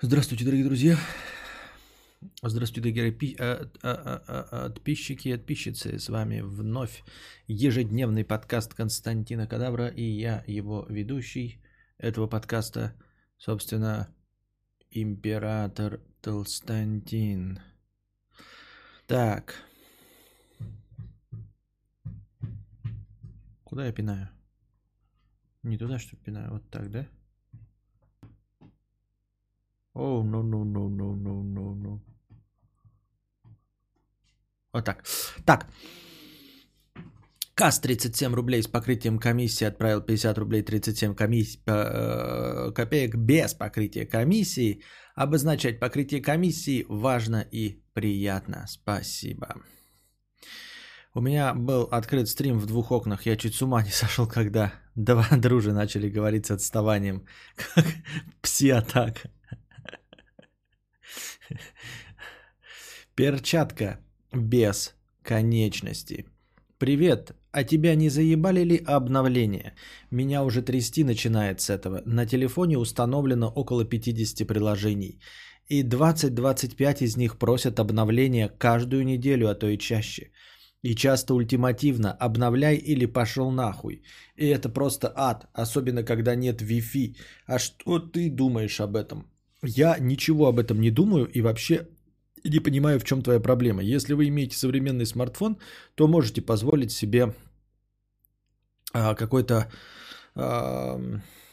Здравствуйте, дорогие друзья. Здравствуйте, дорогие пи- а- а- а- а- подписчики и подписчицы. С вами вновь ежедневный подкаст Константина Кадавра и я, его ведущий этого подкаста, собственно, император Толстантин. Так. Куда я пинаю? Не туда, что пинаю? Вот так, да? О, ну, ну, ну, ну, ну, ну, ну. Вот так. Так. КАС 37 рублей с покрытием комиссии отправил 50 рублей 37 комиссий, э, копеек без покрытия комиссии. Обозначать покрытие комиссии важно и приятно. Спасибо. У меня был открыт стрим в двух окнах. Я чуть с ума не сошел, когда два дружи начали говорить с отставанием. Как пси-атака. Перчатка без конечности. Привет, а тебя не заебали ли обновления? Меня уже трясти начинает с этого. На телефоне установлено около 50 приложений. И 20-25 из них просят обновления каждую неделю, а то и чаще. И часто ультимативно «обновляй или пошел нахуй». И это просто ад, особенно когда нет Wi-Fi. А что ты думаешь об этом? Я ничего об этом не думаю и вообще не понимаю, в чем твоя проблема. Если вы имеете современный смартфон, то можете позволить себе а, какой-то а,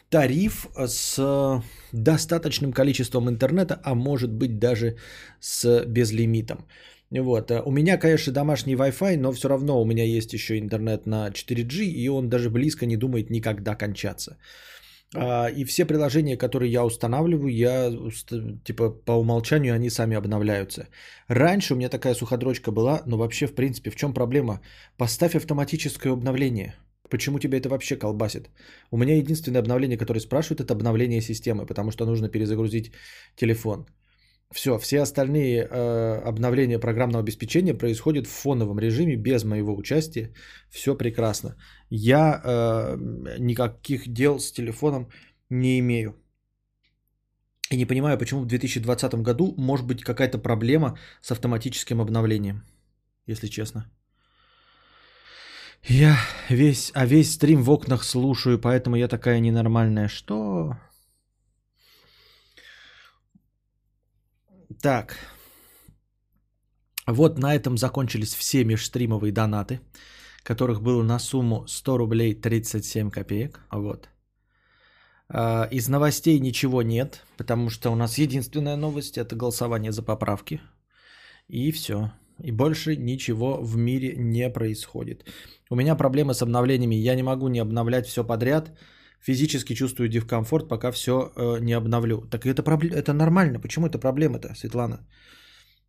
тариф с достаточным количеством интернета, а может быть даже с безлимитом. Вот. У меня, конечно, домашний Wi-Fi, но все равно у меня есть еще интернет на 4G, и он даже близко не думает никогда кончаться. А, и все приложения, которые я устанавливаю, я типа по умолчанию они сами обновляются. Раньше у меня такая суходрочка была, но вообще в принципе в чем проблема? Поставь автоматическое обновление. Почему тебя это вообще колбасит? У меня единственное обновление, которое спрашивают, это обновление системы, потому что нужно перезагрузить телефон. Все, все остальные э, обновления программного обеспечения происходят в фоновом режиме без моего участия. Все прекрасно. Я э, никаких дел с телефоном не имею. И не понимаю, почему в 2020 году может быть какая-то проблема с автоматическим обновлением, если честно. Я весь, а весь стрим в окнах слушаю, поэтому я такая ненормальная. Что? Так. Вот на этом закончились все межстримовые донаты, которых было на сумму 100 рублей 37 копеек. Вот. А, из новостей ничего нет, потому что у нас единственная новость – это голосование за поправки. И все. И больше ничего в мире не происходит. У меня проблемы с обновлениями. Я не могу не обновлять все подряд – физически чувствую дискомфорт, пока все э, не обновлю. Так это, проблем, это нормально. Почему это проблема-то, Светлана?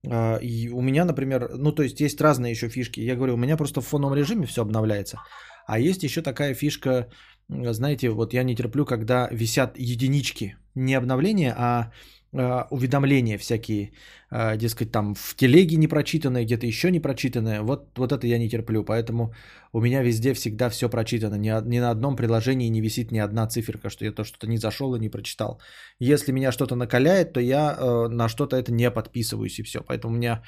Э, и у меня, например, ну то есть есть разные еще фишки. Я говорю, у меня просто в фоновом режиме все обновляется. А есть еще такая фишка, знаете, вот я не терплю, когда висят единички. Не обновления, а уведомления всякие, э, дескать, там в телеге не прочитанное, где-то еще не прочитанное. Вот, вот это я не терплю, поэтому у меня везде всегда все прочитано. Ни, ни на одном приложении не висит ни одна циферка, что я то что-то не зашел и не прочитал. Если меня что-то накаляет, то я э, на что-то это не подписываюсь и все. Поэтому у меня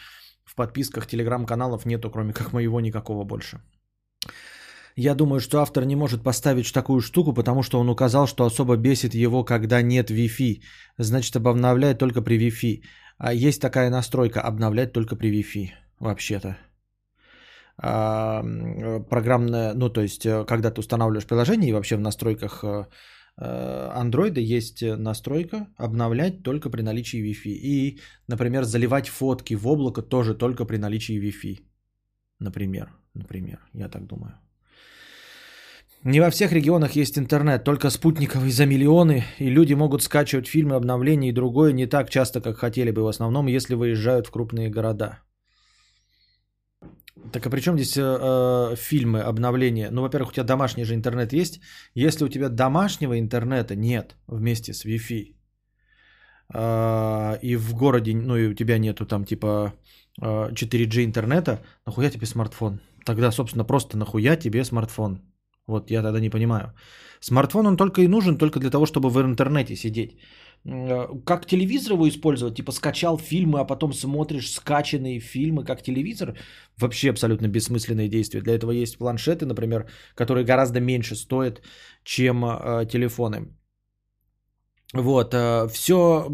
в подписках телеграм-каналов нету, кроме как моего, никакого больше. Я думаю, что автор не может поставить такую штуку, потому что он указал, что особо бесит его, когда нет Wi-Fi. Значит, обновляет только при Wi-Fi. А есть такая настройка обновлять только при Wi-Fi, вообще-то. А, программная, ну то есть, э, когда ты устанавливаешь приложение и вообще в настройках Android э, есть настройка обновлять только при наличии Wi-Fi. И, например, заливать фотки в облако тоже только при наличии Wi-Fi. Например, например, я так думаю. Не во всех регионах есть интернет, только спутниковый за миллионы, и люди могут скачивать фильмы, обновления и другое не так часто, как хотели бы, в основном, если выезжают в крупные города. Так а при чем здесь э, э, фильмы, обновления? Ну, во-первых, у тебя домашний же интернет есть. Если у тебя домашнего интернета нет вместе с Wi-Fi, э, и в городе, ну, и у тебя нету там типа э, 4G интернета, нахуя тебе смартфон? Тогда, собственно, просто нахуя тебе смартфон? Вот я тогда не понимаю. Смартфон он только и нужен только для того, чтобы в интернете сидеть. Э, как телевизор его использовать? Типа скачал фильмы, а потом смотришь скачанные фильмы как телевизор? Вообще абсолютно бессмысленные действия. Для этого есть планшеты, например, которые гораздо меньше стоят, чем э, телефоны. Вот, э, все,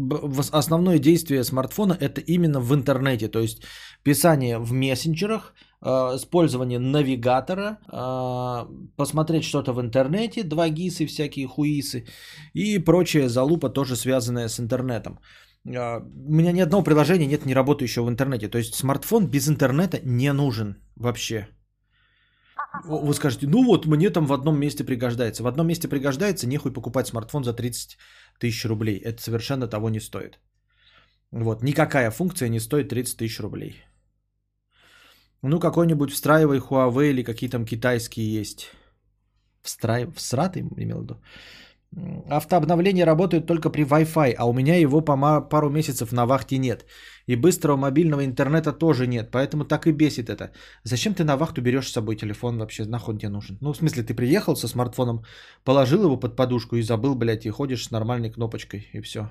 основное действие смартфона это именно в интернете, то есть писание в мессенджерах, использование навигатора, э, посмотреть что-то в интернете, 2 гисы, всякие хуисы и прочая залупа, тоже связанная с интернетом. У меня ни одного приложения нет не работающего в интернете, то есть смартфон без интернета не нужен вообще. Вы скажете, ну вот мне там в одном месте пригождается. В одном месте пригождается, нехуй покупать смартфон за 30 тысяч рублей. Это совершенно того не стоит. Вот, никакая функция не стоит 30 тысяч рублей. Ну, какой-нибудь встраивай Huawei или какие там китайские есть. Встраив... Всратый имел в виду? Автообновление работает только при Wi-Fi, а у меня его по пару месяцев на вахте нет. И быстрого мобильного интернета тоже нет, поэтому так и бесит это. Зачем ты на вахту берешь с собой телефон вообще? Нахуй тебе нужен? Ну, в смысле, ты приехал со смартфоном, положил его под подушку и забыл, блядь, и ходишь с нормальной кнопочкой, и все.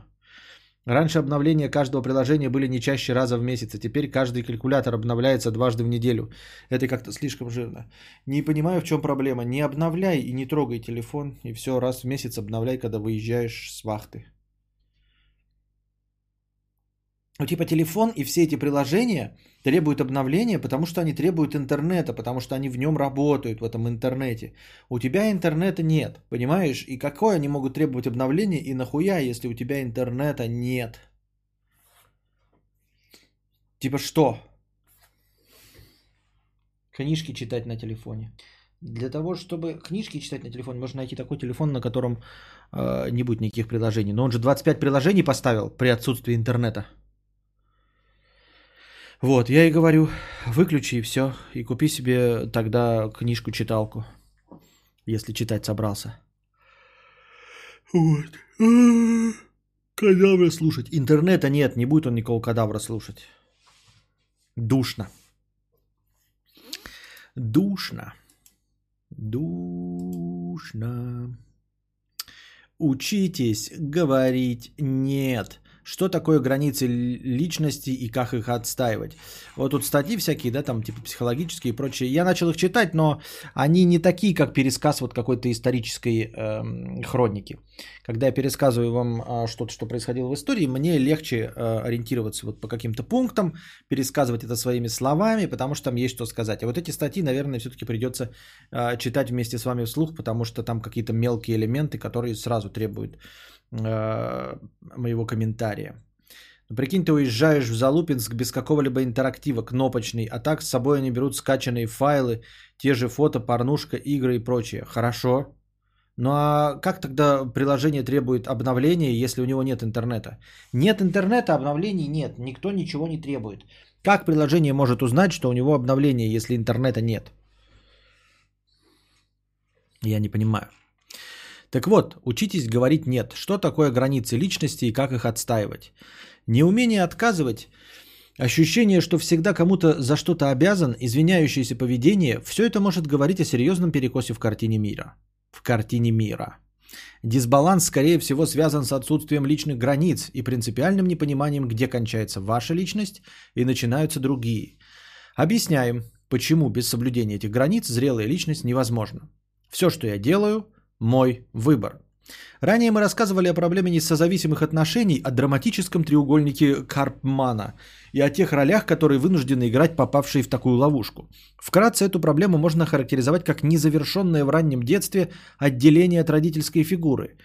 Раньше обновления каждого приложения были не чаще раза в месяц, а теперь каждый калькулятор обновляется дважды в неделю. Это как-то слишком жирно. Не понимаю, в чем проблема. Не обновляй и не трогай телефон, и все, раз в месяц обновляй, когда выезжаешь с вахты. Ну, типа телефон и все эти приложения требуют обновления, потому что они требуют интернета, потому что они в нем работают, в этом интернете. У тебя интернета нет, понимаешь? И какое они могут требовать обновления и нахуя, если у тебя интернета нет? Типа что? Книжки читать на телефоне. Для того, чтобы книжки читать на телефоне, можно найти такой телефон, на котором э, не будет никаких приложений. Но он же 25 приложений поставил при отсутствии интернета. Вот, я и говорю, выключи и все, и купи себе тогда книжку-читалку, если читать собрался. Вот. Кадавра слушать. Интернета нет, не будет он никого кадавра слушать. Душно. Душно. Душно. Учитесь говорить нет. Что такое границы личности и как их отстаивать? Вот тут статьи всякие, да, там типа психологические и прочее. Я начал их читать, но они не такие, как пересказ вот какой-то исторической э, хроники. Когда я пересказываю вам э, что-то, что происходило в истории, мне легче э, ориентироваться вот по каким-то пунктам, пересказывать это своими словами, потому что там есть что сказать. А вот эти статьи, наверное, все-таки придется э, читать вместе с вами вслух, потому что там какие-то мелкие элементы, которые сразу требуют Э, моего комментария. Ну, прикинь, ты уезжаешь в Залупинск без какого-либо интерактива, кнопочный, а так с собой они берут скачанные файлы, те же фото, порнушка, игры и прочее. Хорошо. Ну а как тогда приложение требует обновления, если у него нет интернета? Нет интернета, обновлений нет, никто ничего не требует. Как приложение может узнать, что у него обновление, если интернета нет? Я не понимаю. Так вот, учитесь говорить «нет». Что такое границы личности и как их отстаивать? Неумение отказывать, ощущение, что всегда кому-то за что-то обязан, извиняющееся поведение – все это может говорить о серьезном перекосе в картине мира. В картине мира. Дисбаланс, скорее всего, связан с отсутствием личных границ и принципиальным непониманием, где кончается ваша личность и начинаются другие. Объясняем, почему без соблюдения этих границ зрелая личность невозможна. Все, что я делаю, мой выбор. Ранее мы рассказывали о проблеме несозависимых отношений, о драматическом треугольнике Карпмана и о тех ролях, которые вынуждены играть попавшие в такую ловушку. Вкратце эту проблему можно характеризовать как незавершенное в раннем детстве отделение от родительской фигуры.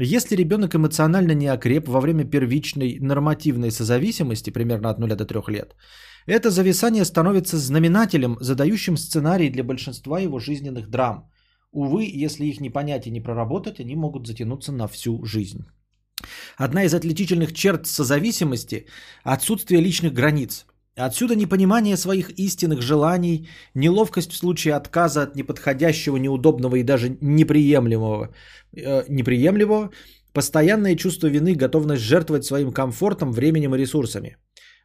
Если ребенок эмоционально не окреп во время первичной нормативной созависимости, примерно от 0 до 3 лет, это зависание становится знаменателем, задающим сценарий для большинства его жизненных драм – Увы, если их не понять и не проработать, они могут затянуться на всю жизнь. Одна из отличительных черт созависимости – отсутствие личных границ. Отсюда непонимание своих истинных желаний, неловкость в случае отказа от неподходящего, неудобного и даже неприемлемого, э, неприемлемого постоянное чувство вины, готовность жертвовать своим комфортом, временем и ресурсами.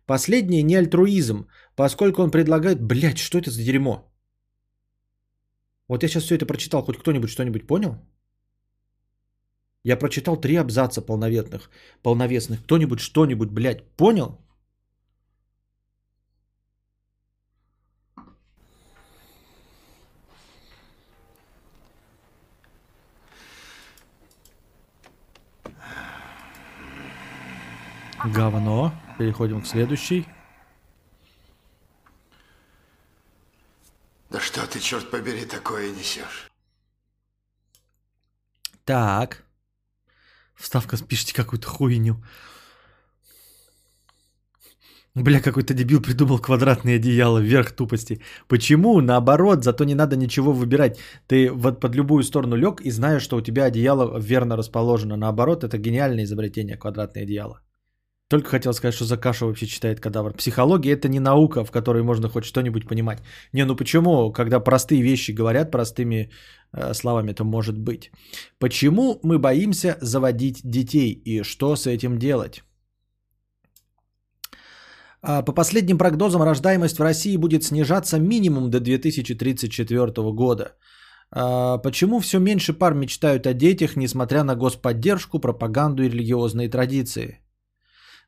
Последнее не альтруизм, поскольку он предлагает, блядь, что это за дерьмо? Вот я сейчас все это прочитал, хоть кто-нибудь что-нибудь понял? Я прочитал три абзаца полновесных. полновесных. Кто-нибудь что-нибудь, блядь, понял? Говно. Переходим к следующей. Да что ты, черт побери, такое несешь? Так. Вставка, пишите какую-то хуйню. Бля, какой-то дебил придумал квадратное одеяло, вверх тупости. Почему? Наоборот, зато не надо ничего выбирать. Ты вот под любую сторону лег и знаешь, что у тебя одеяло верно расположено. Наоборот, это гениальное изобретение, квадратное одеяло. Только хотел сказать, что за кашу вообще читает кадавр. Психология это не наука, в которой можно хоть что-нибудь понимать. Не, ну почему, когда простые вещи говорят простыми э, словами, это может быть. Почему мы боимся заводить детей и что с этим делать? А, по последним прогнозам, рождаемость в России будет снижаться минимум до 2034 года. А, почему все меньше пар мечтают о детях, несмотря на господдержку, пропаганду и религиозные традиции?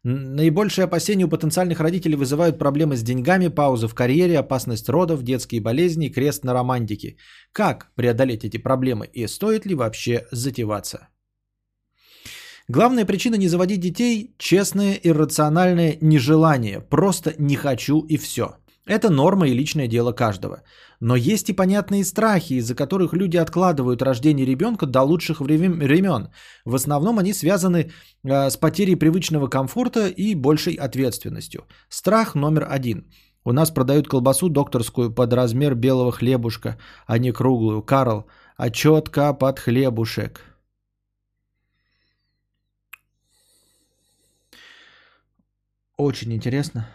Наибольшие опасения у потенциальных родителей вызывают проблемы с деньгами, паузы в карьере, опасность родов, детские болезни крест на романтике. Как преодолеть эти проблемы и стоит ли вообще затеваться? Главная причина не заводить детей – честное иррациональное нежелание. Просто не хочу и все. Это норма и личное дело каждого. Но есть и понятные страхи, из-за которых люди откладывают рождение ребенка до лучших времен. В основном они связаны э, с потерей привычного комфорта и большей ответственностью. Страх номер один. У нас продают колбасу докторскую под размер белого хлебушка, а не круглую. Карл, а четко под хлебушек. Очень интересно.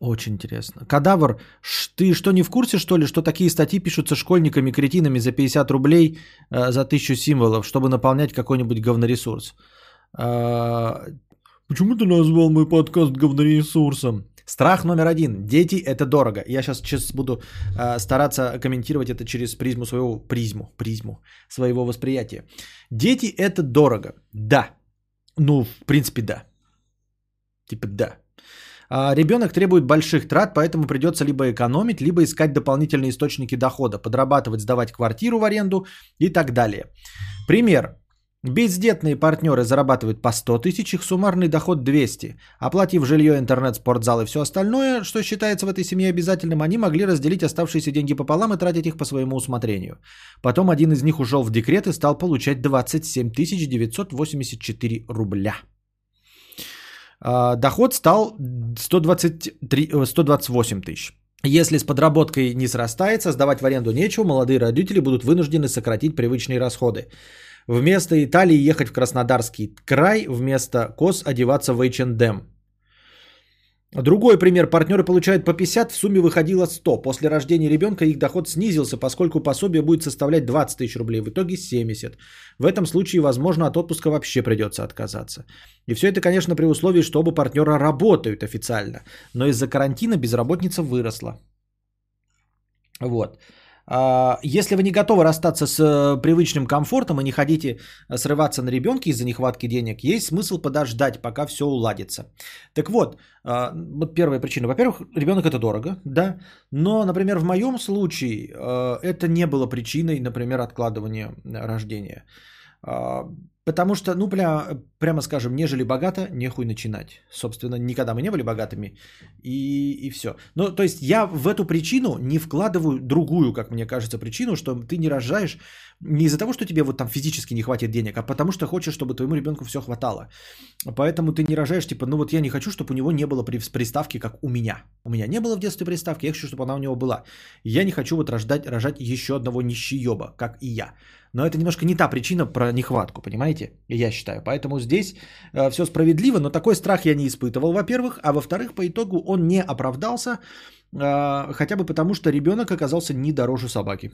Очень интересно. Кадавр, ты что, не в курсе, что ли, что такие статьи пишутся школьниками-кретинами за 50 рублей э, за тысячу символов, чтобы наполнять какой-нибудь говноресурс? Э, почему ты назвал мой подкаст говноресурсом? Страх номер один. Дети – это дорого. Я сейчас, сейчас буду э, стараться комментировать это через призму своего, призму, призму своего восприятия. Дети – это дорого. Да. Ну, в принципе, да. Типа да. А, ребенок требует больших трат, поэтому придется либо экономить, либо искать дополнительные источники дохода, подрабатывать, сдавать квартиру в аренду и так далее. Пример. Бездетные партнеры зарабатывают по 100 тысяч, их суммарный доход 200. Оплатив жилье, интернет, спортзал и все остальное, что считается в этой семье обязательным, они могли разделить оставшиеся деньги пополам и тратить их по своему усмотрению. Потом один из них ушел в декрет и стал получать 27 984 рубля. А, доход стал 123, 128 э, тысяч. Если с подработкой не срастается, сдавать в аренду нечего, молодые родители будут вынуждены сократить привычные расходы. Вместо Италии ехать в Краснодарский край, вместо КОС одеваться в H&M. Другой пример. Партнеры получают по 50, в сумме выходило 100. После рождения ребенка их доход снизился, поскольку пособие будет составлять 20 тысяч рублей, в итоге 70. В этом случае, возможно, от отпуска вообще придется отказаться. И все это, конечно, при условии, что оба партнера работают официально. Но из-за карантина безработица выросла. Вот. А, если вы не готовы расстаться с э, привычным комфортом и не хотите срываться на ребенке из-за нехватки денег, есть смысл подождать, пока все уладится. Так вот, а, вот первая причина. Во-первых, ребенок это дорого, да, но, например, в моем случае э, это не было причиной, например, откладывания рождения. А, потому что, ну, пря, прямо скажем, нежели богато, нехуй начинать. Собственно, никогда мы не были богатыми, и, и все. Ну, то есть я в эту причину не вкладываю другую, как мне кажется, причину, что ты не рожаешь не из-за того, что тебе вот там физически не хватит денег, а потому что хочешь, чтобы твоему ребенку все хватало. Поэтому ты не рожаешь, типа, ну вот я не хочу, чтобы у него не было приставки, как у меня. У меня не было в детстве приставки, я хочу, чтобы она у него была. Я не хочу вот рождать, рожать еще одного нищееба, как и я. Но это немножко не та причина про нехватку, понимаете? Я считаю. Поэтому здесь э, все справедливо, но такой страх я не испытывал, во-первых. А во-вторых, по итогу он не оправдался, э, хотя бы потому, что ребенок оказался не дороже собаки.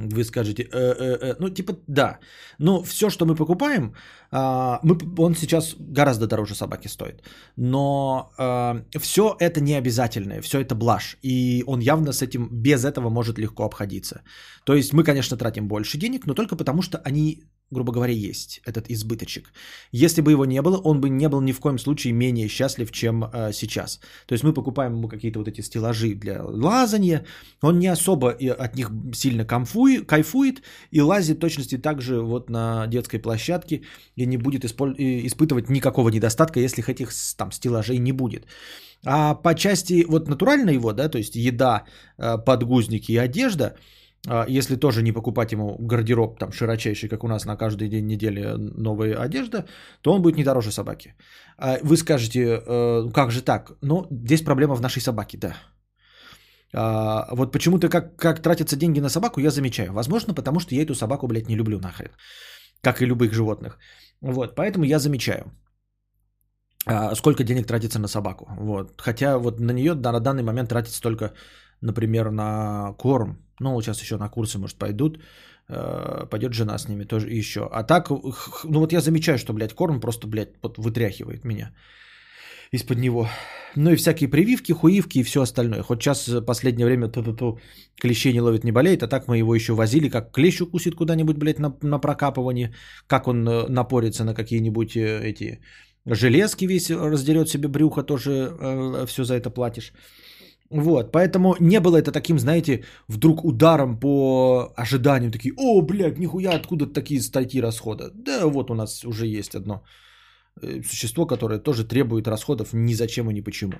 Вы скажете, э, э, э, ну типа да, но все, что мы покупаем, э, мы, он сейчас гораздо дороже собаки стоит, но э, все это не обязательное, все это блажь, и он явно с этим без этого может легко обходиться. То есть мы, конечно, тратим больше денег, но только потому, что они грубо говоря, есть этот избыточек. Если бы его не было, он бы не был ни в коем случае менее счастлив, чем э, сейчас. То есть мы покупаем ему какие-то вот эти стеллажи для лазания, он не особо от них сильно кайфует, кайфует и лазит точности также вот на детской площадке и не будет исполь... испытывать никакого недостатка, если этих там стеллажей не будет. А по части вот натуральной его, да, то есть еда, э, подгузники и одежда – если тоже не покупать ему гардероб там широчайший, как у нас на каждый день недели новая одежда, то он будет не дороже собаки. А вы скажете, э, как же так? Ну, здесь проблема в нашей собаке, да. А, вот почему-то как, как тратятся деньги на собаку, я замечаю. Возможно, потому что я эту собаку, блядь, не люблю нахрен. Как и любых животных. Вот, поэтому я замечаю сколько денег тратится на собаку. Вот. Хотя вот на нее на данный момент тратится только, например, на корм, ну, сейчас еще на курсы, может, пойдут. Э, пойдет жена с ними тоже еще. А так, ну вот я замечаю, что, блядь, корм просто, блядь, вот вытряхивает меня из-под него. Ну и всякие прививки, хуивки и все остальное. Хоть сейчас в последнее время ту-ту-ту, клещей не ловит, не болеет, а так мы его еще возили, как клещ укусит куда-нибудь, блядь, на, на прокапывание, как он э, напорится на какие-нибудь э, эти железки весь раздерет себе брюхо, тоже э, все за это платишь. Вот, поэтому не было это таким, знаете, вдруг ударом по ожиданиям, такие, о, блядь, нихуя, откуда такие статьи расхода. Да, вот у нас уже есть одно э, существо, которое тоже требует расходов ни зачем и ни почему.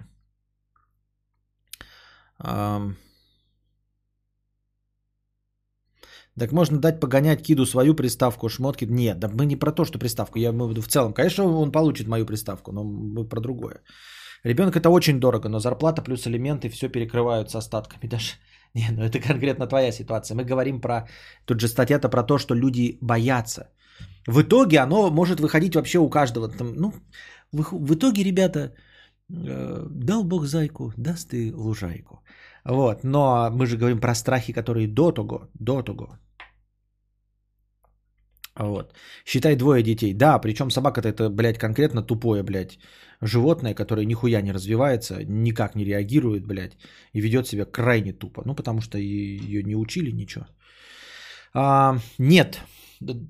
Так можно дать погонять Киду свою приставку, шмотки. Нет, да мы не про то, что приставку. Я имею в целом. Конечно, он получит мою приставку, но мы про другое. Ребенок это очень дорого, но зарплата плюс элементы все перекрывают с остатками даже. Не, ну это конкретно твоя ситуация. Мы говорим про... Тут же статья-то про то, что люди боятся. В итоге оно может выходить вообще у каждого. Там, ну, в, в итоге, ребята, э, дал Бог зайку, даст и лужайку. Вот, но мы же говорим про страхи, которые до того, до того. Вот. Считай двое детей. Да, причем собака-то это, блядь, конкретно тупое, блядь, животное, которое нихуя не развивается, никак не реагирует, блядь, и ведет себя крайне тупо. Ну, потому что ее не учили ничего. А, нет,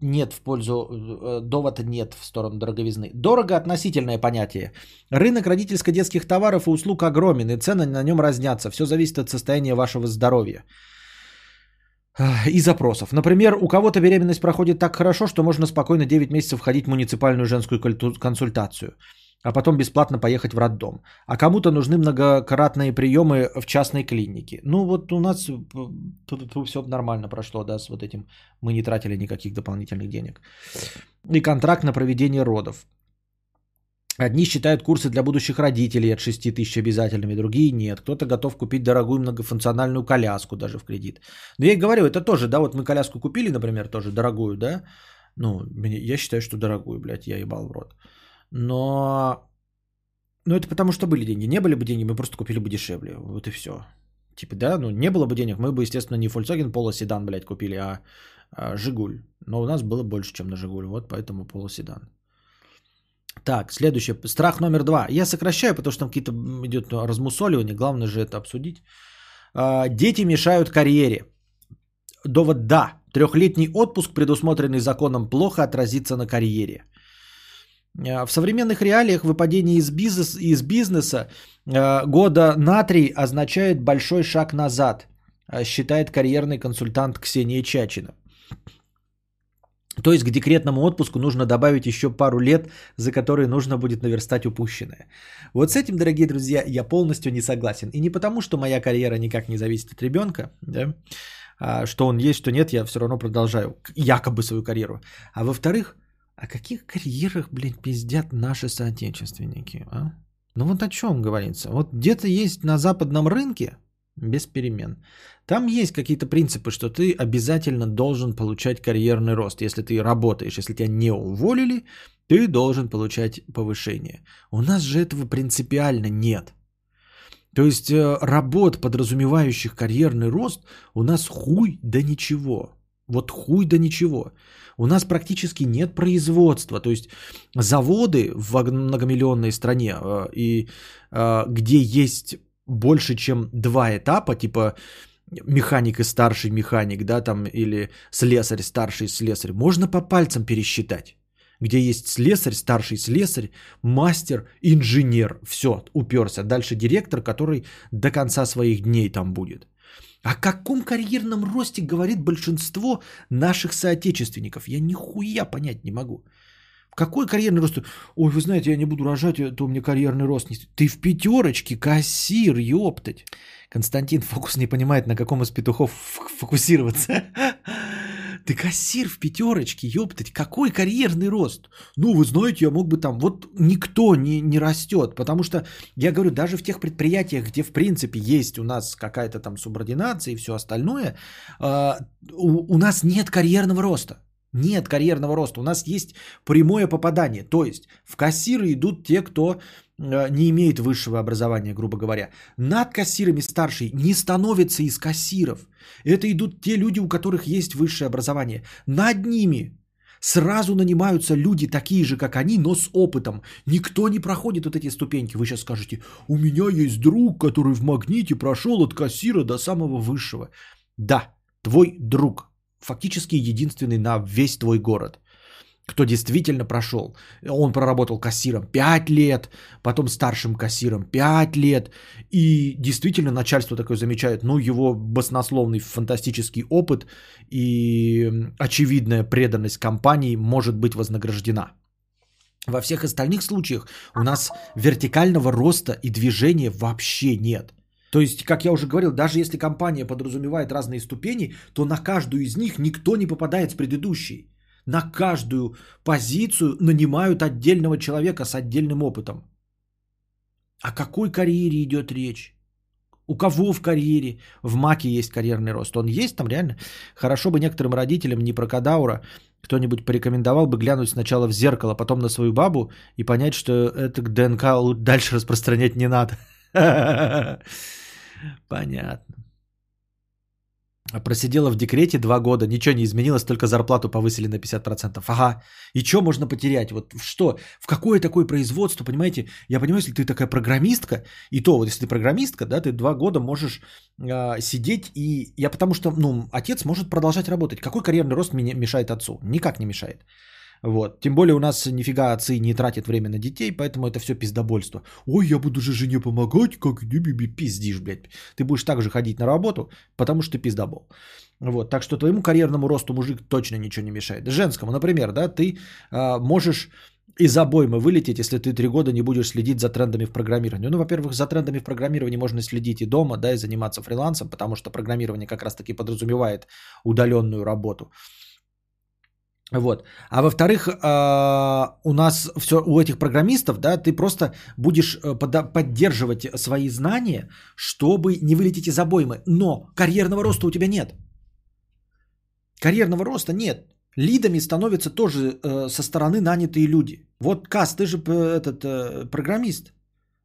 нет в пользу, э, довода нет в сторону дороговизны. Дорого относительное понятие. Рынок родительско-детских товаров и услуг огромен, и цены на нем разнятся. Все зависит от состояния вашего здоровья и запросов. Например, у кого-то беременность проходит так хорошо, что можно спокойно 9 месяцев ходить в муниципальную женскую консультацию, а потом бесплатно поехать в роддом. А кому-то нужны многократные приемы в частной клинике. Ну вот у нас все нормально прошло, да, с вот этим. Мы не тратили никаких дополнительных денег. И контракт на проведение родов. Одни считают курсы для будущих родителей от 6 тысяч обязательными, другие нет. Кто-то готов купить дорогую многофункциональную коляску даже в кредит. Но я и говорю, это тоже, да, вот мы коляску купили, например, тоже дорогую, да. Ну, я считаю, что дорогую, блядь, я ебал в рот. Но... Ну, это потому что были деньги. Не были бы деньги, мы просто купили бы дешевле. Вот и все. Типа, да, ну не было бы денег, мы бы, естественно, не Volkswagen Polo седан, блядь, купили, а, а Жигуль. Но у нас было больше, чем на Жигуль, вот поэтому Polo седан. Так, следующее. Страх номер два. Я сокращаю, потому что там какие-то идет размусоливание. Главное же это обсудить. А, дети мешают карьере. Довод да. Трехлетний отпуск, предусмотренный законом, плохо отразится на карьере. А, в современных реалиях выпадение из, бизнес, из бизнеса а, года на три означает большой шаг назад, считает карьерный консультант Ксения Чачина. То есть к декретному отпуску нужно добавить еще пару лет, за которые нужно будет наверстать упущенное. Вот с этим, дорогие друзья, я полностью не согласен. И не потому, что моя карьера никак не зависит от ребенка, да, а что он есть, что нет, я все равно продолжаю якобы свою карьеру. А во-вторых, о каких карьерах, блин, пиздят наши соотечественники, а? Ну вот о чем говорится. Вот где-то есть на западном рынке, без перемен. Там есть какие-то принципы, что ты обязательно должен получать карьерный рост. Если ты работаешь, если тебя не уволили, ты должен получать повышение. У нас же этого принципиально нет. То есть э, работ, подразумевающих карьерный рост, у нас хуй да ничего. Вот хуй да ничего. У нас практически нет производства. То есть заводы в многомиллионной стране, э, и э, где есть больше, чем два этапа, типа механик и старший механик, да, там, или слесарь, старший слесарь, можно по пальцам пересчитать. Где есть слесарь, старший слесарь, мастер, инженер. Все, уперся. Дальше директор, который до конца своих дней там будет. О каком карьерном росте говорит большинство наших соотечественников? Я нихуя понять не могу. Какой карьерный рост? Ой, вы знаете, я не буду рожать, а то у меня карьерный рост. Ты в пятерочке, кассир, ёптать. Константин Фокус не понимает, на каком из петухов фокусироваться. Ты кассир в пятерочке, ёптать, какой карьерный рост? Ну, вы знаете, я мог бы там, вот никто не, не растет, потому что, я говорю, даже в тех предприятиях, где в принципе есть у нас какая-то там субординация и все остальное, э, у, у нас нет карьерного роста. Нет карьерного роста. У нас есть прямое попадание. То есть в кассиры идут те, кто э, не имеет высшего образования, грубо говоря. Над кассирами старший не становится из кассиров. Это идут те люди, у которых есть высшее образование. Над ними сразу нанимаются люди такие же, как они, но с опытом. Никто не проходит вот эти ступеньки. Вы сейчас скажете, у меня есть друг, который в магните прошел от кассира до самого высшего. Да, твой друг, фактически единственный на весь твой город – кто действительно прошел. Он проработал кассиром 5 лет, потом старшим кассиром 5 лет. И действительно начальство такое замечает, ну, его баснословный фантастический опыт и очевидная преданность компании может быть вознаграждена. Во всех остальных случаях у нас вертикального роста и движения вообще нет. То есть, как я уже говорил, даже если компания подразумевает разные ступени, то на каждую из них никто не попадает с предыдущей. На каждую позицию нанимают отдельного человека с отдельным опытом. О какой карьере идет речь? У кого в карьере? В МАКе есть карьерный рост. Он есть там реально? Хорошо бы некоторым родителям, не про кадаура, кто-нибудь порекомендовал бы глянуть сначала в зеркало, потом на свою бабу и понять, что это ДНК дальше распространять не надо. Понятно. Просидела в декрете два года, ничего не изменилось, только зарплату повысили на 50%. Ага. И что можно потерять? Вот что? В какое такое производство, понимаете? Я понимаю, если ты такая программистка, и то вот если ты программистка, да, ты два года можешь э, сидеть и... Я потому что, ну, отец может продолжать работать. Какой карьерный рост мне мешает отцу? Никак не мешает. Вот. Тем более у нас нифига отцы не тратят время на детей, поэтому это все пиздобольство. Ой, я буду же жене помогать, как не пиздишь, блядь. Ты будешь также ходить на работу, потому что ты пиздобол. Вот. Так что твоему карьерному росту мужик точно ничего не мешает. Женскому, например, да, ты э, можешь из обоймы вылететь, если ты три года не будешь следить за трендами в программировании. Ну, во-первых, за трендами в программировании можно следить и дома, да, и заниматься фрилансом, потому что программирование как раз-таки подразумевает удаленную работу. Вот. А во-вторых, а, у нас все у этих программистов, да, ты просто будешь э, поддерживать свои знания, чтобы не вылететь из обоймы. Но карьерного роста у тебя нет. Карьерного роста нет. Лидами становятся тоже э, со стороны нанятые люди. Вот Кас, ты же этот э, программист.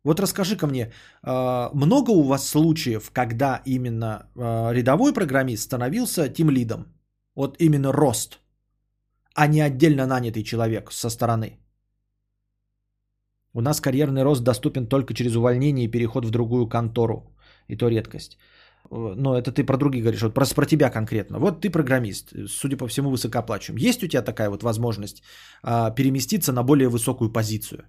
Вот расскажи-ка мне, много у вас случаев, когда именно рядовой программист становился тим лидом? Вот именно рост – а не отдельно нанятый человек со стороны. У нас карьерный рост доступен только через увольнение и переход в другую контору. И то редкость. Но это ты про других говоришь, вот про, про тебя конкретно. Вот ты программист, судя по всему, высокооплачиваем. Есть у тебя такая вот возможность а, переместиться на более высокую позицию?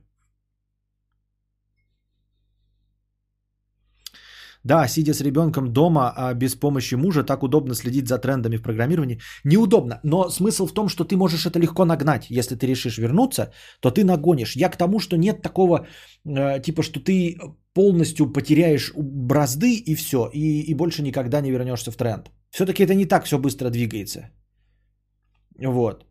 Да, сидя с ребенком дома а без помощи мужа, так удобно следить за трендами в программировании. Неудобно, но смысл в том, что ты можешь это легко нагнать. Если ты решишь вернуться, то ты нагонишь. Я к тому, что нет такого, э, типа, что ты полностью потеряешь бразды и все, и, и больше никогда не вернешься в тренд. Все-таки это не так все быстро двигается. Вот.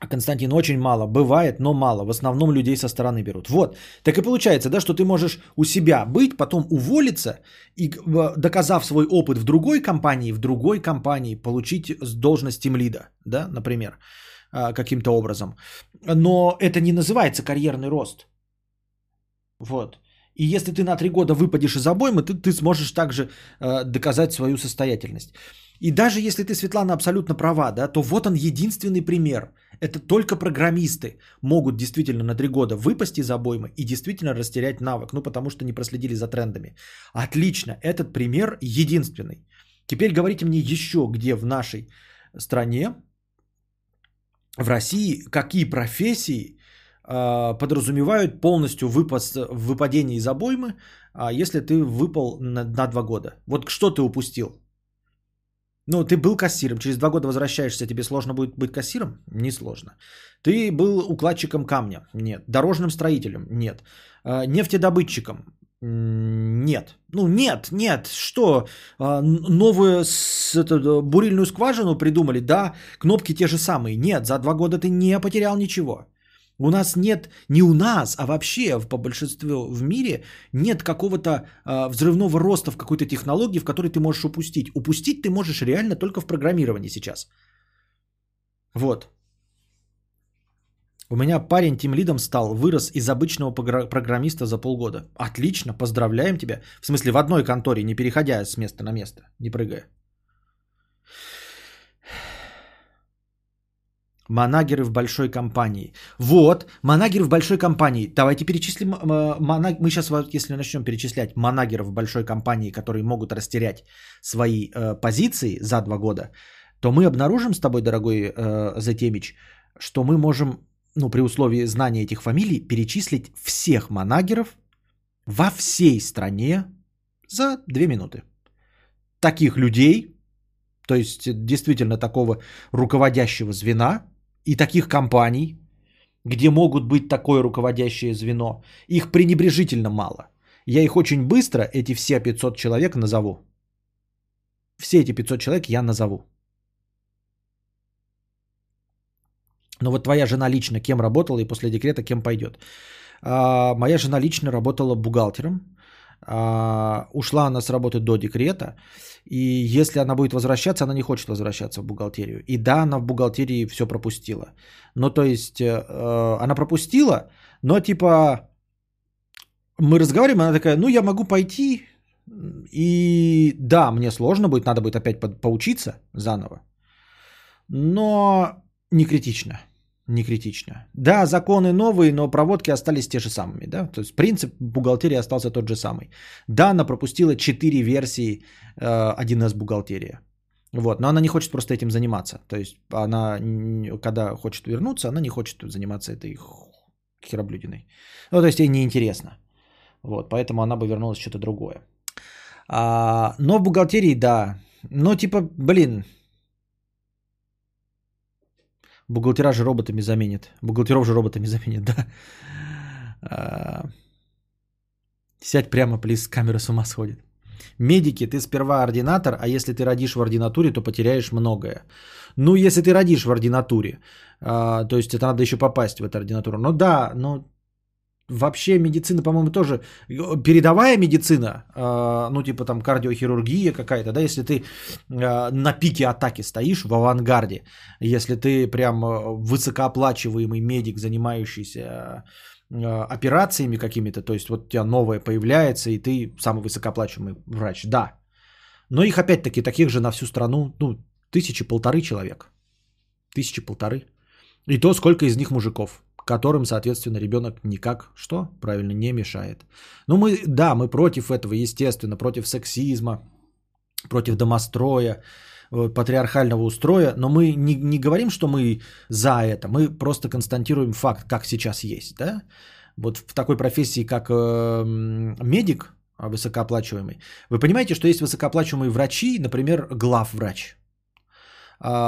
Константин, очень мало. Бывает, но мало. В основном людей со стороны берут. Вот. Так и получается, да, что ты можешь у себя быть, потом уволиться и, доказав свой опыт в другой компании, в другой компании получить должность тимлида, да, например, а, каким-то образом. Но это не называется карьерный рост. Вот. И если ты на три года выпадешь из обоймы, ты, ты сможешь также э, доказать свою состоятельность. И даже если ты, Светлана, абсолютно права, да, то вот он единственный пример. Это только программисты могут действительно на три года выпасть из обоймы и действительно растерять навык, ну потому что не проследили за трендами. Отлично, этот пример единственный. Теперь говорите мне еще, где в нашей стране, в России, какие профессии э, подразумевают полностью выпас, выпадение из обоймы, э, если ты выпал на, на два года. Вот что ты упустил? Ну, ты был кассиром, через два года возвращаешься, тебе сложно будет быть кассиром? Не сложно. Ты был укладчиком камня? Нет. Дорожным строителем? Нет. А, нефтедобытчиком? Нет. Ну, нет, нет. Что? А, новую с, это, бурильную скважину придумали? Да. Кнопки те же самые? Нет. За два года ты не потерял ничего. У нас нет, не у нас, а вообще по большинству в мире нет какого-то э, взрывного роста в какой-то технологии, в которой ты можешь упустить. Упустить ты можешь реально только в программировании сейчас. Вот. У меня парень тем лидом стал, вырос из обычного программиста за полгода. Отлично, поздравляем тебя. В смысле, в одной конторе, не переходя с места на место, не прыгая. Манагеры в большой компании. Вот, манагеры в большой компании. Давайте перечислим. Э, Манаг... Мы сейчас, если начнем перечислять манагеров в большой компании, которые могут растерять свои э, позиции за два года, то мы обнаружим с тобой, дорогой э, Затемич, что мы можем, ну, при условии знания этих фамилий, перечислить всех манагеров во всей стране за две минуты. Таких людей, то есть действительно такого руководящего звена, и таких компаний, где могут быть такое руководящее звено, их пренебрежительно мало. Я их очень быстро, эти все 500 человек, назову. Все эти 500 человек я назову. Но вот твоя жена лично кем работала и после декрета кем пойдет? А, моя жена лично работала бухгалтером. А, ушла она с работы до декрета. И если она будет возвращаться, она не хочет возвращаться в бухгалтерию. И да, она в бухгалтерии все пропустила. Ну, то есть, э, она пропустила, но типа мы разговариваем, она такая, ну, я могу пойти. И да, мне сложно будет, надо будет опять поучиться заново. Но не критично. Не критично. Да, законы новые, но проводки остались те же самыми. Да? То есть принцип бухгалтерии остался тот же самый. Да, она пропустила 4 версии э, 1С бухгалтерия. Вот, но она не хочет просто этим заниматься. То есть она, когда хочет вернуться, она не хочет заниматься этой хероблюдиной. Ну, то есть ей неинтересно. Вот, поэтому она бы вернулась что-то другое. А, но в бухгалтерии, да. Но типа, блин, Бухгалтера же роботами заменят. Бухгалтеров же роботами заменят, да. А, сядь прямо, плиз, камера с ума сходит. Медики, ты сперва ординатор, а если ты родишь в ординатуре, то потеряешь многое. Ну, если ты родишь в ординатуре, а, то есть это надо еще попасть в эту ординатуру. Ну да, но Вообще медицина, по-моему, тоже передовая медицина, э, ну типа там кардиохирургия какая-то, да, если ты э, на пике атаки стоишь в авангарде, если ты прям э, высокооплачиваемый медик, занимающийся операциями какими-то, то есть вот у тебя новое появляется, и ты самый высокооплачиваемый врач, да. Но их опять-таки таких же на всю страну, ну, тысячи полторы человек. Тысячи полторы. И то, сколько из них мужиков которым, соответственно, ребенок никак, что? Правильно, не мешает. Ну, мы, да, мы против этого, естественно, против сексизма, против домостроя, э, патриархального устроя, но мы не, не говорим, что мы за это, мы просто констатируем факт, как сейчас есть, да? Вот в такой профессии, как э, медик, высокооплачиваемый, вы понимаете, что есть высокооплачиваемые врачи, например, главврач,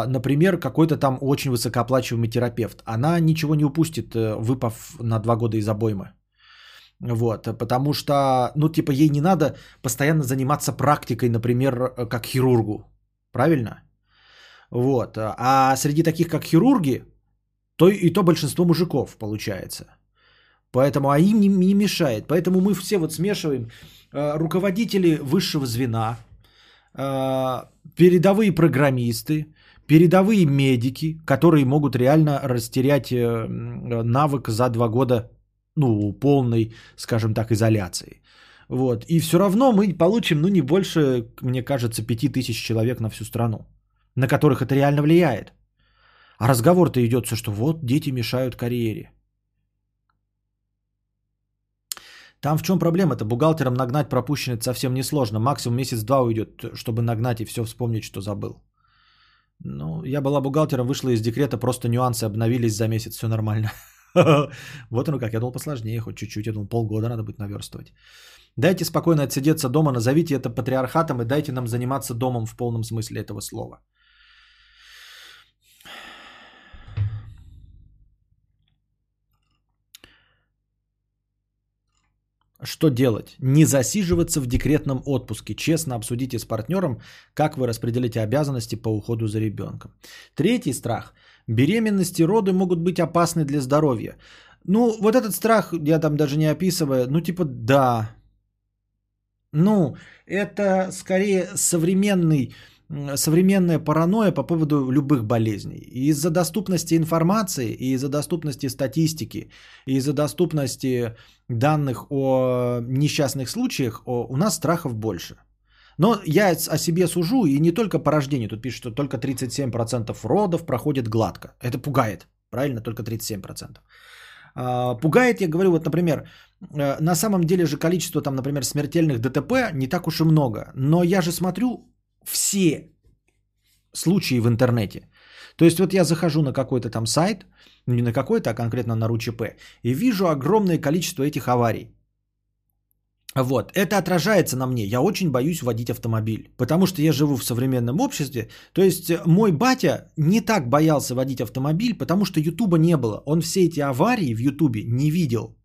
например, какой-то там очень высокооплачиваемый терапевт, она ничего не упустит, э, выпав на два года из обоймы. Вот, потому что, ну, типа, ей не надо постоянно заниматься практикой, например, э, как хирургу. Правильно? Вот. А среди таких, как хирурги, то и то большинство мужиков получается. Поэтому, а им не, не мешает. Поэтому мы все вот смешиваем э, руководители высшего звена, передовые программисты, передовые медики, которые могут реально растерять э, навык за два года ну, полной, скажем так, изоляции. Вот. И все равно мы получим, ну, не больше, мне кажется, 5000 человек на всю страну, на которых это реально влияет. А разговор-то идет, что вот дети мешают карьере. Там в чем проблема-то? Бухгалтерам нагнать пропущенное совсем несложно. Максимум месяц-два уйдет, чтобы нагнать и все вспомнить, что забыл. Ну, я была бухгалтером, вышла из декрета, просто нюансы обновились за месяц, все нормально. Вот оно как, я думал посложнее, хоть чуть-чуть, я думал полгода надо будет наверстывать. Дайте спокойно отсидеться дома, назовите это патриархатом и дайте нам заниматься домом в полном смысле этого слова. Что делать? Не засиживаться в декретном отпуске. Честно обсудите с партнером, как вы распределите обязанности по уходу за ребенком. Третий страх. Беременности и роды могут быть опасны для здоровья. Ну, вот этот страх, я там даже не описываю, ну, типа, да. Ну, это скорее современный современная паранойя по поводу любых болезней. из-за доступности информации, и из-за доступности статистики, и из-за доступности данных о несчастных случаях, о, у нас страхов больше. Но я о себе сужу, и не только по рождению. Тут пишут, что только 37% родов проходит гладко. Это пугает. Правильно, только 37%. А, пугает, я говорю, вот, например, э, на самом деле же количество, там, например, смертельных ДТП не так уж и много. Но я же смотрю все случаи в интернете. То есть вот я захожу на какой-то там сайт, ну не на какой-то, а конкретно на РУЧП, и вижу огромное количество этих аварий. Вот, это отражается на мне. Я очень боюсь водить автомобиль, потому что я живу в современном обществе. То есть э, мой батя не так боялся водить автомобиль, потому что Ютуба не было. Он все эти аварии в Ютубе не видел.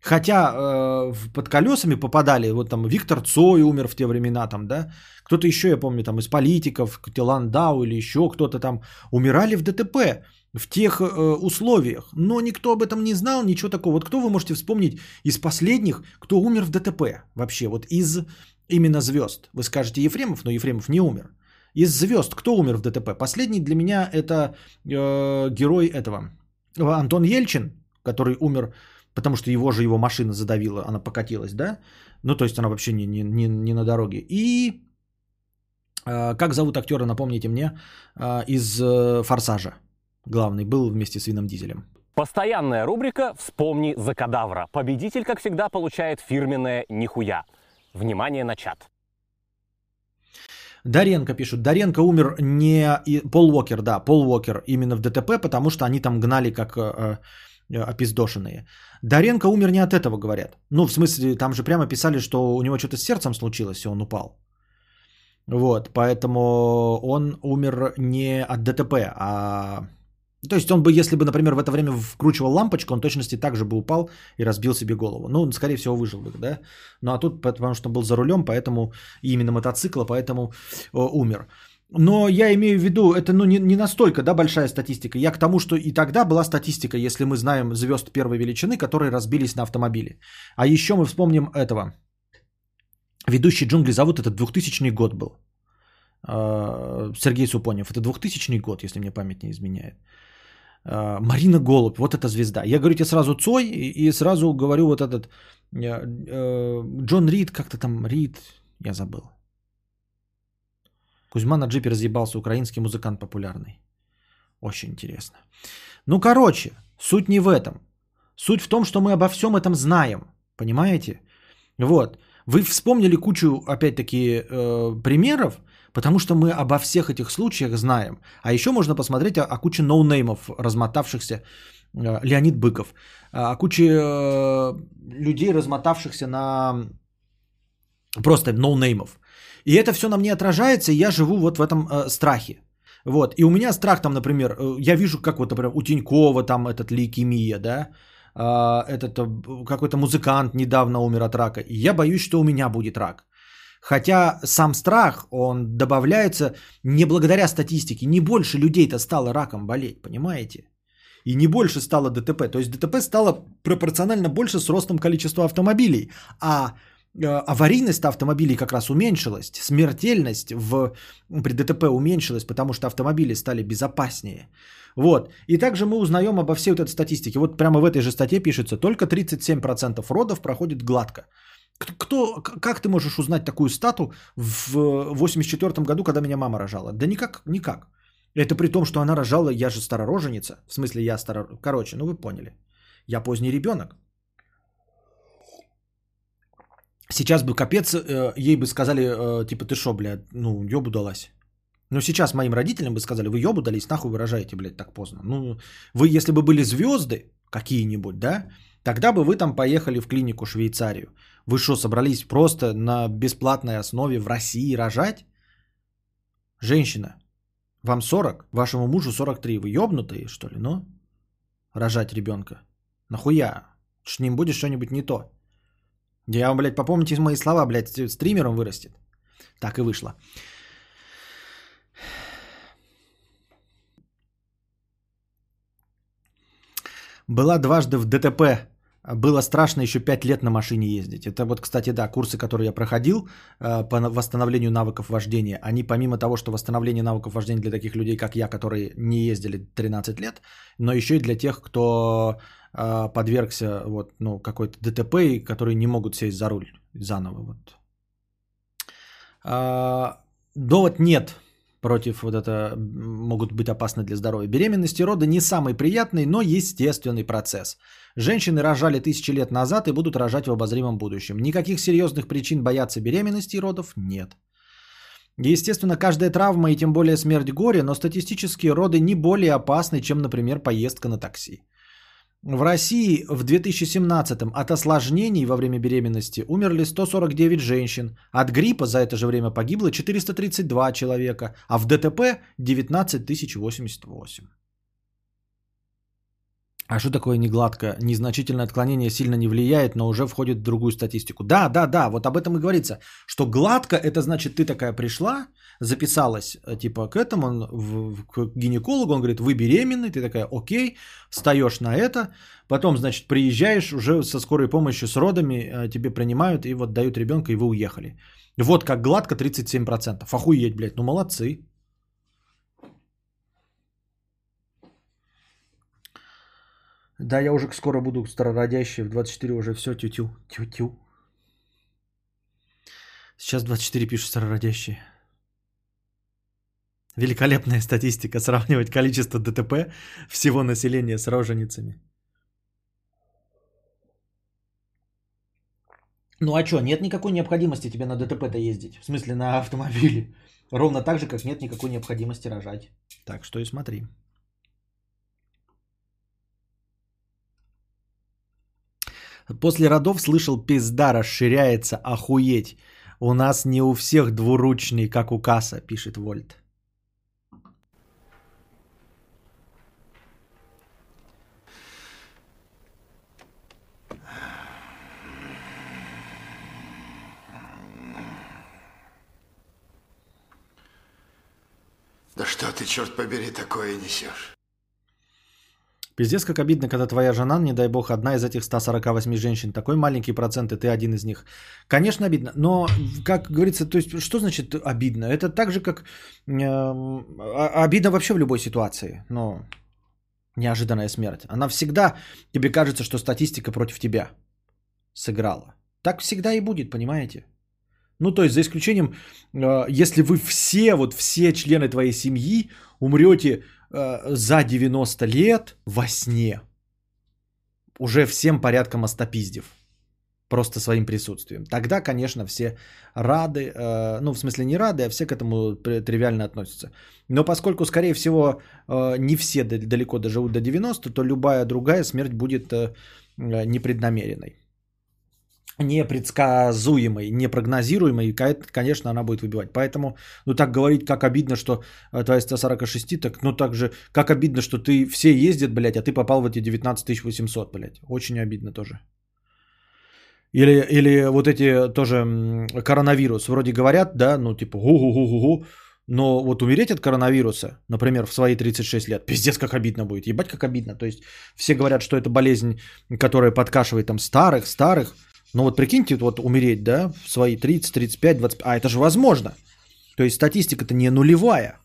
Хотя э, под колесами попадали, вот там Виктор Цой умер в те времена, там, да, кто-то еще, я помню, там из политиков, Тиландау или еще кто-то там умирали в ДТП в тех э, условиях, но никто об этом не знал, ничего такого. Вот кто вы можете вспомнить из последних, кто умер в ДТП вообще, вот из именно звезд? Вы скажете Ефремов, но Ефремов не умер. Из звезд кто умер в ДТП? Последний для меня это э, герой этого Антон Ельчин, который умер потому что его же его машина задавила, она покатилась, да? Ну, то есть она вообще не, не, не, не на дороге. И э, как зовут актера, напомните мне, э, из э, «Форсажа» главный, был вместе с Вином Дизелем. Постоянная рубрика «Вспомни за кадавра». Победитель, как всегда, получает фирменное «Нихуя». Внимание на чат. Даренко пишут. Даренко умер не... Пол Уокер, да, Пол Уокер именно в ДТП, потому что они там гнали как э, э, опиздошенные. Даренко умер не от этого, говорят. Ну, в смысле, там же прямо писали, что у него что-то с сердцем случилось, и он упал. Вот, поэтому он умер не от ДТП, а... То есть он бы, если бы, например, в это время вкручивал лампочку, он точности так же бы упал и разбил себе голову. Ну, скорее всего, выжил бы, да? Ну, а тут, потому что он был за рулем, поэтому именно мотоцикла, поэтому о, умер. Но я имею в виду, это ну, не, не настолько да, большая статистика. Я к тому, что и тогда была статистика, если мы знаем звезд первой величины, которые разбились на автомобиле. А еще мы вспомним этого. Ведущий джунгли зовут, это 2000 год был. А, Сергей Супонев. Это 2000 год, если мне память не изменяет. А, Марина Голубь, вот эта звезда. Я говорю тебе сразу Цой и сразу говорю вот этот э, э, Джон Рид, как-то там Рид, я забыл. Кузьма на джипе разъебался, украинский музыкант популярный. Очень интересно. Ну, короче, суть не в этом. Суть в том, что мы обо всем этом знаем. Понимаете? Вот. Вы вспомнили кучу, опять-таки, э, примеров, потому что мы обо всех этих случаях знаем. А еще можно посмотреть о, о куче no-name ов, размотавшихся. Э, Леонид Быков. О куче э, людей, размотавшихся на просто no-name ов. И это все на мне отражается, и я живу вот в этом э, страхе. Вот. И у меня страх там, например, э, я вижу, как вот, например, у Тинькова там этот лейкемия, да, э, этот э, какой-то музыкант недавно умер от рака. И я боюсь, что у меня будет рак. Хотя сам страх, он добавляется не благодаря статистике. Не больше людей-то стало раком болеть, понимаете? И не больше стало ДТП. То есть ДТП стало пропорционально больше с ростом количества автомобилей. А аварийность автомобилей как раз уменьшилась, смертельность в, при ДТП уменьшилась, потому что автомобили стали безопаснее. Вот. И также мы узнаем обо всей вот этой статистике. Вот прямо в этой же статье пишется, только 37% родов проходит гладко. Кто, как ты можешь узнать такую стату в 84 году, когда меня мама рожала? Да никак, никак. Это при том, что она рожала, я же старороженица. В смысле, я старо... Короче, ну вы поняли. Я поздний ребенок. Сейчас бы капец, э, ей бы сказали, э, типа, ты шо, блядь, ну, ёбу далась. Но сейчас моим родителям бы сказали, вы ёбу дались, нахуй вы рожаете, блядь, так поздно. Ну, вы, если бы были звезды какие-нибудь, да, тогда бы вы там поехали в клинику Швейцарию. Вы что, собрались просто на бесплатной основе в России рожать? Женщина, вам 40, вашему мужу 43. Вы ёбнутые, что ли, ну? Рожать ребенка. Нахуя? С ним будет что-нибудь не то. Я вам, блядь, попомните мои слова, блядь, стримером вырастет. Так и вышло. Была дважды в ДТП было страшно еще 5 лет на машине ездить. Это вот, кстати, да, курсы, которые я проходил э, по восстановлению навыков вождения, они помимо того, что восстановление навыков вождения для таких людей, как я, которые не ездили 13 лет, но еще и для тех, кто подвергся вот, ну, какой-то ДТП, и которые не могут сесть за руль заново. Вот. А, довод нет против вот это могут быть опасны для здоровья. Беременность и роды не самый приятный, но естественный процесс. Женщины рожали тысячи лет назад и будут рожать в обозримом будущем. Никаких серьезных причин бояться беременности и родов нет. Естественно, каждая травма и тем более смерть горе, но статистически роды не более опасны, чем, например, поездка на такси. В России в 2017 от осложнений во время беременности умерли 149 женщин. От гриппа за это же время погибло 432 человека, а в ДТП 19 088. А что такое негладко? Незначительное отклонение сильно не влияет, но уже входит в другую статистику. Да, да, да, вот об этом и говорится. Что гладко, это значит, ты такая пришла, записалась э, типа к этому, в, к гинекологу, он говорит, вы беременны, ты такая, окей, встаешь на это, потом, значит, приезжаешь уже со скорой помощью, с родами, э, тебе принимают и вот дают ребенка, и вы уехали. Вот как гладко 37%. Охуеть, блядь, ну молодцы. Да, я уже скоро буду старородящий, в 24 уже все тю-тю, тю-тю. Сейчас 24 пишут старородящие. Великолепная статистика сравнивать количество ДТП всего населения с роженицами. Ну а что, нет никакой необходимости тебе на ДТП-то ездить? В смысле на автомобиле. Ровно так же, как нет никакой необходимости рожать. Так что и смотри. После родов слышал, пизда расширяется, охуеть. У нас не у всех двуручный, как у касса, пишет Вольт. Да что ты, черт побери, такое несешь? Пиздец, как обидно, когда твоя жена, не дай бог, одна из этих 148 женщин. Такой маленький процент, и ты один из них. Конечно, обидно. Но, как говорится, то есть, что значит обидно? Это так же, как э, обидно вообще в любой ситуации. Но неожиданная смерть. Она всегда, тебе кажется, что статистика против тебя сыграла. Так всегда и будет, понимаете? Ну, то есть, за исключением, э, если вы все, вот все члены твоей семьи умрете э, за 90 лет во сне, уже всем порядком остопиздив, просто своим присутствием. Тогда, конечно, все рады, э, ну, в смысле не рады, а все к этому тривиально относятся. Но поскольку, скорее всего, не все далеко доживут до 90, то любая другая смерть будет непреднамеренной непредсказуемой, непрогнозируемой, конечно, она будет выбивать. Поэтому, ну так говорить, как обидно, что э, твоя 146, так, ну так же, как обидно, что ты все ездят, блядь, а ты попал в эти 19 800, блядь. Очень обидно тоже. Или, или вот эти тоже коронавирус. Вроде говорят, да, ну типа гу-гу-гу-гу-гу. Но вот умереть от коронавируса, например, в свои 36 лет, пиздец, как обидно будет. Ебать, как обидно. То есть все говорят, что это болезнь, которая подкашивает там старых, старых. Ну вот прикиньте, вот умереть, да, в свои 30, 35, 25, а это же возможно. То есть статистика-то не нулевая.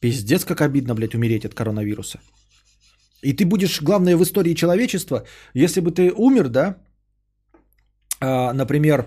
Пиздец, как обидно, блядь, умереть от коронавируса. И ты будешь, главное, в истории человечества, если бы ты умер, да, э, например,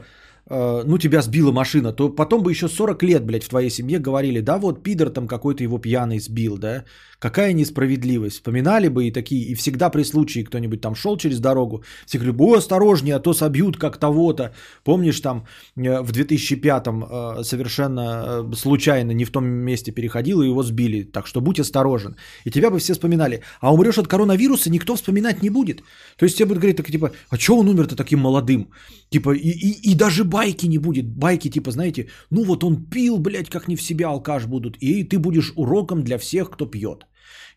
э, ну, тебя сбила машина, то потом бы еще 40 лет, блядь, в твоей семье говорили, да, вот пидор там какой-то его пьяный сбил, да, какая несправедливость. Вспоминали бы и такие, и всегда при случае кто-нибудь там шел через дорогу, все говорили, ой, осторожнее, а то собьют как того-то. Помнишь, там э, в 2005-м э, совершенно э, случайно не в том месте переходил, и его сбили, так что будь осторожен. И тебя бы все вспоминали. А умрешь от коронавируса, никто вспоминать не будет. То есть тебе будут говорить, так, типа, а что он умер-то таким молодым? Типа, и, и, и даже байки не будет. Байки, типа, знаете, ну вот он пил, блядь, как не в себя алкаш будут. И ты будешь уроком для всех, кто пьет.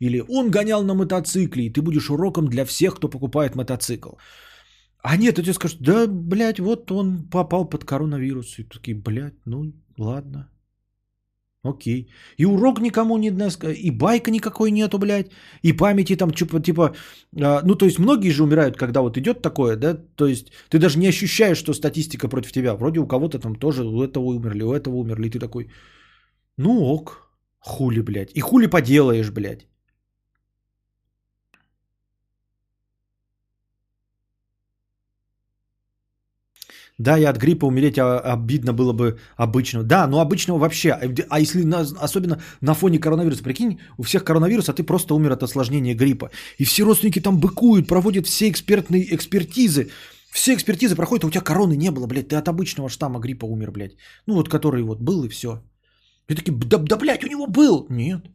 Или он гонял на мотоцикле, и ты будешь уроком для всех, кто покупает мотоцикл. А нет, ты тебе скажут, да, блядь, вот он попал под коронавирус. И такие, блядь, ну ладно. Окей. И урок никому не даст, и байка никакой нету, блядь, и памяти там, типа, типа, ну, то есть многие же умирают, когда вот идет такое, да, то есть ты даже не ощущаешь, что статистика против тебя, вроде у кого-то там тоже у этого умерли, у этого умерли, и ты такой, ну ок, хули, блядь, и хули поделаешь, блядь. Да, и от гриппа умереть а, обидно было бы обычного. Да, но обычного вообще. А если на, особенно на фоне коронавируса, прикинь, у всех коронавирус, а ты просто умер от осложнения гриппа. И все родственники там быкуют, проводят все экспертные экспертизы. Все экспертизы проходят, а у тебя короны не было, блядь. Ты от обычного штамма гриппа умер, блядь. Ну вот, который вот был и все. И такие, да, да, блядь, у него был. Нет.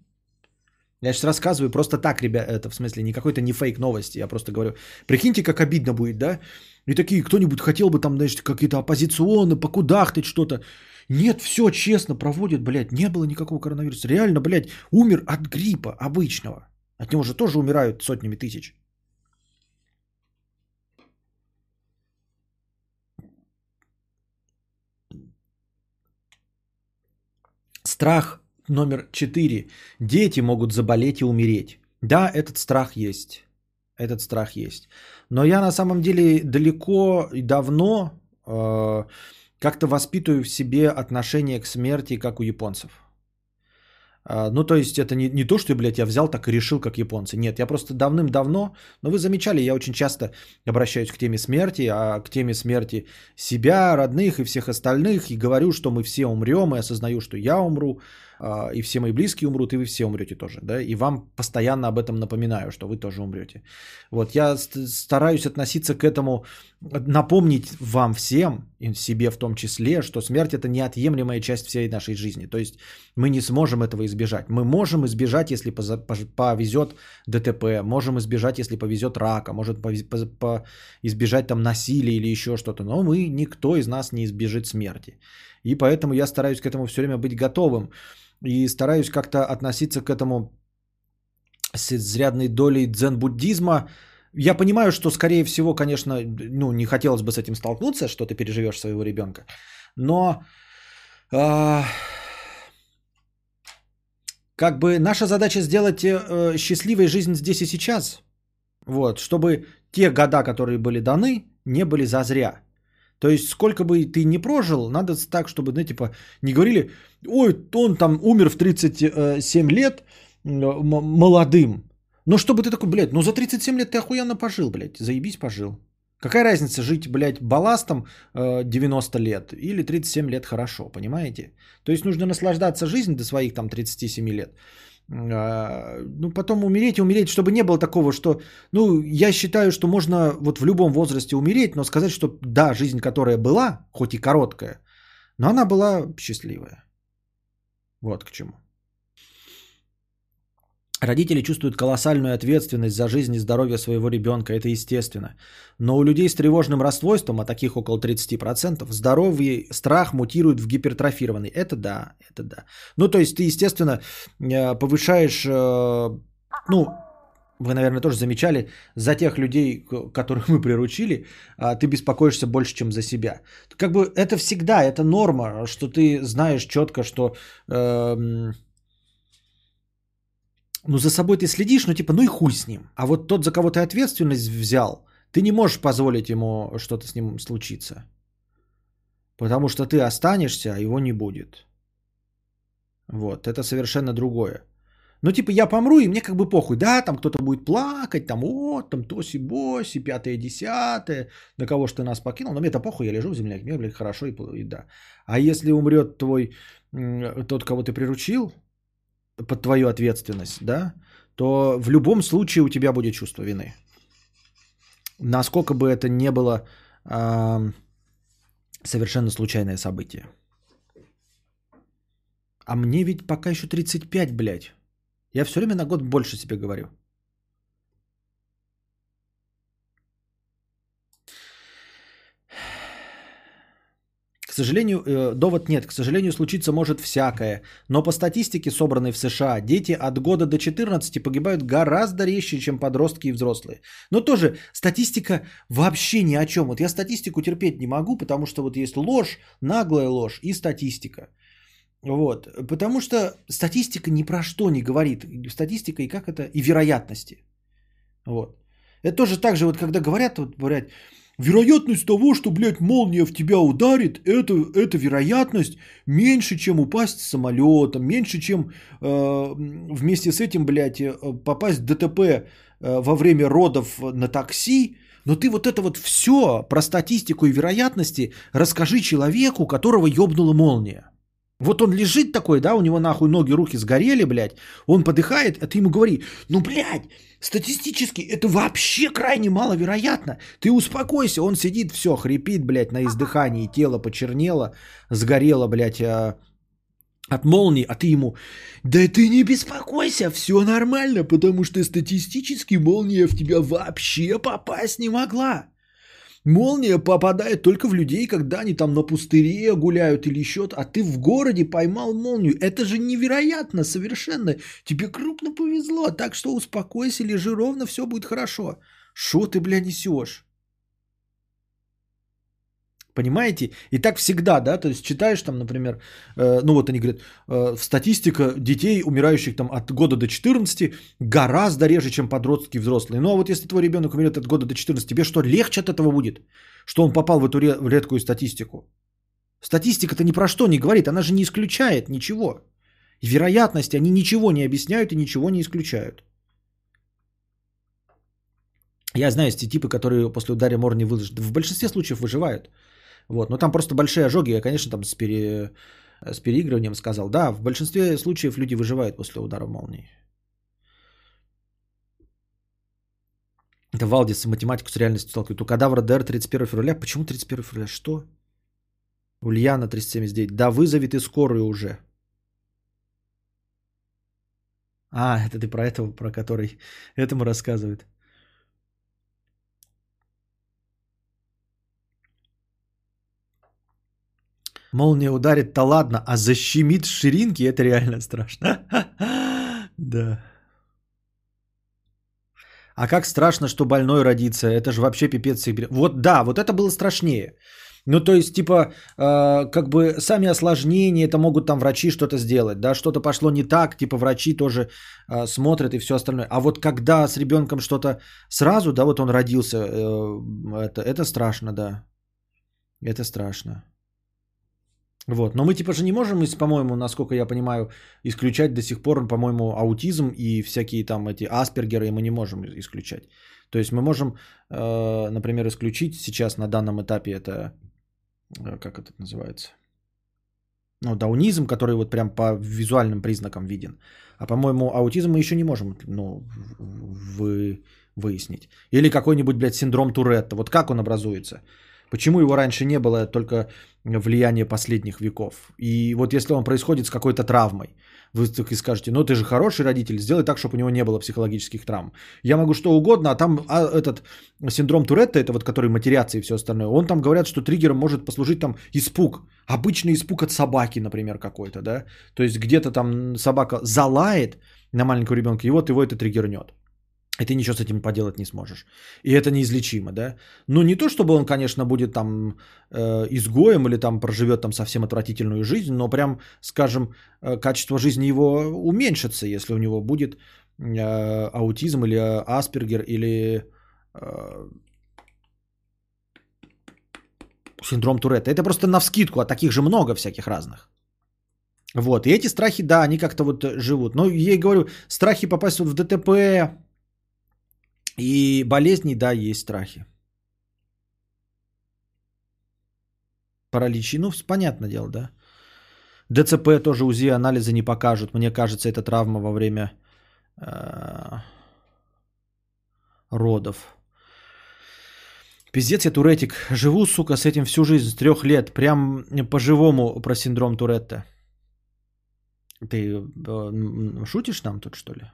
Я сейчас рассказываю просто так, ребят, это в смысле не какой-то не фейк новости, я просто говорю. Прикиньте, как обидно будет, да? И такие, кто-нибудь хотел бы там, значит, какие-то оппозиционные, покудахтать что-то. Нет, все честно проводят, блядь, не было никакого коронавируса. Реально, блядь, умер от гриппа обычного. От него же тоже умирают сотнями тысяч. Страх номер четыре. Дети могут заболеть и умереть. Да, этот страх есть. Этот страх есть. Но я на самом деле далеко и давно э, как-то воспитываю в себе отношение к смерти, как у японцев. Э, ну, то есть это не, не то, что, блядь, я взял так и решил, как японцы. Нет, я просто давным-давно, но вы замечали, я очень часто обращаюсь к теме смерти, а к теме смерти себя, родных и всех остальных, и говорю, что мы все умрем, и осознаю, что я умру, и все мои близкие умрут, и вы все умрете тоже, да, и вам постоянно об этом напоминаю, что вы тоже умрете. Вот я стараюсь относиться к этому, напомнить вам всем, и себе в том числе, что смерть это неотъемлемая часть всей нашей жизни, то есть мы не сможем этого избежать. Мы можем избежать, если повезет ДТП, можем избежать, если повезет рака, может избежать там насилия или еще что-то, но мы, никто из нас не избежит смерти. И поэтому я стараюсь к этому все время быть готовым и стараюсь как-то относиться к этому с изрядной долей дзен-буддизма. Я понимаю, что, скорее всего, конечно, ну, не хотелось бы с этим столкнуться, что ты переживешь своего ребенка, но э, как бы наша задача сделать э, счастливой жизнь здесь и сейчас, вот, чтобы те года, которые были даны, не были зазря. То есть, сколько бы ты ни прожил, надо так, чтобы, ну, типа, не говорили, ой, он там умер в 37 лет молодым. Но чтобы ты такой, блядь, ну за 37 лет ты охуенно пожил, блядь, заебись пожил. Какая разница жить, блядь, балластом 90 лет или 37 лет хорошо, понимаете? То есть нужно наслаждаться жизнью до своих там 37 лет. А, ну, потом умереть и умереть, чтобы не было такого, что, ну, я считаю, что можно вот в любом возрасте умереть, но сказать, что да, жизнь, которая была, хоть и короткая, но она была счастливая. Вот к чему. Родители чувствуют колоссальную ответственность за жизнь и здоровье своего ребенка, это естественно. Но у людей с тревожным расстройством, а таких около 30%, здоровье, страх мутирует в гипертрофированный. Это да, это да. Ну, то есть ты, естественно, э, повышаешь, э, ну, вы, наверное, тоже замечали, за тех людей, которых мы приручили, а, ты беспокоишься больше, чем за себя. Как бы это всегда, это норма, что ты знаешь четко, что... Э, ну, за собой ты следишь, ну, типа, ну и хуй с ним. А вот тот, за кого ты ответственность взял, ты не можешь позволить ему что-то с ним случиться. Потому что ты останешься, а его не будет. Вот, это совершенно другое. Ну, типа, я помру, и мне как бы похуй. Да, там кто-то будет плакать, там, вот, там, тоси-боси, пятое, десятое, на кого что ты нас покинул. Но мне это похуй, я лежу в земле, мне, блядь, хорошо и, и да. А если умрет твой, тот, кого ты приручил, под твою ответственность, да, то в любом случае у тебя будет чувство вины. Насколько бы это не было э, совершенно случайное событие. А мне ведь пока еще 35, блядь. Я все время на год больше себе говорю. Сожалению, э, довод нет. К сожалению, случиться может всякое. Но по статистике, собранной в США, дети от года до 14 погибают гораздо резче, чем подростки и взрослые. Но тоже статистика вообще ни о чем. Вот я статистику терпеть не могу, потому что вот есть ложь, наглая ложь и статистика. Вот. Потому что статистика ни про что не говорит. Статистика и как это? И вероятности. Вот. Это тоже так же, вот когда говорят, вот, говорят, вероятность того, что, блядь, молния в тебя ударит, это, это вероятность меньше, чем упасть с самолетом, меньше, чем э, вместе с этим, блядь, э, попасть в ДТП э, во время родов на такси. Но ты вот это вот все про статистику и вероятности расскажи человеку, которого ёбнула молния. Вот он лежит такой, да, у него нахуй ноги, руки сгорели, блядь. Он подыхает, а ты ему говори, ну, блядь, статистически это вообще крайне маловероятно. Ты успокойся, он сидит, все, хрипит, блядь, на издыхании, тело почернело, сгорело, блядь, а, от молнии, а ты ему, да ты не беспокойся, все нормально, потому что статистически молния в тебя вообще попасть не могла. Молния попадает только в людей, когда они там на пустыре гуляют или еще, а ты в городе поймал молнию. Это же невероятно совершенно. Тебе крупно повезло, так что успокойся, лежи ровно, все будет хорошо. Что ты, бля, несешь? Понимаете? И так всегда, да, то есть читаешь там, например, э, ну вот они говорят, э, статистика детей, умирающих там от года до 14, гораздо реже, чем подростки и взрослые. Ну а вот если твой ребенок умрет от года до 14, тебе что, легче от этого будет? Что он попал в эту ре- редкую статистику? Статистика-то ни про что не говорит, она же не исключает ничего. Вероятности, они ничего не объясняют и ничего не исключают. Я знаю эти типы, которые после удара мор не выложат. В большинстве случаев выживают. Вот. Но там просто большие ожоги. Я, конечно, там с, пере... с переигрыванием сказал. Да, в большинстве случаев люди выживают после удара молнии. Это Валдис математику с реальностью сталкивает. У кадавра ДР 31 февраля. Почему 31 февраля? Что? Ульяна 379. Да, вызови ты скорую уже. А, это ты про этого, про который этому рассказывает. Молния ударит-то ладно, а защемит ширинки, это реально страшно. Да. А как страшно, что больной родится. Это же вообще пипец. Вот да, вот это было страшнее. Ну, то есть, типа, э, как бы сами осложнения, это могут там врачи что-то сделать, да, что-то пошло не так, типа врачи тоже э, смотрят и все остальное. А вот когда с ребенком что-то сразу, да, вот он родился, э, это, это страшно, да. Это страшно. Вот. Но мы типа же не можем, по-моему, насколько я понимаю, исключать до сих пор, по-моему, аутизм и всякие там эти аспергеры мы не можем исключать. То есть мы можем, э, например, исключить сейчас на данном этапе это, э, как это называется, ну, даунизм, который вот прям по визуальным признакам виден. А по-моему, аутизм мы еще не можем, ну, вы, выяснить. Или какой-нибудь, блядь, синдром Туретта. Вот как он образуется? Почему его раньше не было, только влияние последних веков? И вот если он происходит с какой-то травмой, вы таки скажете, ну ты же хороший родитель, сделай так, чтобы у него не было психологических травм. Я могу что угодно, а там а этот синдром Туретта, это вот который матерятся и все остальное, он там говорят, что триггером может послужить там испуг. Обычный испуг от собаки, например, какой-то, да? То есть где-то там собака залает на маленького ребенка, и вот его это триггернет. И ты ничего с этим поделать не сможешь. И это неизлечимо, да? Ну, не то, чтобы он, конечно, будет там э, изгоем или там проживет там совсем отвратительную жизнь, но прям, скажем, э, качество жизни его уменьшится, если у него будет э, аутизм или э, аспергер или э, синдром Туретта. Это просто на вскидку, а таких же много всяких разных. Вот, и эти страхи, да, они как-то вот живут. Но я ей говорю, страхи попасть вот в ДТП и болезни, да, есть страхи. Параличи, ну, понятное дело, да. ДЦП тоже УЗИ анализы не покажут. Мне кажется, это травма во время э, родов. Пиздец, я туретик. Живу, сука, с этим всю жизнь, с трех лет. Прям по-живому про синдром Туретта. Ты э, шутишь нам тут, что ли?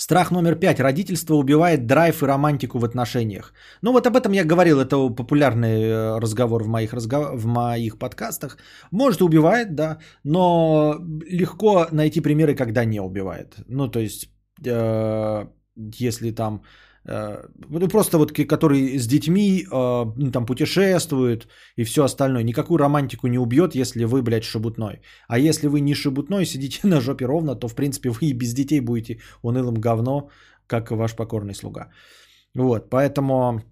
Страх номер пять. Родительство убивает драйв и романтику в отношениях. Ну вот об этом я говорил, это популярный э, разговор в моих, разгов... в моих подкастах. Может убивает, да, но легко найти примеры, когда не убивает. Ну то есть, э, если там просто вот который с детьми э, ну, там путешествует и все остальное. Никакую романтику не убьет, если вы, блядь, шебутной. А если вы не шебутной, сидите на жопе ровно, то, в принципе, вы и без детей будете унылым говно, как ваш покорный слуга. Вот, поэтому...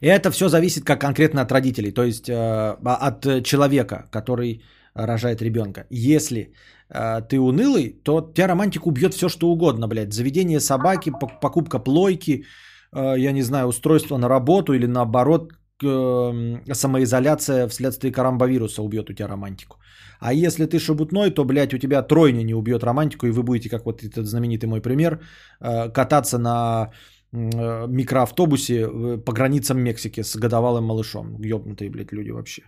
И это все зависит как конкретно от родителей, то есть э, от человека, который рожает ребенка. Если э, ты унылый, то тебя романтика убьет все, что угодно, блядь. Заведение собаки, покупка плойки, э, я не знаю, устройство на работу или наоборот, э, самоизоляция вследствие карамбовируса убьет у тебя романтику. А если ты шебутной, то, блядь, у тебя тройня не убьет романтику, и вы будете, как вот этот знаменитый мой пример, э, кататься на э, микроавтобусе э, по границам Мексики с годовалым малышом. Ёбнутые, блядь, люди вообще.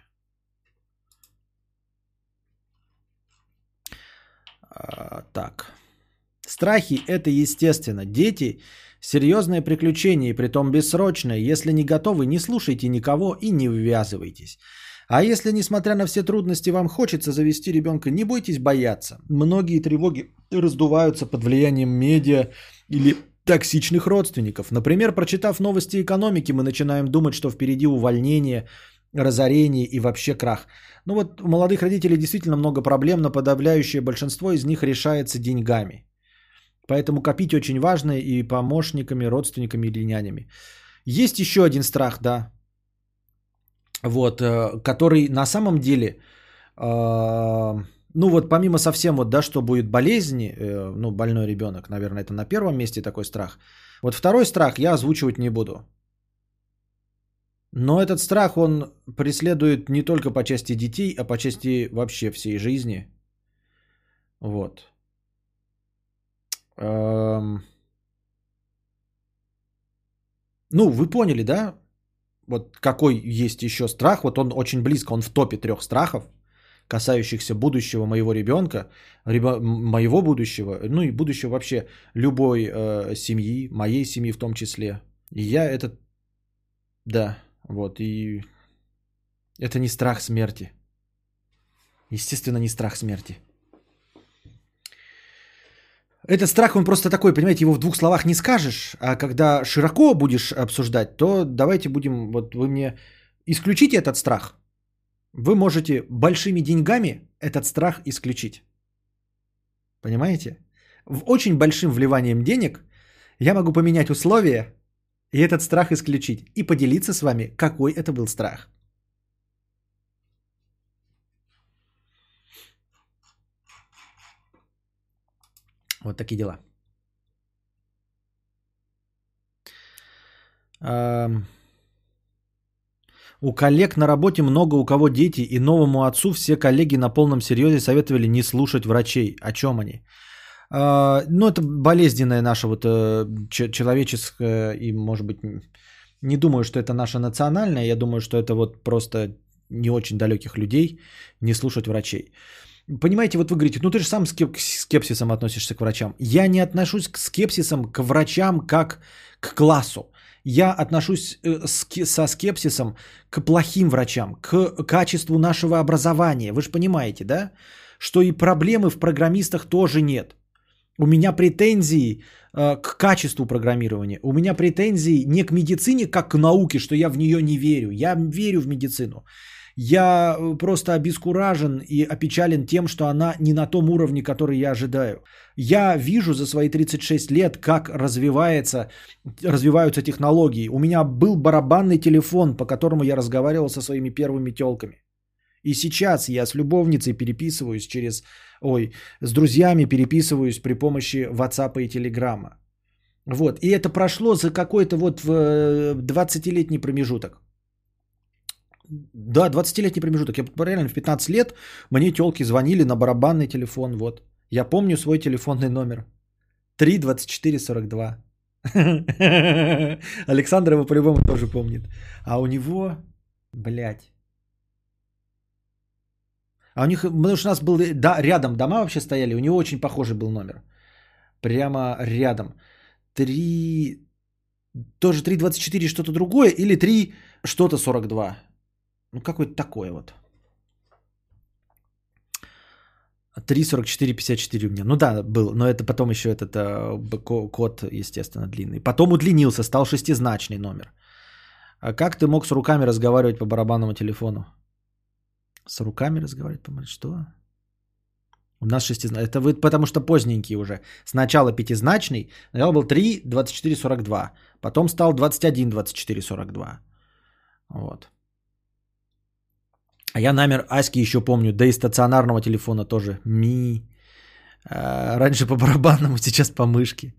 А, так. Страхи – это естественно. Дети – серьезное приключение, и притом бессрочное. Если не готовы, не слушайте никого и не ввязывайтесь. А если, несмотря на все трудности, вам хочется завести ребенка, не бойтесь бояться. Многие тревоги раздуваются под влиянием медиа или токсичных родственников. Например, прочитав новости экономики, мы начинаем думать, что впереди увольнение – разорение и вообще крах. Ну вот у молодых родителей действительно много проблем, но подавляющее большинство из них решается деньгами. Поэтому копить очень важно и помощниками, родственниками или нянями. Есть еще один страх, да, вот, э, который на самом деле, э, ну вот помимо совсем вот, да, что будет болезни, э, ну больной ребенок, наверное, это на первом месте такой страх. Вот второй страх я озвучивать не буду. Но этот страх, он преследует не только по части детей, а по части вообще всей жизни. Вот. Эм... Ну, вы поняли, да? Вот какой есть еще страх. Вот он очень близко, он в топе трех страхов, касающихся будущего моего ребенка, ребо... моего будущего, ну и будущего вообще любой э, семьи, моей семьи в том числе. И я этот, да, вот, и это не страх смерти. Естественно, не страх смерти. Этот страх, он просто такой, понимаете, его в двух словах не скажешь, а когда широко будешь обсуждать, то давайте будем, вот вы мне исключите этот страх. Вы можете большими деньгами этот страх исключить. Понимаете? В очень большим вливанием денег я могу поменять условия и этот страх исключить. И поделиться с вами, какой это был страх. Вот такие дела. У коллег на работе много у кого дети, и новому отцу все коллеги на полном серьезе советовали не слушать врачей. О чем они? А, ну, это болезненная наша вот э, человеческая, и, может быть, не думаю, что это наша национальная, я думаю, что это вот просто не очень далеких людей не слушать врачей. Понимаете, вот вы говорите, ну ты же сам с скепсисом относишься к врачам. Я не отношусь к скепсисам к врачам как к классу. Я отношусь э, со скепсисом к плохим врачам, к качеству нашего образования. Вы же понимаете, да? Что и проблемы в программистах тоже нет. У меня претензии э, к качеству программирования. У меня претензии не к медицине, как к науке, что я в нее не верю. Я верю в медицину. Я э, просто обескуражен и опечален тем, что она не на том уровне, который я ожидаю. Я вижу за свои 36 лет, как развивается, развиваются технологии. У меня был барабанный телефон, по которому я разговаривал со своими первыми телками. И сейчас я с любовницей переписываюсь через... Ой, с друзьями переписываюсь при помощи WhatsApp и Telegram. Вот. И это прошло за какой-то вот 20-летний промежуток. Да, 20-летний промежуток. Я реально в 15 лет мне телки звонили на барабанный телефон. Вот. Я помню свой телефонный номер. 3 24 42. Александр его по-любому тоже помнит. А у него, блядь. А у них, потому что у нас был, да, рядом дома вообще стояли, у него очень похожий был номер. Прямо рядом. 3, тоже 3.24 что-то другое или 3 что-то 42. Ну, какое-то такое вот. 3.44.54 у меня. Ну да, был, но это потом еще этот э, код, естественно, длинный. Потом удлинился, стал шестизначный номер. А как ты мог с руками разговаривать по барабанному телефону? С руками разговаривать по Что? У нас шестизначный. Это вы потому что поздненький уже. Сначала пятизначный, сначала был 3, 24, 42. Потом стал 21, 24, 42. Вот. А я номер Аськи еще помню, да и стационарного телефона тоже. Ми. А, раньше по барабанному, сейчас по мышке.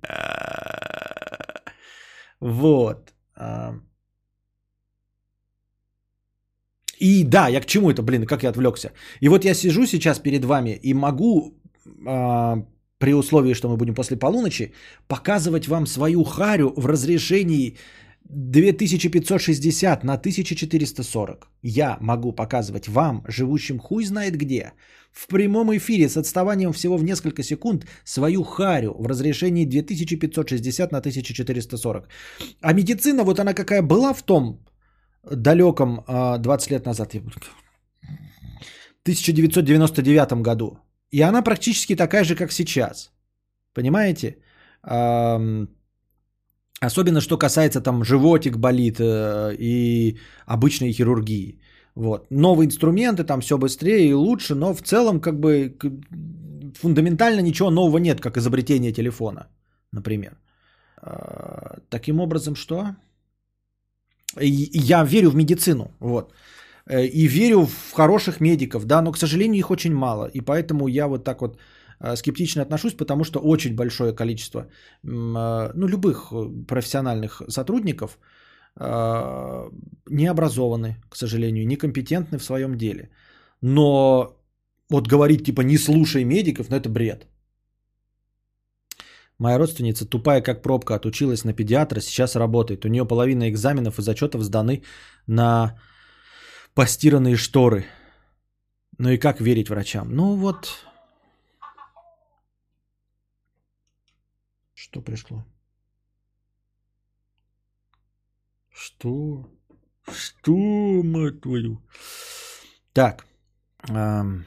Вот. А. И да, я к чему это, блин, как я отвлекся. И вот я сижу сейчас перед вами и могу, э, при условии, что мы будем после полуночи, показывать вам свою харю в разрешении 2560 на 1440. Я могу показывать вам, живущим хуй знает где, в прямом эфире с отставанием всего в несколько секунд свою харю в разрешении 2560 на 1440. А медицина, вот она какая была в том далеком 20 лет назад, 1999 году. И она практически такая же, как сейчас. Понимаете? Особенно, что касается там животик болит э, и обычной хирургии. Вот. Новые инструменты, там все быстрее и лучше, но в целом как бы фундаментально ничего нового нет, как изобретение телефона, например. А, таким образом, что? Я верю в медицину, вот. Э, и верю в хороших медиков, да, но, к сожалению, их очень мало. И поэтому я вот так вот э, скептично отношусь, потому что очень большое количество, э, ну, любых профессиональных сотрудников не образованы, к сожалению, некомпетентны в своем деле. Но вот говорить типа не слушай медиков, ну это бред. Моя родственница, тупая как пробка, отучилась на педиатра, сейчас работает. У нее половина экзаменов и зачетов сданы на постиранные шторы. Ну и как верить врачам? Ну вот... Что пришло? Что? Что, мать твою? Так. Эм...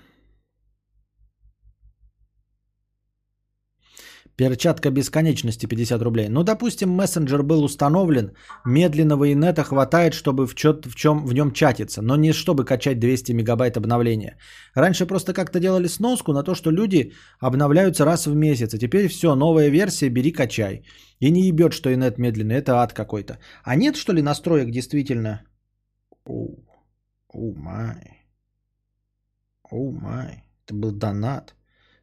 Перчатка бесконечности 50 рублей. Ну, допустим, мессенджер был установлен, медленного инета хватает, чтобы в, чет, в, чем, в нем чатиться, но не чтобы качать 200 мегабайт обновления. Раньше просто как-то делали сноску на то, что люди обновляются раз в месяц, а теперь все, новая версия, бери, качай. И не ебет, что инет медленный, это ад какой-то. А нет, что ли, настроек действительно? Оу, оу май. Оу май. Это был донат.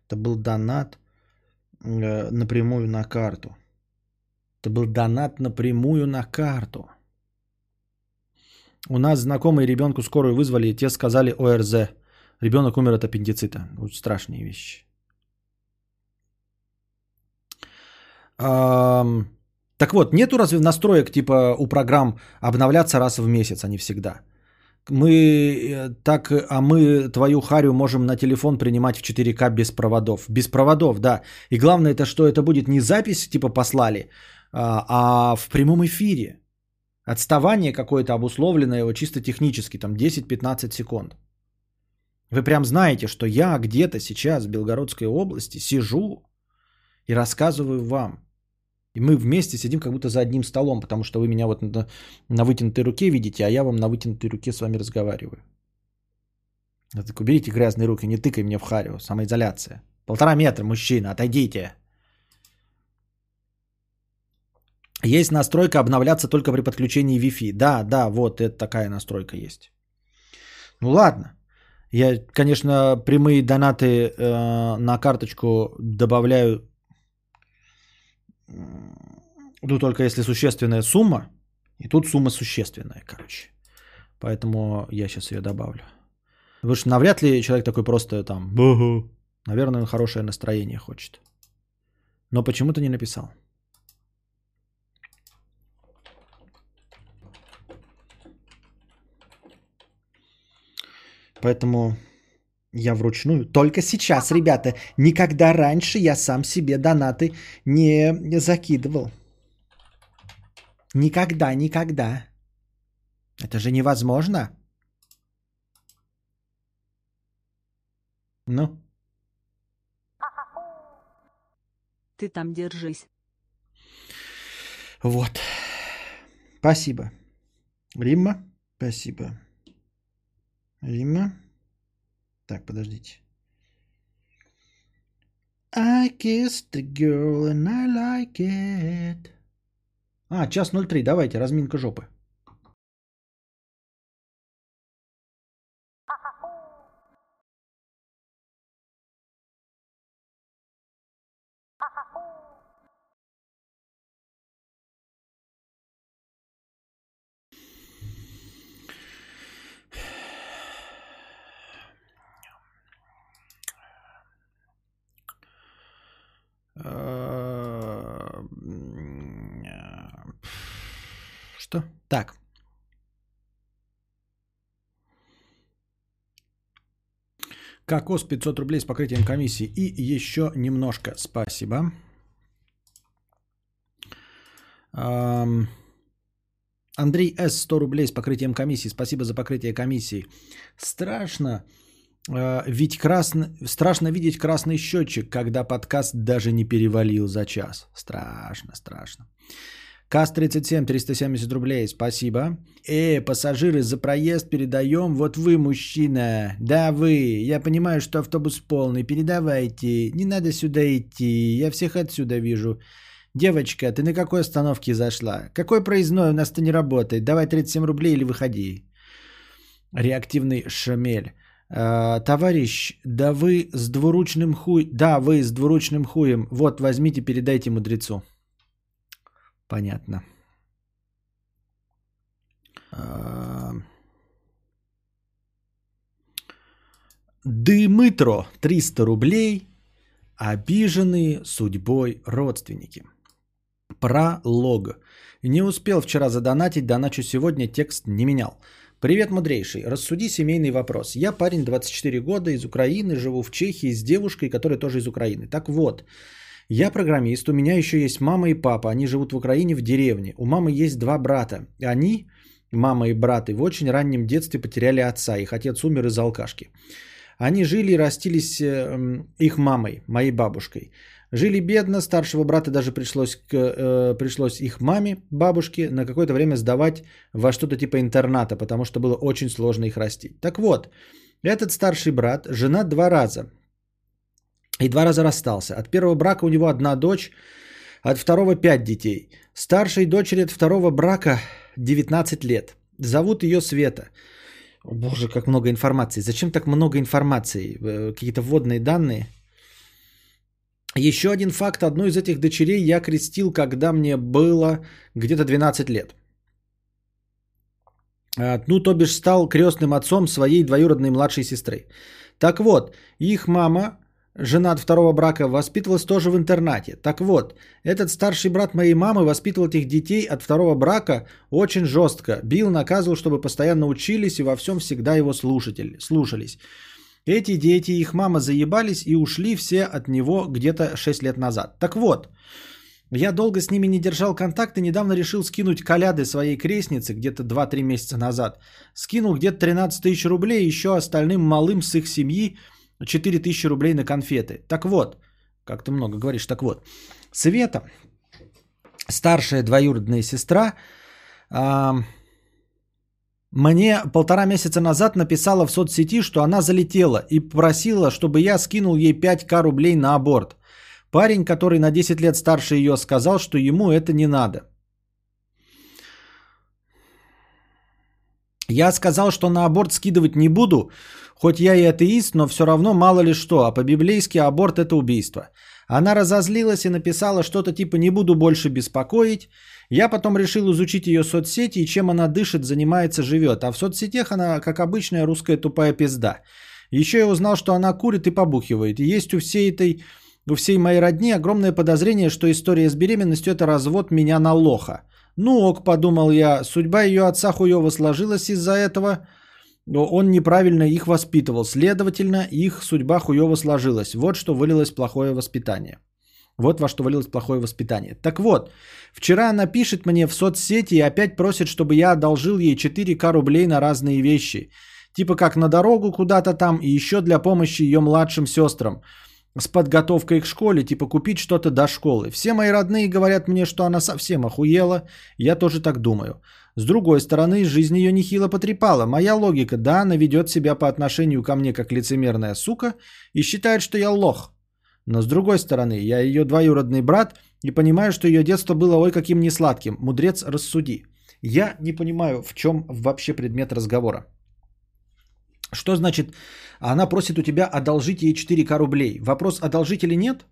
Это был донат напрямую на карту. Это был донат напрямую на карту. У нас знакомые ребенку скорую вызвали, и те сказали ОРЗ. Ребенок умер от аппендицита. Вот страшные вещи. Um, так вот, нету разве настроек типа у программ обновляться раз в месяц, а не всегда? Мы э, так, а мы твою харю можем на телефон принимать в 4К без проводов. Без проводов, да. И главное это, что это будет не запись, типа послали, а, а в прямом эфире. Отставание какое-то обусловленное его чисто технически, там 10-15 секунд. Вы прям знаете, что я где-то сейчас в Белгородской области сижу и рассказываю вам. И мы вместе сидим как будто за одним столом, потому что вы меня вот на, на вытянутой руке видите, а я вам на вытянутой руке с вами разговариваю. Я так, уберите грязные руки, не тыкай мне в харю, самоизоляция. Полтора метра, мужчина, отойдите. Есть настройка обновляться только при подключении Wi-Fi. Да, да, вот это такая настройка есть. Ну ладно. Я, конечно, прямые донаты э, на карточку добавляю, ну, только если существенная сумма. И тут сумма существенная, короче. Поэтому я сейчас ее добавлю. Потому что навряд ли человек такой просто там, Бу-бу. наверное, он хорошее настроение хочет. Но почему-то не написал. Поэтому я вручную. Только сейчас, ребята. Никогда раньше я сам себе донаты не закидывал. Никогда, никогда. Это же невозможно. Ну? Ты там держись. Вот. Спасибо. Римма, спасибо. Римма. Так, подождите. I kissed the girl and I like it. А, час 03, давайте, разминка жопы. Э, Что? Так. Кокос 500 рублей с покрытием комиссии. И еще немножко. Спасибо. Андрей С. 100 рублей с покрытием комиссии. Спасибо за покрытие комиссии. Страшно. э, Ведь красно... страшно видеть красный счетчик, когда подкаст даже не перевалил за час. Страшно, страшно. КАС-37, 370 рублей, спасибо. Э, пассажиры, за проезд передаем, вот вы, мужчина. Да, вы, я понимаю, что автобус полный, передавайте. Не надо сюда идти, я всех отсюда вижу. Девочка, ты на какой остановке зашла? Какой проездной у нас-то не работает? Давай 37 рублей или выходи. Реактивный шамель. Э, товарищ, да вы с двуручным хуй... Да, вы с двуручным хуем. Вот, возьмите, передайте мудрецу. Понятно. А, Дымытро 300 рублей. Обиженные судьбой родственники. Пролог. Не успел вчера задонатить, доначу сегодня, текст не менял. Привет, мудрейший. Рассуди семейный вопрос. Я парень 24 года из Украины, живу в Чехии с девушкой, которая тоже из Украины. Так вот, я программист, у меня еще есть мама и папа, они живут в Украине в деревне. У мамы есть два брата. Они, мама и браты, в очень раннем детстве потеряли отца, их отец умер из алкашки. Они жили и растились э, их мамой, моей бабушкой. Жили бедно, старшего брата даже пришлось, к, э, пришлось их маме, бабушке, на какое-то время сдавать во что-то типа интерната, потому что было очень сложно их растить. Так вот, этот старший брат женат два раза. И два раза расстался. От первого брака у него одна дочь, от второго пять детей. Старшей дочери от второго брака 19 лет. Зовут ее Света. О, боже, как много информации. Зачем так много информации? Э, Какие-то вводные данные. Еще один факт. Одну из этих дочерей я крестил, когда мне было где-то 12 лет. Ну, то бишь стал крестным отцом своей двоюродной младшей сестры. Так вот, их мама, жена от второго брака, воспитывалась тоже в интернате. Так вот, этот старший брат моей мамы воспитывал этих детей от второго брака очень жестко. Бил, наказывал, чтобы постоянно учились и во всем всегда его слушатели, слушались. Эти дети, их мама заебались и ушли все от него где-то 6 лет назад. Так вот, я долго с ними не держал контакт и недавно решил скинуть коляды своей крестницы где-то 2-3 месяца назад. Скинул где-то 13 тысяч рублей, еще остальным малым с их семьи 4 тысячи рублей на конфеты. Так вот, как ты много говоришь, так вот, Света, старшая двоюродная сестра, а, мне полтора месяца назад написала в соцсети, что она залетела и просила, чтобы я скинул ей 5к рублей на аборт. Парень, который на 10 лет старше ее, сказал, что ему это не надо. Я сказал, что на аборт скидывать не буду. Хоть я и атеист, но все равно мало ли что, а по-библейски аборт это убийство. Она разозлилась и написала что-то типа «не буду больше беспокоить». Я потом решил изучить ее соцсети и чем она дышит, занимается, живет. А в соцсетях она, как обычная русская тупая пизда. Еще я узнал, что она курит и побухивает. И есть у всей этой, у всей моей родни огромное подозрение, что история с беременностью это развод меня на лоха. Ну ок, подумал я, судьба ее отца хуево сложилась из-за этого. Но он неправильно их воспитывал. Следовательно, их судьба хуево сложилась. Вот что вылилось плохое воспитание. Вот во что вылилось плохое воспитание. Так вот, вчера она пишет мне в соцсети и опять просит, чтобы я одолжил ей 4к рублей на разные вещи. Типа как на дорогу куда-то там и еще для помощи ее младшим сестрам. С подготовкой к школе, типа купить что-то до школы. Все мои родные говорят мне, что она совсем охуела. Я тоже так думаю. С другой стороны, жизнь ее нехило потрепала. Моя логика, да, она ведет себя по отношению ко мне как лицемерная сука и считает, что я лох. Но с другой стороны, я ее двоюродный брат и понимаю, что ее детство было ой каким несладким. Мудрец, рассуди. Я не понимаю, в чем вообще предмет разговора. Что значит, она просит у тебя одолжить ей 4к рублей? Вопрос, одолжить или нет?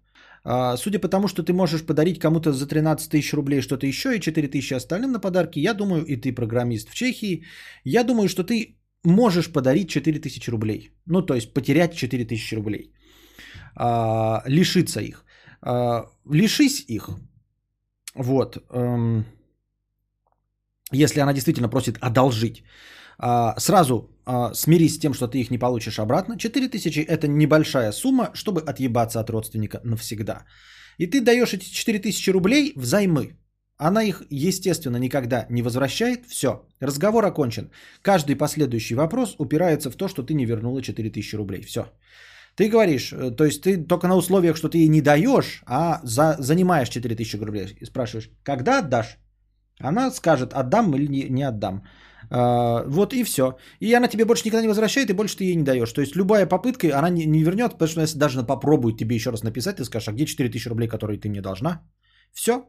А, судя по тому, что ты можешь подарить кому-то за 13 тысяч рублей что-то еще и 4 тысячи остальным на подарки, я думаю, и ты программист в Чехии, я думаю, что ты можешь подарить 4 тысячи рублей. Ну, то есть потерять 4 тысячи рублей. А, лишиться их. А, лишись их. Вот. Эм, если она действительно просит одолжить. Сразу а, смирись с тем, что ты их не получишь обратно. 4000 это небольшая сумма, чтобы отъебаться от родственника навсегда. И ты даешь эти 4000 рублей взаймы. Она их, естественно, никогда не возвращает. Все, разговор окончен. Каждый последующий вопрос упирается в то, что ты не вернула 4000 рублей. Все. Ты говоришь, э, то есть ты только на условиях, что ты ей не даешь, а за, занимаешь 4000 рублей. И спрашиваешь, когда отдашь? Она скажет, отдам или не, не отдам. А, вот и все. И она тебе больше никогда не возвращает, и больше ты ей не даешь. То есть любая попытка, она не, не вернет, потому что если даже попробует тебе еще раз написать, ты скажешь, а где 4000 рублей, которые ты мне должна? Все.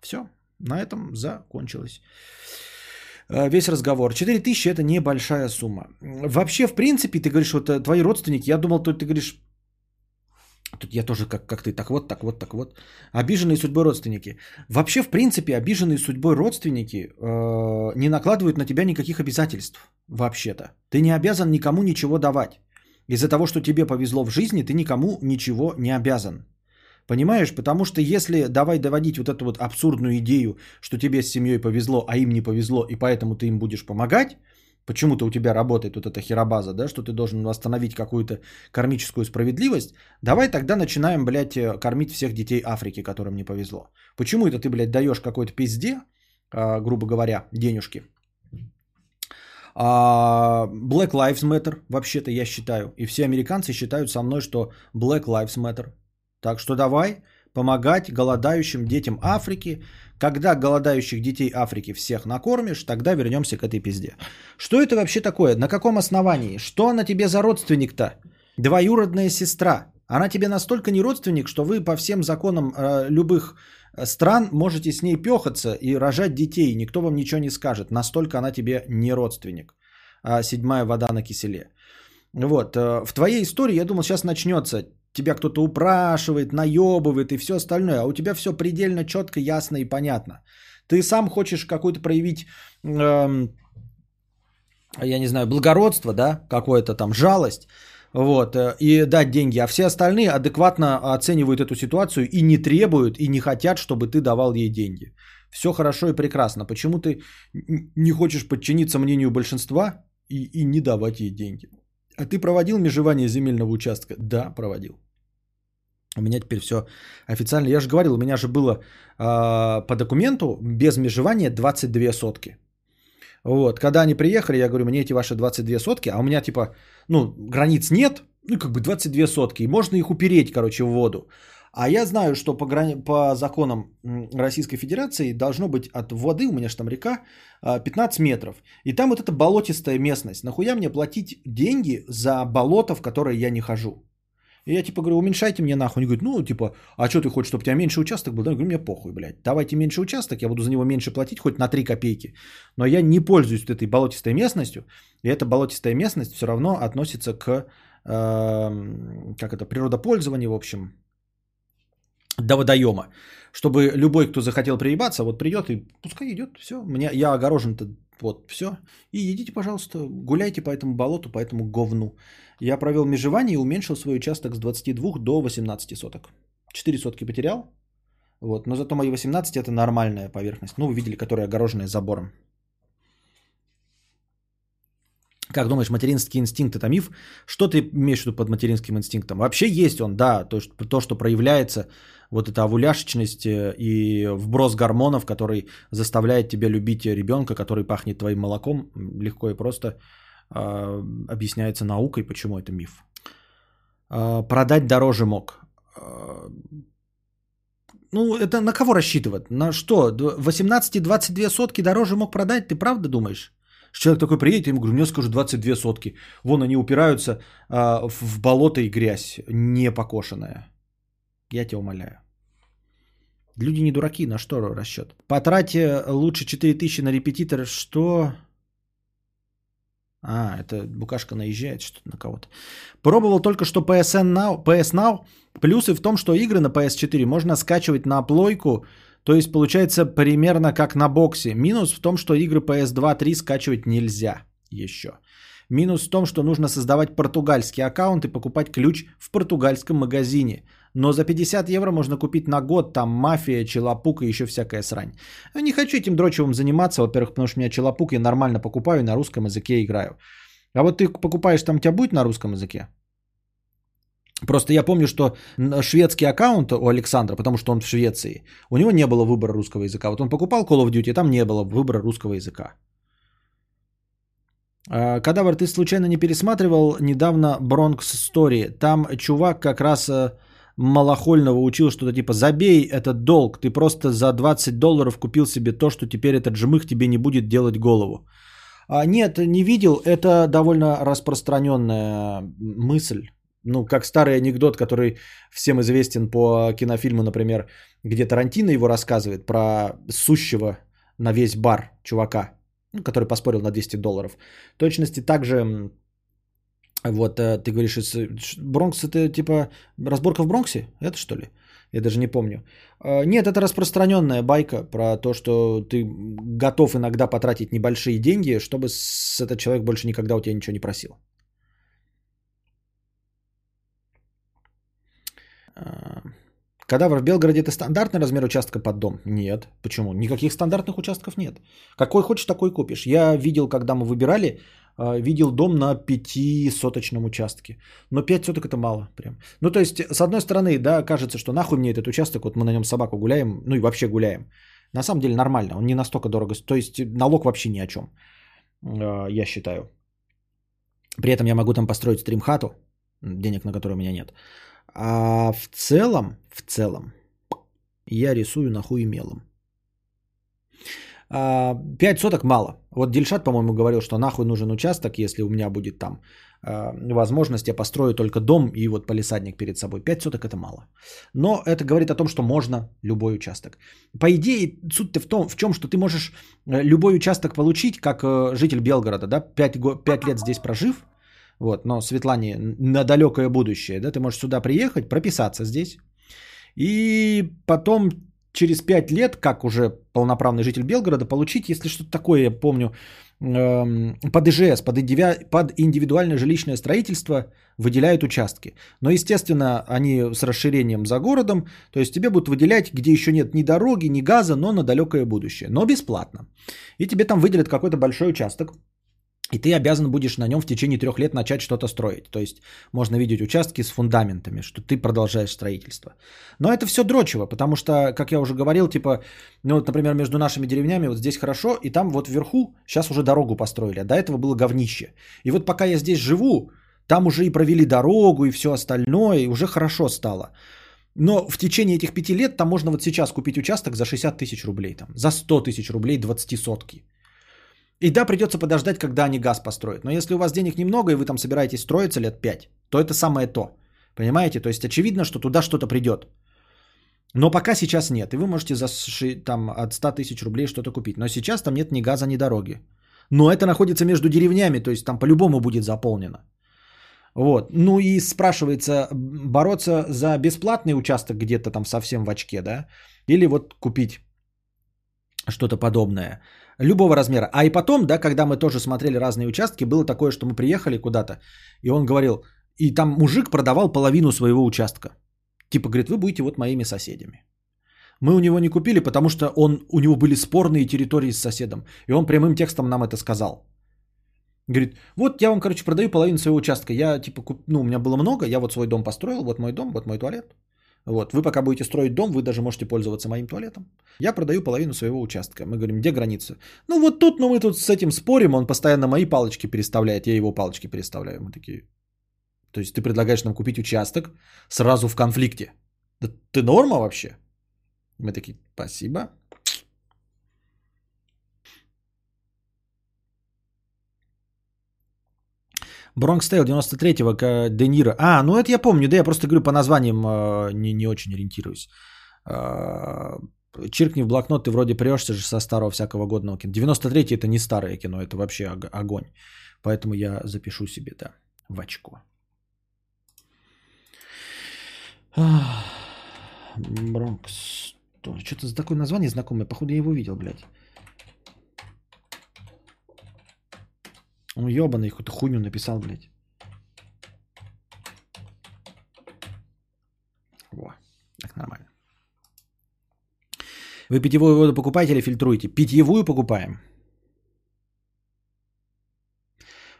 Все. На этом закончилось. А, весь разговор. 4000 это небольшая сумма. Вообще, в принципе, ты говоришь, вот э, твои родственники, я думал, ты говоришь, Тут я тоже как, как ты, так вот, так вот, так вот. Обиженные судьбой родственники. Вообще, в принципе, обиженные судьбой родственники э, не накладывают на тебя никаких обязательств. Вообще-то. Ты не обязан никому ничего давать. Из-за того, что тебе повезло в жизни, ты никому ничего не обязан. Понимаешь? Потому что если давай доводить вот эту вот абсурдную идею, что тебе с семьей повезло, а им не повезло, и поэтому ты им будешь помогать, почему-то у тебя работает вот эта херобаза, да, что ты должен восстановить какую-то кармическую справедливость, давай тогда начинаем, блядь, э, кормить всех детей Африки, которым не повезло. Почему это ты, блядь, даешь какой-то пизде, а, грубо говоря, денежки? А Black Lives Matter, вообще-то я считаю, и все американцы считают со мной, что Black Lives Matter. Так что давай помогать голодающим детям Африки, когда голодающих детей Африки всех накормишь, тогда вернемся к этой пизде. Что это вообще такое? На каком основании? Что она тебе за родственник-то? Двоюродная сестра. Она тебе настолько не родственник, что вы по всем законам э, любых э, стран можете с ней пехаться и рожать детей. Никто вам ничего не скажет. Настолько она тебе не родственник. А седьмая вода на киселе. Вот. Э, в твоей истории, я думал, сейчас начнется тебя кто-то упрашивает, наебывает и все остальное, а у тебя все предельно четко, ясно и понятно. Ты сам хочешь какой-то проявить, эм, я не знаю, благородство, да, какое-то там жалость, вот, э, и дать деньги, а все остальные адекватно оценивают эту ситуацию и не требуют, и не хотят, чтобы ты давал ей деньги. Все хорошо и прекрасно. Почему ты не хочешь подчиниться мнению большинства и, и не давать ей деньги? А ты проводил межевание земельного участка? Да, проводил. У меня теперь все официально. Я же говорил, у меня же было э, по документу без межевания 22 сотки. Вот, когда они приехали, я говорю, мне эти ваши 22 сотки, а у меня типа, ну, границ нет, ну, как бы 22 сотки, и можно их упереть, короче, в воду. А я знаю, что по, грани... по законам Российской Федерации должно быть от воды, у меня же там река, 15 а, метров. И там вот эта болотистая местность. Нахуя мне платить деньги за болото, в которое я не хожу? И я типа говорю, уменьшайте мне нахуй. Они говорят, ну типа, а что ты хочешь, чтобы у тебя меньше участок был? Да, я говорю, мне похуй, блядь. Давайте меньше участок, я буду за него меньше платить, хоть на 3 копейки. Но я не пользуюсь этой болотистой местностью. И эта болотистая местность все равно относится к, э, как это, природопользованию, в общем, до водоема. Чтобы любой, кто захотел приебаться, вот придет и пускай идет, все. Мне, я огорожен-то, вот, все. И идите, пожалуйста, гуляйте по этому болоту, по этому говну. Я провел межевание и уменьшил свой участок с 22 до 18 соток. 4 сотки потерял, вот, но зато мои 18 это нормальная поверхность. Ну, вы видели, которая огороженная забором. Как думаешь, материнский инстинкт это миф? Что ты имеешь в виду под материнским инстинктом? Вообще есть он, да, то, что, то, что проявляется вот эта овуляшечность э, и вброс гормонов, который заставляет тебя любить ребенка, который пахнет твоим молоком, легко и просто э, объясняется наукой, почему это миф. Э, продать дороже мог. Э, ну, это на кого рассчитывать? На что? 18-22 сотки дороже мог продать? Ты правда думаешь? Человек такой приедет, я ему говорю, мне скажу 22 сотки. Вон они упираются а, в, болото и грязь, не покошенная. Я тебя умоляю. Люди не дураки, на что расчет? Потратьте лучше 4000 на репетитор, что... А, это букашка наезжает что-то на кого-то. Пробовал только что PSN Now, PS Now. Плюсы в том, что игры на PS4 можно скачивать на плойку то есть получается примерно как на боксе. Минус в том, что игры PS2 3 скачивать нельзя еще. Минус в том, что нужно создавать португальский аккаунт и покупать ключ в португальском магазине. Но за 50 евро можно купить на год там мафия, челопук и еще всякая срань. Не хочу этим дрочевым заниматься, во-первых, потому что у меня челопук я нормально покупаю и на русском языке играю. А вот ты покупаешь, там у тебя будет на русском языке? Просто я помню, что шведский аккаунт у Александра, потому что он в Швеции, у него не было выбора русского языка. Вот он покупал Call of Duty, там не было выбора русского языка. А, Кадавр, ты случайно не пересматривал недавно Bronx Story? Там чувак как раз э, малохольного учил что-то типа «Забей этот долг, ты просто за 20 долларов купил себе то, что теперь этот жмых тебе не будет делать голову». А, нет, не видел, это довольно распространенная мысль ну, как старый анекдот, который всем известен по кинофильму, например, где Тарантино его рассказывает про сущего на весь бар чувака, ну, который поспорил на 200 долларов. В точности также, вот э, ты говоришь, Бронкс это типа разборка в Бронксе? Это что ли? Я даже не помню. Э, нет, это распространенная байка про то, что ты готов иногда потратить небольшие деньги, чтобы этот человек больше никогда у тебя ничего не просил. Кадавр в Белгороде это стандартный размер участка под дом? Нет. Почему? Никаких стандартных участков нет. Какой хочешь, такой купишь. Я видел, когда мы выбирали, а, видел дом на пятисоточном участке. Но 5 соток это мало прям. Ну, то есть, с одной стороны, да, кажется, что нахуй мне этот участок, вот мы на нем собаку гуляем, ну и вообще гуляем. На самом деле нормально, он не настолько дорого. То есть, налог вообще ни о чем, а, я считаю. При этом я могу там построить стрим-хату, денег на которую у меня нет. А в целом, в целом, я рисую нахуй мелом. А, 5 соток мало. Вот Дельшат, по-моему, говорил, что нахуй нужен участок, если у меня будет там а, возможность, я построю только дом и вот полисадник перед собой. 5 соток это мало. Но это говорит о том, что можно любой участок. По идее, суть-то в том, в чем, что ты можешь э, любой участок получить, как э, житель Белгорода, да, 5, 5 лет здесь прожив, вот, но Светлане на далекое будущее, да, ты можешь сюда приехать, прописаться здесь, и потом через 5 лет, как уже полноправный житель Белгорода, получить, если что-то такое, я помню, эм, под ИЖС, под, индиви... под индивидуальное жилищное строительство выделяют участки. Но, естественно, они с расширением за городом, то есть тебе будут выделять, где еще нет ни дороги, ни газа, но на далекое будущее, но бесплатно. И тебе там выделят какой-то большой участок, и ты обязан будешь на нем в течение трех лет начать что-то строить. То есть можно видеть участки с фундаментами, что ты продолжаешь строительство. Но это все дрочево, потому что, как я уже говорил, типа, ну вот, например, между нашими деревнями вот здесь хорошо, и там вот вверху сейчас уже дорогу построили, а до этого было говнище. И вот пока я здесь живу, там уже и провели дорогу, и все остальное, и уже хорошо стало. Но в течение этих пяти лет там можно вот сейчас купить участок за 60 тысяч рублей, там, за 100 тысяч рублей 20 сотки. И да, придется подождать, когда они газ построят. Но если у вас денег немного, и вы там собираетесь строиться лет 5, то это самое то. Понимаете? То есть очевидно, что туда что-то придет. Но пока сейчас нет. И вы можете за там, от 100 тысяч рублей что-то купить. Но сейчас там нет ни газа, ни дороги. Но это находится между деревнями, то есть там по-любому будет заполнено. Вот. Ну и спрашивается, бороться за бесплатный участок где-то там совсем в очке, да? Или вот купить что-то подобное. Любого размера. А и потом, да, когда мы тоже смотрели разные участки, было такое, что мы приехали куда-то, и он говорил, и там мужик продавал половину своего участка. Типа, говорит, вы будете вот моими соседями. Мы у него не купили, потому что он, у него были спорные территории с соседом. И он прямым текстом нам это сказал. Говорит, вот я вам, короче, продаю половину своего участка. Я, типа, куп... ну, у меня было много, я вот свой дом построил, вот мой дом, вот мой туалет. Вот, вы пока будете строить дом, вы даже можете пользоваться моим туалетом. Я продаю половину своего участка. Мы говорим, где граница? Ну вот тут, ну мы тут с этим спорим, он постоянно мои палочки переставляет, я его палочки переставляю. Мы такие, то есть ты предлагаешь нам купить участок сразу в конфликте. Да ты норма вообще? Мы такие, спасибо. Бронкс Тейл 93-го, к Де Ниро. А, ну это я помню, да, я просто говорю по названиям э, не, не очень ориентируюсь. Э, чиркни в блокнот, ты вроде прешься же со старого всякого годного кино. 93-й это не старое кино, это вообще ог- огонь. Поэтому я запишу себе, да, в очко. Бронкс. Что-то за такое название знакомое. Походу я его видел, блядь. Он ебаный, какую-то хуйню написал, блядь. Во, так нормально. Вы питьевую воду покупаете или фильтруете? Питьевую покупаем.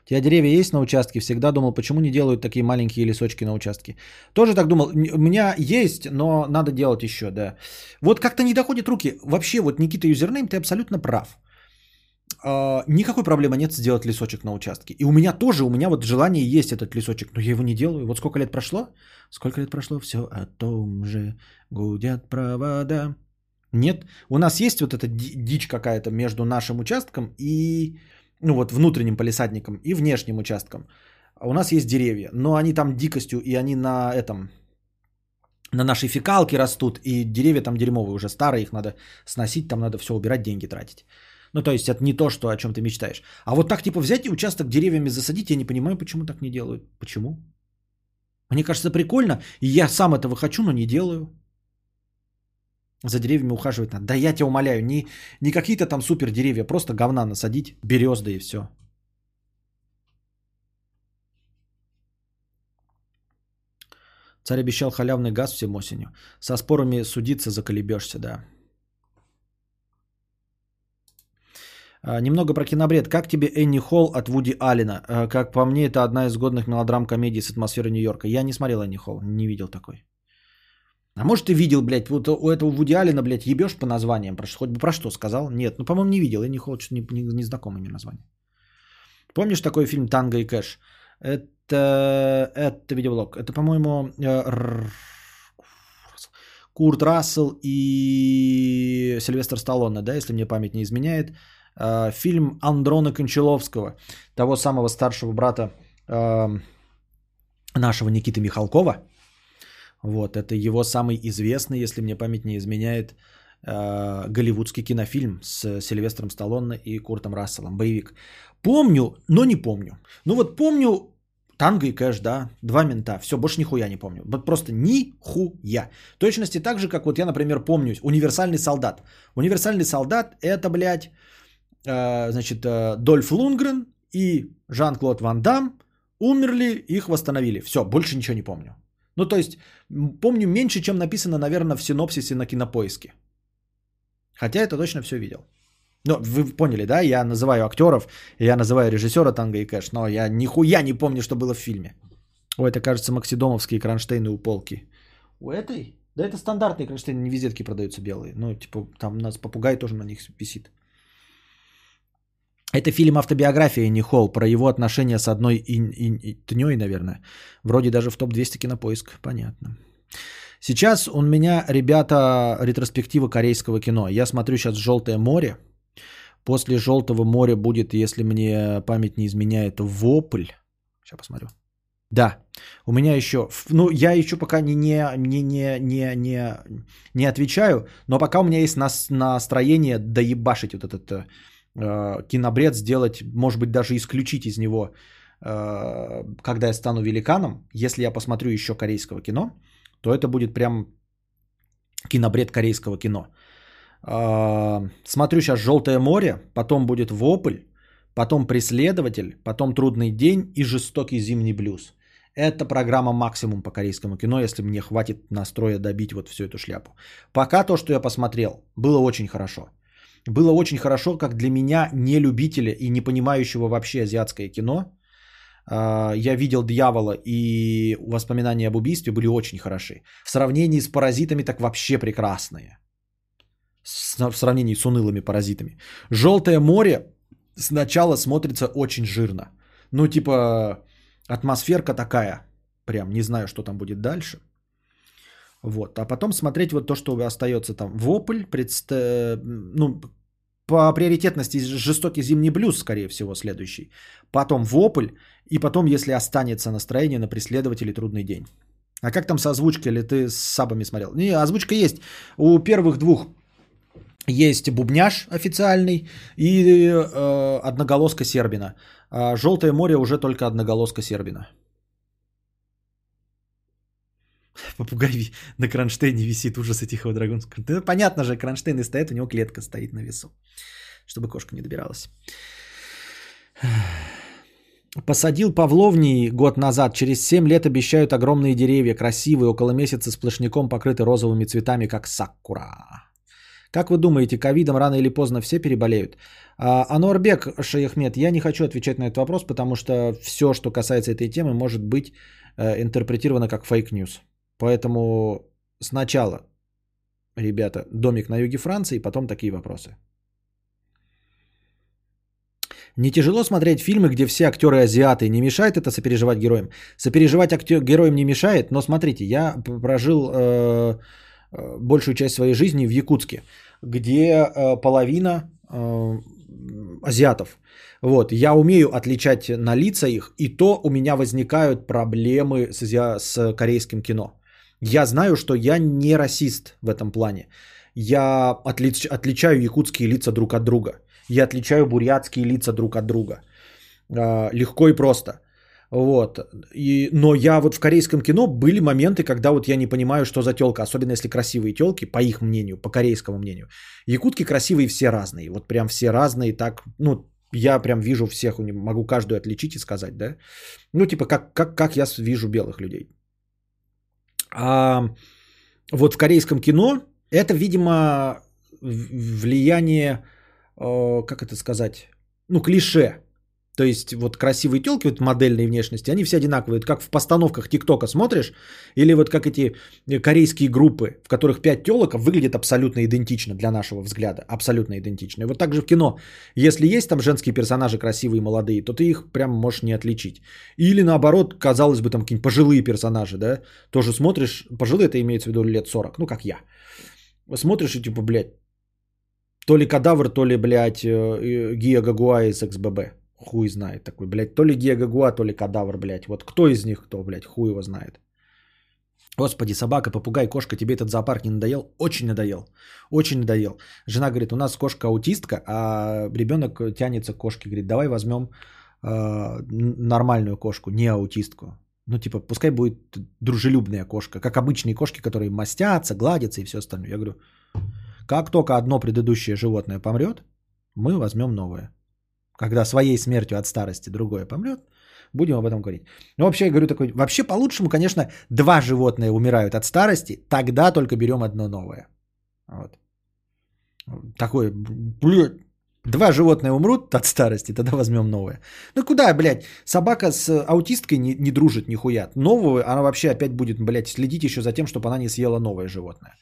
У тебя деревья есть на участке? Всегда думал, почему не делают такие маленькие лесочки на участке. Тоже так думал. У меня есть, но надо делать еще, да. Вот как-то не доходят руки. Вообще, вот Никита Юзернейм, ты абсолютно прав. А, никакой проблемы нет сделать лесочек на участке. И у меня тоже, у меня вот желание есть этот лесочек, но я его не делаю. Вот сколько лет прошло? Сколько лет прошло? Все о том же гудят провода. Нет, у нас есть вот эта ди- дичь какая-то между нашим участком и, ну вот внутренним полисадником и внешним участком. А У нас есть деревья, но они там дикостью, и они на этом, на нашей фекалке растут, и деревья там дерьмовые уже старые, их надо сносить, там надо все убирать, деньги тратить. Ну, то есть это не то, что, о чем ты мечтаешь. А вот так, типа, взять и участок деревьями засадить, я не понимаю, почему так не делают. Почему? Мне кажется, прикольно, и я сам этого хочу, но не делаю. За деревьями ухаживать надо. Да я тебя умоляю, не, не какие-то там супер деревья, просто говна насадить, березды и все. Царь обещал халявный газ всем осенью. Со спорами судиться заколебешься, да. А, Немного про кинобред. Как тебе Энни Холл от Вуди Аллена? А, Как по мне, это одна из годных мелодрам комедий с атмосферой Нью-Йорка. Я не смотрел Энни Холл, не видел такой. А может ты видел, блядь, вот у этого Вуди Аллена, блядь, ебешь по названиям? Про, хоть бы про что сказал? Нет, ну, по-моему, не видел. Энни Холл что-то не, не, незнакомое мне название. Помнишь такой фильм «Танго и кэш»? Это, это видеоблог. Это, по-моему, э, Курт Рассел и Сильвестр Сталлоне, да, если мне память не изменяет. Э, Фильм Андрона Кончаловского, того самого старшего брата э, нашего Никиты Михалкова. Вот, это его самый известный, если мне память не изменяет, э, голливудский кинофильм с Сильвестром Сталлоне и Куртом Расселом, боевик. Помню, но не помню. Ну вот помню Танго и Кэш, да, два мента, все, больше нихуя не помню. Вот просто нихуя. Точности так же, как вот я, например, помню «Универсальный солдат». «Универсальный солдат» это, блядь, значит, э, Дольф Лунгрен и Жан-Клод Ван Дам умерли, их восстановили. Все, больше ничего не помню. Ну, то есть, помню меньше, чем написано, наверное, в синопсисе на кинопоиске. Хотя это точно все видел. Ну, вы поняли, да? Я называю актеров, я называю режиссера Танго и Кэш, но я нихуя не помню, что было в фильме. Ой, это, кажется, максидомовские кронштейны у полки. У этой? Да это стандартные кронштейны, не везде такие продаются белые. Ну, типа, там у нас попугай тоже на них висит. Это фильм автобиография не Холл про его отношения с одной ин, ин, и- тней, наверное. Вроде даже в топ-200 кинопоиск. Понятно. Сейчас у меня, ребята, ретроспектива корейского кино. Я смотрю сейчас «Желтое море». После «Желтого моря» будет, если мне память не изменяет, «Вопль». Сейчас посмотрю. Да, у меня еще, ну, я еще пока не, не, не, не, не, не, не отвечаю, но пока у меня есть нас, настроение доебашить вот этот э, кинобред, сделать, может быть, даже исключить из него, э, когда я стану великаном, если я посмотрю еще корейского кино, то это будет прям кинобред корейского кино. Э, смотрю сейчас «Желтое море», потом будет «Вопль», потом «Преследователь», потом «Трудный день» и «Жестокий зимний блюз». Это программа максимум по корейскому кино, если мне хватит настроя добить вот всю эту шляпу. Пока то, что я посмотрел, было очень хорошо. Было очень хорошо, как для меня, не любителя и не понимающего вообще азиатское кино. А, Я видел «Дьявола» и «Воспоминания об убийстве» были очень хороши. В сравнении с «Паразитами» так вообще прекрасные. В сравнении с унылыми «Паразитами». «Желтое море» сначала смотрится очень жирно. Ну, типа, атмосферка такая. Прям не знаю, что там будет дальше. Вот. А потом смотреть вот то, что остается там. Вопль, предста... ну, по приоритетности жестокий зимний блюз, скорее всего, следующий. Потом вопль, и потом, если останется настроение на преследователей трудный день. А как там с озвучкой, или ты с сабами смотрел? Не, озвучка есть. У первых двух есть бубняж официальный и э, одноголоска Сербина. А Желтое море уже только одноголоска Сербина. Попугай на кронштейне висит ужас Тихого Драгунского. Да, понятно же, кронштейн и стоит, у него клетка стоит на весу, чтобы кошка не добиралась. Посадил павловнии год назад. Через 7 лет обещают огромные деревья, красивые, около месяца сплошняком покрыты розовыми цветами, как сакура. Как вы думаете, ковидом рано или поздно все переболеют? А, Ануарбек Шаяхмед, я не хочу отвечать на этот вопрос, потому что все, что касается этой темы, может быть э, интерпретировано как fake news. Поэтому сначала, ребята, домик на юге Франции, потом такие вопросы. Не тяжело смотреть фильмы, где все актеры азиаты. Не мешает это сопереживать героям? Сопереживать актер, героям не мешает, но смотрите, я прожил э, э, большую часть своей жизни в Якутске, где э, половина э, азиатов. Вот, я умею отличать на лица их, и то у меня возникают проблемы с, азиа- с корейским кино. Я знаю, что я не расист в этом плане. Я отлич- отличаю якутские лица друг от друга. Я отличаю бурятские лица друг от друга. А, легко и просто. Вот. И, но я вот в корейском кино были моменты, когда вот я не понимаю, что за телка, особенно если красивые телки, по их мнению, по корейскому мнению. Якутки красивые все разные, вот прям все разные, так, ну, я прям вижу всех, могу каждую отличить и сказать, да. Ну, типа, как, как, как я вижу белых людей. А вот в корейском кино это, видимо, влияние, э, как это сказать, ну, клише. То есть вот красивые телки, вот модельной внешности, они все одинаковые. Как в постановках ТикТока смотришь, или вот как эти э, корейские группы, в которых пять телок выглядят абсолютно идентично для нашего взгляда. Абсолютно идентично. И вот так же в кино. Если есть там женские персонажи красивые молодые, то ты их прям можешь не отличить. Или наоборот, казалось бы, там какие-нибудь пожилые персонажи, да, тоже смотришь, пожилые это имеется в виду лет 40, ну как я. Смотришь и типа, блядь, то ли кадавр, то ли, блядь, э, э, Гия Гагуа из XBB. Хуй знает такой, блядь. То ли Гия Гагуа, то ли кадавр, блядь. Вот кто из них кто, блядь, хуй его знает. Господи, собака, попугай, кошка, тебе этот зоопарк не надоел? Очень надоел. Очень надоел. Жена говорит, у нас кошка аутистка, а ребенок тянется к кошке. Говорит, давай возьмем э, нормальную кошку, не аутистку. Ну, типа, пускай будет дружелюбная кошка, как обычные кошки, которые мастятся, гладятся и все остальное. Я говорю, как только одно предыдущее животное помрет, мы возьмем новое. Когда своей смертью от старости другое помрет, будем об этом говорить. Ну, вообще, я говорю такой, вообще по-лучшему, конечно, два животные умирают от старости, тогда только берем одно новое. Вот. Такое, блядь, два животные умрут от старости, тогда возьмем новое. Ну куда, блядь, собака с аутисткой не, не дружит нихуя. Новую она вообще опять будет, блядь, следить еще за тем, чтобы она не съела новое животное.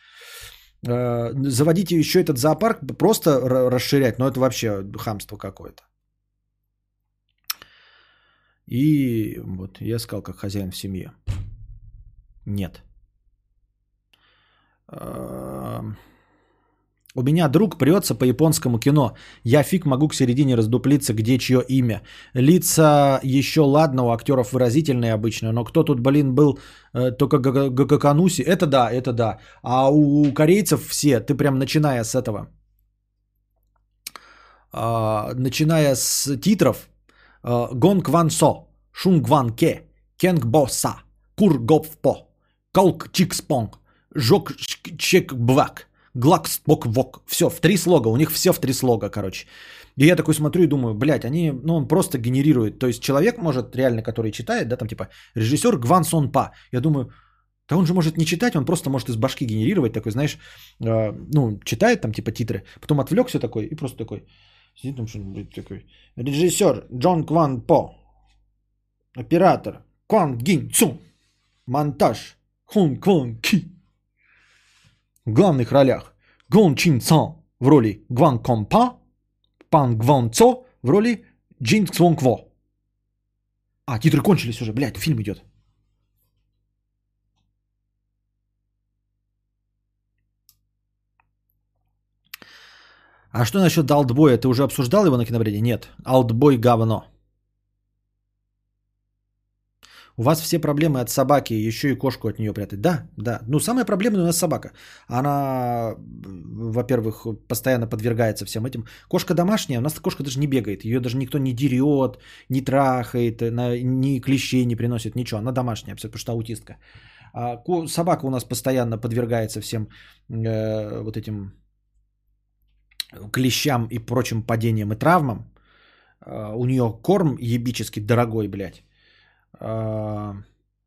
Э, Заводить еще этот зоопарк, просто ра- расширять, но это вообще хамство какое-то. И вот я сказал, как хозяин в семье. Нет. У меня друг прется по японскому кино. Я фиг могу к середине раздуплиться, где чье имя. Лица еще ладно, у актеров выразительные обычно, но кто тут, блин, был э, только Гакануси? Это да, это да. А у корейцев все, ты прям начиная с этого, э, начиная с титров, э, Гон Кван Со, Шун Кван Ке, Кенг Бо Са, Кур Гоп По, Колк Чик Спонг, Жок Чек Бвак – Глак, спок, вок. Все, в три слога. У них все в три слога, короче. И я такой смотрю и думаю, блядь, они, ну, он просто генерирует. То есть человек может, реально, который читает, да, там типа, режиссер Гван Сон Па. Я думаю, да он же может не читать, он просто может из башки генерировать, такой, знаешь, э, ну, читает там типа титры, потом отвлекся такой и просто такой, сидит там что-нибудь такой. Режиссер Джон Кван По. Оператор Кван Гин Цун. Монтаж Хун Кван Ки. В главных ролях Гон Чин Цан в роли Гван Компа, Пан Гван Цо в роли Джин Цвон Кво. А, титры кончились уже, блядь, фильм идет. А что насчет Алтбоя? Ты уже обсуждал его на кинобреде? Нет. Алтбой говно. У вас все проблемы от собаки, еще и кошку от нее прятать. Да, да. Ну, самая проблемная у нас собака. Она, во-первых, постоянно подвергается всем этим. Кошка домашняя, у нас кошка даже не бегает. Ее даже никто не дерет, не трахает, ни клещей не приносит, ничего. Она домашняя, потому что аутистка. А собака у нас постоянно подвергается всем э, вот этим клещам и прочим падениям и травмам. Э, у нее корм ебически дорогой, блядь. А,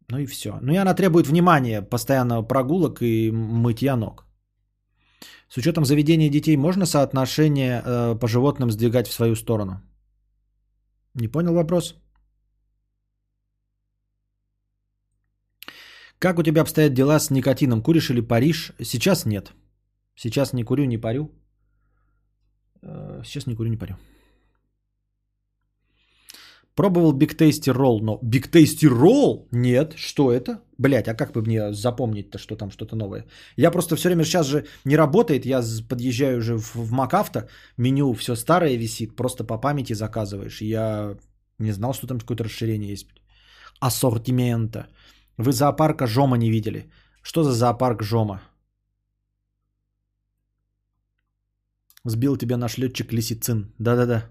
ну и все. Ну и она требует внимания, постоянного прогулок и мытья ног. С учетом заведения детей можно соотношение э, по животным сдвигать в свою сторону? Не понял вопрос? Как у тебя обстоят дела с никотином? Куришь или паришь? Сейчас нет. Сейчас не курю, не парю. Э, сейчас не курю, не парю. Пробовал Big Tasty Roll, но Big Tasty Roll? Нет. Что это? Блять, а как бы мне запомнить-то, что там что-то новое? Я просто все время сейчас же не работает, я подъезжаю уже в, МакАвто, меню все старое висит, просто по памяти заказываешь. Я не знал, что там какое-то расширение есть. Ассортимента. Вы зоопарка Жома не видели. Что за зоопарк Жома? Сбил тебя наш летчик Лисицин. Да-да-да.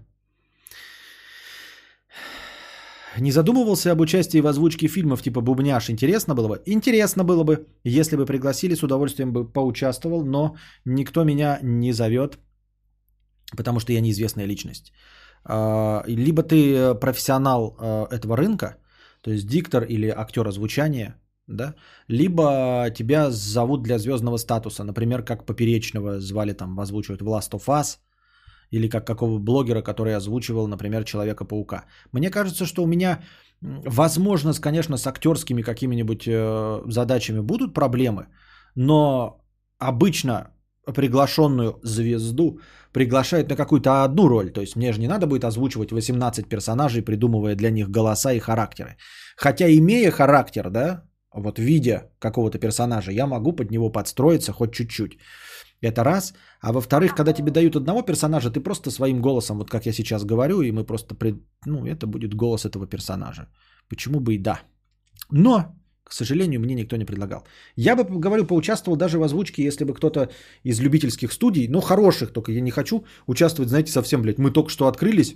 Не задумывался об участии в озвучке фильмов типа «Бубняш». Интересно было бы? Интересно было бы. Если бы пригласили, с удовольствием бы поучаствовал, но никто меня не зовет, потому что я неизвестная личность. А, либо ты профессионал а, этого рынка, то есть диктор или актер озвучания, да, либо тебя зовут для звездного статуса, например, как Поперечного звали там, озвучивать в Last of Us – или как какого блогера, который озвучивал, например, Человека-паука. Мне кажется, что у меня, возможно, конечно, с актерскими какими-нибудь э, задачами будут проблемы, но обычно приглашенную звезду приглашают на какую-то одну роль. То есть мне же не надо будет озвучивать 18 персонажей, придумывая для них голоса и характеры. Хотя имея характер, да, вот видя какого-то персонажа, я могу под него подстроиться хоть чуть-чуть. Это раз. А во-вторых, когда тебе дают одного персонажа, ты просто своим голосом, вот как я сейчас говорю, и мы просто, пред... ну, это будет голос этого персонажа. Почему бы и да. Но, к сожалению, мне никто не предлагал. Я бы, говорю, поучаствовал даже в озвучке, если бы кто-то из любительских студий, ну, хороших только, я не хочу участвовать, знаете, совсем, блядь, мы только что открылись,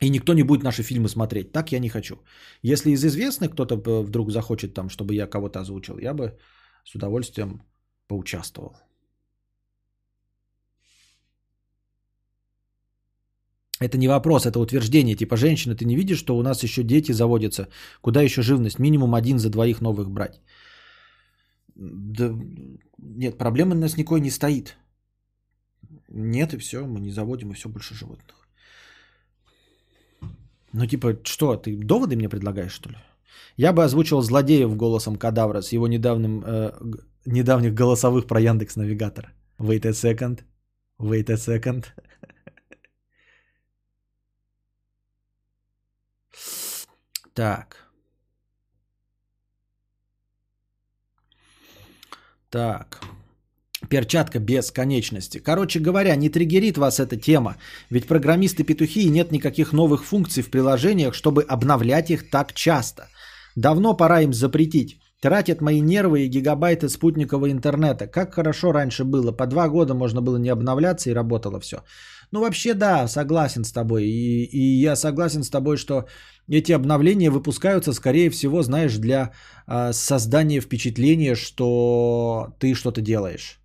и никто не будет наши фильмы смотреть. Так я не хочу. Если из известных кто-то вдруг захочет там, чтобы я кого-то озвучил, я бы с удовольствием поучаствовал. Это не вопрос, это утверждение. Типа, женщина, ты не видишь, что у нас еще дети заводятся? Куда еще живность? Минимум один за двоих новых брать. Да, нет, проблемы у нас никакой не стоит. Нет, и все, мы не заводим, и все больше животных. Ну, типа, что, ты доводы мне предлагаешь, что ли? Я бы озвучил злодеев голосом кадавра с его недавним, э, недавних голосовых про Яндекс Навигатор. Wait a second. Wait a second. Так. Так. Перчатка бесконечности. Короче говоря, не триггерит вас эта тема, ведь программисты-петухи и нет никаких новых функций в приложениях, чтобы обновлять их так часто. Давно пора им запретить. Тратят мои нервы и гигабайты спутникового интернета. Как хорошо раньше было. По два года можно было не обновляться и работало все. Ну вообще да, согласен с тобой. И, и я согласен с тобой, что эти обновления выпускаются, скорее всего, знаешь, для э, создания впечатления, что ты что-то делаешь.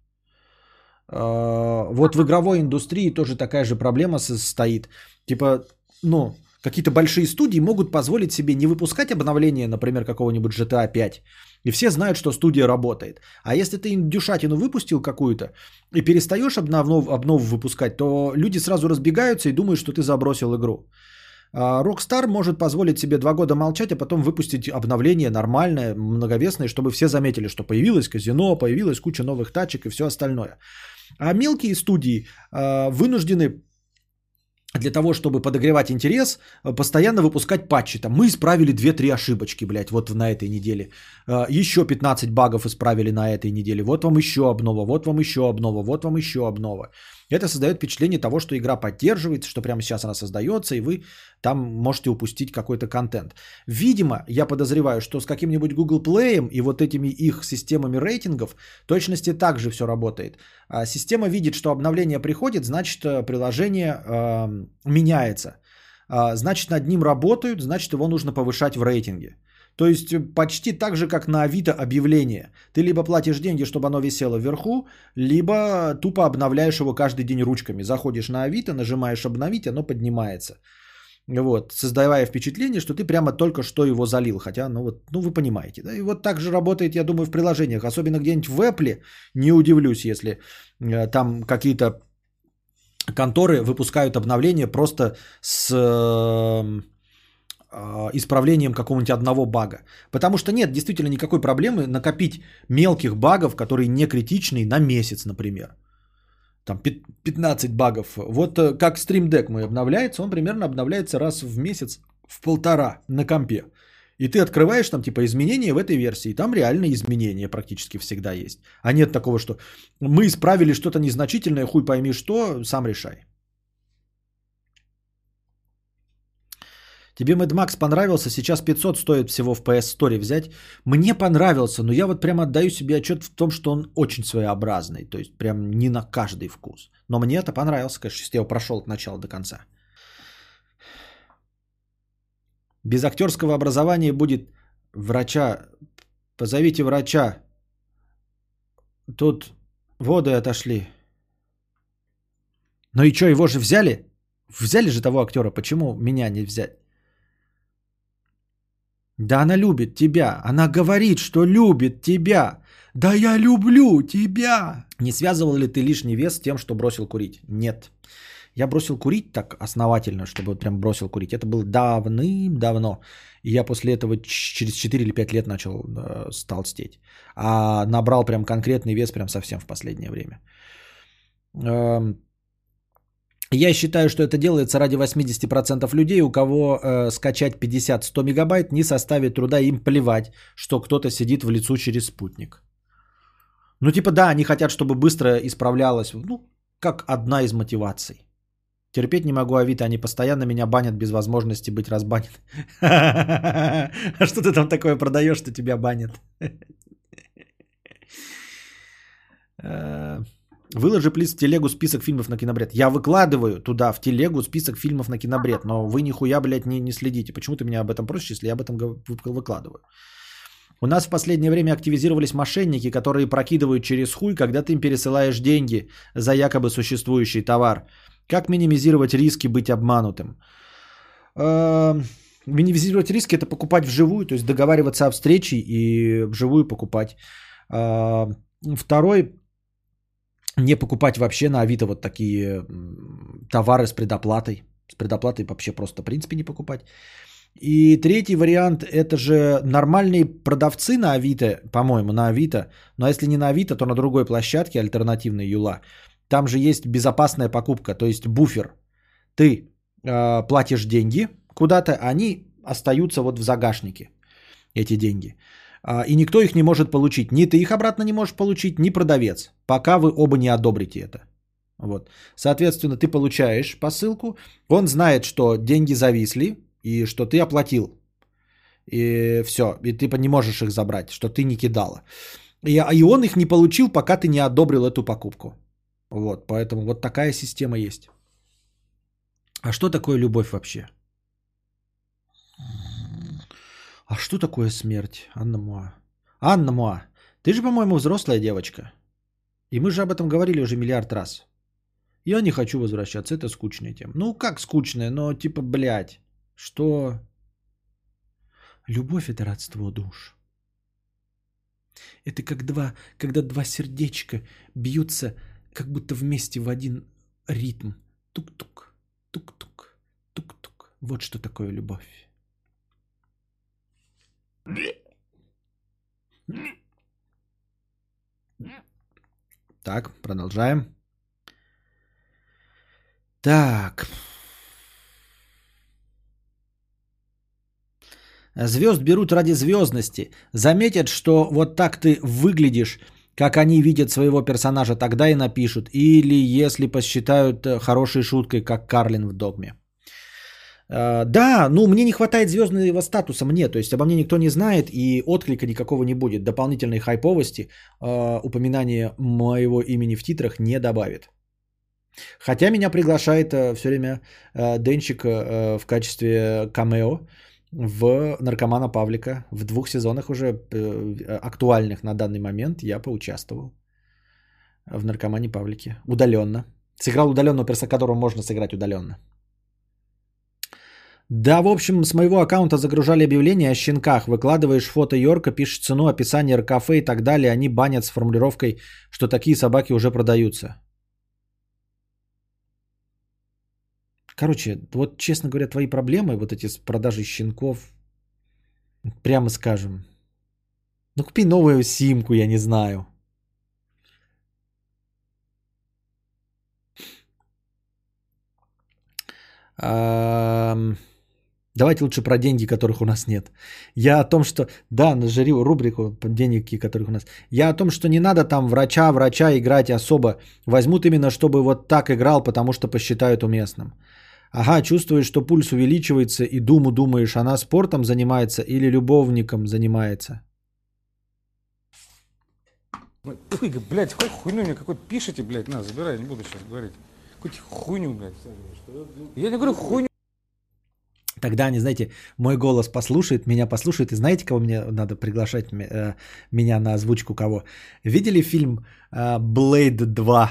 Э, вот в игровой индустрии тоже такая же проблема состоит. Типа, ну, какие-то большие студии могут позволить себе не выпускать обновления, например, какого-нибудь GTA 5, и все знают, что студия работает. А если ты индюшатину выпустил какую-то и перестаешь обнов, обнов выпускать, то люди сразу разбегаются и думают, что ты забросил игру. А Rockstar может позволить себе два года молчать, а потом выпустить обновление нормальное, многовесное, чтобы все заметили, что появилось казино, появилась куча новых тачек и все остальное. А мелкие студии э, вынуждены для того, чтобы подогревать интерес, постоянно выпускать патчи. Там мы исправили 2-3 ошибочки, блядь, вот на этой неделе. Еще 15 багов исправили на этой неделе. Вот вам еще обнова, вот вам еще обнова, вот вам еще обнова. Это создает впечатление того, что игра поддерживается, что прямо сейчас она создается, и вы там можете упустить какой-то контент. Видимо, я подозреваю, что с каким-нибудь Google Play и вот этими их системами рейтингов точности также все работает. А система видит, что обновление приходит, значит э, приложение э, меняется. А, значит над ним работают, значит его нужно повышать в рейтинге. То есть э, почти так же, как на Авито объявление. Ты либо платишь деньги, чтобы оно висело вверху, либо тупо обновляешь его каждый день ручками. Заходишь на Авито, нажимаешь обновить, оно поднимается. Вот, создавая впечатление, что ты прямо только что его залил. Хотя, ну вот, ну вы понимаете. Да? И вот так же работает, я думаю, в приложениях. Особенно где-нибудь в Apple. Не удивлюсь, если э, там какие-то конторы выпускают обновления просто с... Э, исправлением какого-нибудь одного бага. Потому что нет действительно никакой проблемы накопить мелких багов, которые не критичные на месяц, например. Там 15 багов. Вот э, как Stream Deck мой обновляется, он примерно обновляется раз в месяц в полтора на компе. И ты открываешь там типа изменения в этой версии, там реально изменения практически всегда есть. А нет такого, что мы исправили что-то незначительное, хуй пойми что, сам решай. Тебе Mad Max понравился, сейчас 500 стоит всего в PS Store взять. Мне понравился, но я вот прям отдаю себе отчет в том, что он очень своеобразный. То есть прям не на каждый вкус. Но мне это понравился, конечно, я его прошел от начала до конца. Без актерского образования будет врача. Позовите врача. Тут воды отошли. Ну и что, его же взяли? Взяли же того актера, почему меня не взять? Да она любит тебя. Она говорит, что любит тебя. Да я люблю тебя. Не связывал ли ты лишний вес с тем, что бросил курить? Нет. Я бросил курить так основательно, чтобы вот прям бросил курить. Это было давным-давно. И я после этого через 4 или 5 лет начал э, столстеть. А набрал прям конкретный вес прям совсем в последнее время. Эм, я считаю, что это делается ради 80% людей, у кого э, скачать 50-100 мегабайт не составит труда, им плевать, что кто-то сидит в лицу через спутник. Ну типа да, они хотят, чтобы быстро исправлялось, ну как одна из мотиваций. Терпеть не могу Авито, они постоянно меня банят без возможности быть разбанен. А что ты там такое продаешь, что тебя банят? Выложи, плиз, в телегу список фильмов на кинобред. Я выкладываю туда, в телегу, список фильмов на кинобред, но вы нихуя, блядь, не, не следите. Почему ты меня об этом просишь, если я об этом выкладываю? У нас в последнее время активизировались мошенники, которые прокидывают через хуй, когда ты им пересылаешь деньги за якобы существующий товар. Как минимизировать риски быть обманутым? Эм, минимизировать риски – это покупать вживую, то есть договариваться о встрече и вживую покупать. Эм, второй не покупать вообще на Авито вот такие товары с предоплатой. С предоплатой вообще просто в принципе не покупать. И третий вариант, это же нормальные продавцы на Авито, по-моему, на Авито. Но если не на Авито, то на другой площадке, альтернативной Юла. Там же есть безопасная покупка, то есть буфер. Ты э, платишь деньги куда-то, они остаются вот в загашнике, эти деньги. А, и никто их не может получить. Ни ты их обратно не можешь получить, ни продавец, пока вы оба не одобрите это. Вот. Соответственно, ты получаешь посылку, он знает, что деньги зависли и что ты оплатил. И все, и ты не можешь их забрать, что ты не кидала. И, и он их не получил, пока ты не одобрил эту покупку. Вот, поэтому вот такая система есть. А что такое любовь вообще? А что такое смерть, Анна Муа? Анна Муа, ты же, по-моему, взрослая девочка. И мы же об этом говорили уже миллиард раз. Я не хочу возвращаться, это скучная тема. Ну, как скучная, но типа, блядь, что... Любовь – это родство душ. Это как два, когда два сердечка бьются как будто вместе в один ритм. Тук-тук, тук-тук, тук-тук. Вот что такое любовь. Так, продолжаем. Так. Звезд берут ради звездности. Заметят, что вот так ты выглядишь, как они видят своего персонажа, тогда и напишут. Или если посчитают э, хорошей шуткой, как Карлин в догме. Э, да, ну мне не хватает звездного статуса, мне, то есть обо мне никто не знает и отклика никакого не будет. Дополнительной хайповости э, упоминание моего имени в титрах не добавит. Хотя меня приглашает все время Денчик в качестве камео в «Наркомана Павлика». В двух сезонах уже э, актуальных на данный момент я поучаствовал в «Наркомане Павлике». Удаленно. Сыграл удаленного персонажа, которого можно сыграть удаленно. Да, в общем, с моего аккаунта загружали объявления о щенках. Выкладываешь фото Йорка, пишешь цену, описание РКФ и так далее. Они банят с формулировкой, что такие собаки уже продаются. Короче, вот честно говоря, твои проблемы, вот эти с продажей щенков, прямо скажем, ну купи новую симку, я не знаю. Давайте лучше про деньги, которых у нас нет. Я о том, что... Да, нажарил рубрику деньги, которых у нас... Я о том, что не надо там врача, врача играть особо. Возьмут именно, чтобы вот так играл, потому что посчитают уместным. Ага, чувствуешь, что пульс увеличивается и думу думаешь, она спортом занимается или любовником занимается? Ой, блядь, какой хуйню мне какой пишите, блядь, на, забирай, не буду сейчас говорить. Какую-то хуйню, блядь. Я не говорю хуйню. Тогда они, знаете, мой голос послушает, меня послушает, и знаете, кого мне надо приглашать э, меня на озвучку кого? Видели фильм э, Blade 2?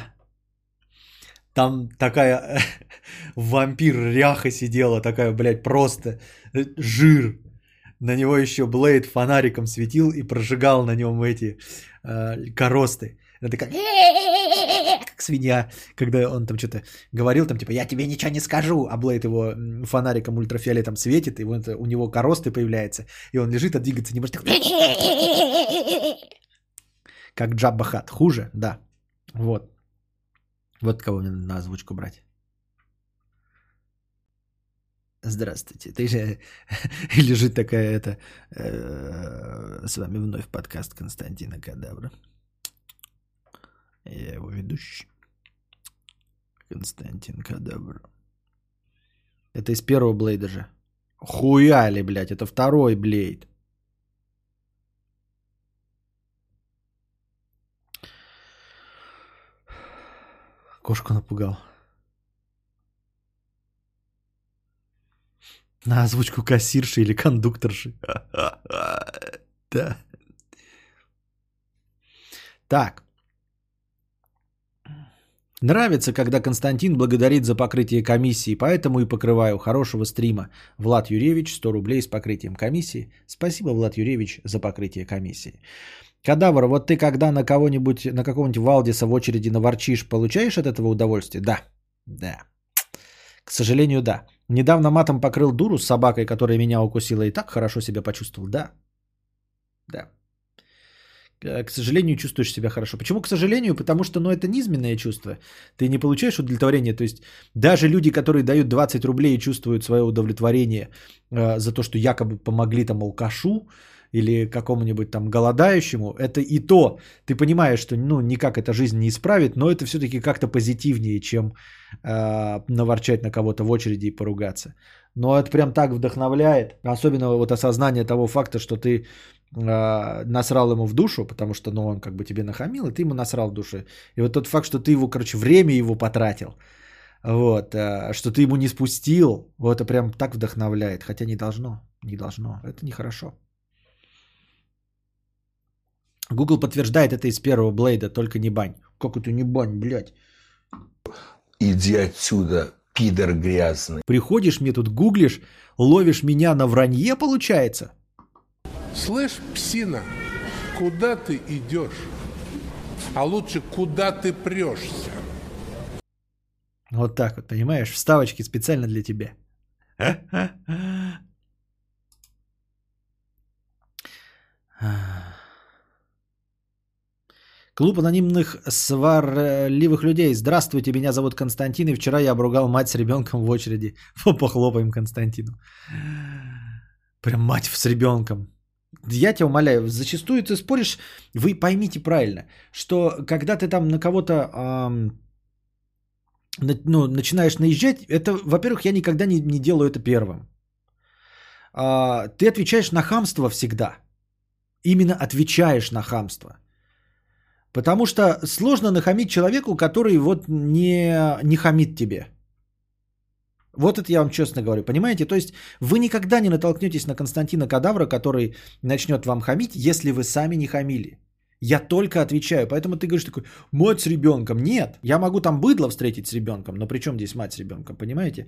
Там такая вампир ряха сидела, такая, блядь, просто э, жир. На него еще Блейд фонариком светил и прожигал на нем эти э, коросты. Она такая, как свинья, когда он там что-то говорил, там типа, я тебе ничего не скажу, а Блейд его фонариком ультрафиолетом светит, и вот у него коросты появляются, и он лежит, а двигаться не может. Как Джабба Хат. Хуже, да. Вот. Вот кого мне на озвучку брать. Здравствуйте. Ты же лежит такая это. Э, с вами вновь подкаст Константина Кадавра. Я его ведущий. Константин Кадавра. Это из первого Блейда же. Хуяли, блядь, это второй Блейд. Кошку напугал. На озвучку кассирши или кондукторши. Да. Так. Нравится, когда Константин благодарит за покрытие комиссии, поэтому и покрываю хорошего стрима. Влад Юрьевич, 100 рублей с покрытием комиссии. Спасибо, Влад Юрьевич, за покрытие комиссии. Кадавр, вот ты когда на кого-нибудь, на какого-нибудь Валдиса в очереди наворчишь, получаешь от этого удовольствие? Да, да. К сожалению, да. Недавно матом покрыл дуру с собакой, которая меня укусила, и так хорошо себя почувствовал. Да. Да. К сожалению, чувствуешь себя хорошо. Почему к сожалению? Потому что ну, это низменное чувство. Ты не получаешь удовлетворение. То есть даже люди, которые дают 20 рублей и чувствуют свое удовлетворение э, за то, что якобы помогли там алкашу, или какому-нибудь там голодающему, это и то, ты понимаешь, что ну никак эта жизнь не исправит, но это все-таки как-то позитивнее, чем э, наворчать на кого-то в очереди и поругаться. Но это прям так вдохновляет, особенно вот осознание того факта, что ты э, насрал ему в душу, потому что ну он как бы тебе нахамил, и ты ему насрал в душу. И вот тот факт, что ты его, короче, время его потратил, вот, э, что ты ему не спустил, вот это прям так вдохновляет, хотя не должно, не должно, это нехорошо. Google подтверждает это из первого Блейда, только не бань. Как это не бань, блядь? Иди отсюда, пидор грязный. Приходишь мне тут гуглишь, ловишь меня на вранье, получается? Слышь, псина, куда ты идешь? А лучше, куда ты прешься? Вот так вот, понимаешь? Вставочки специально для тебя. Клуб анонимных сварливых людей. Здравствуйте, меня зовут Константин, и вчера я обругал мать с ребенком в очереди. Похлопаем Константину. Прям мать с ребенком. Я тебя умоляю, зачастую ты споришь, вы поймите правильно, что когда ты там на кого-то эм, ну, начинаешь наезжать, это, во-первых, я никогда не, не делаю это первым. А, ты отвечаешь на хамство всегда. Именно отвечаешь на хамство. Потому что сложно нахамить человеку, который вот не, не хамит тебе. Вот это я вам честно говорю, понимаете? То есть вы никогда не натолкнетесь на Константина Кадавра, который начнет вам хамить, если вы сами не хамили. Я только отвечаю. Поэтому ты говоришь такой, мать с ребенком. Нет, я могу там быдло встретить с ребенком, но при чем здесь мать с ребенком, понимаете?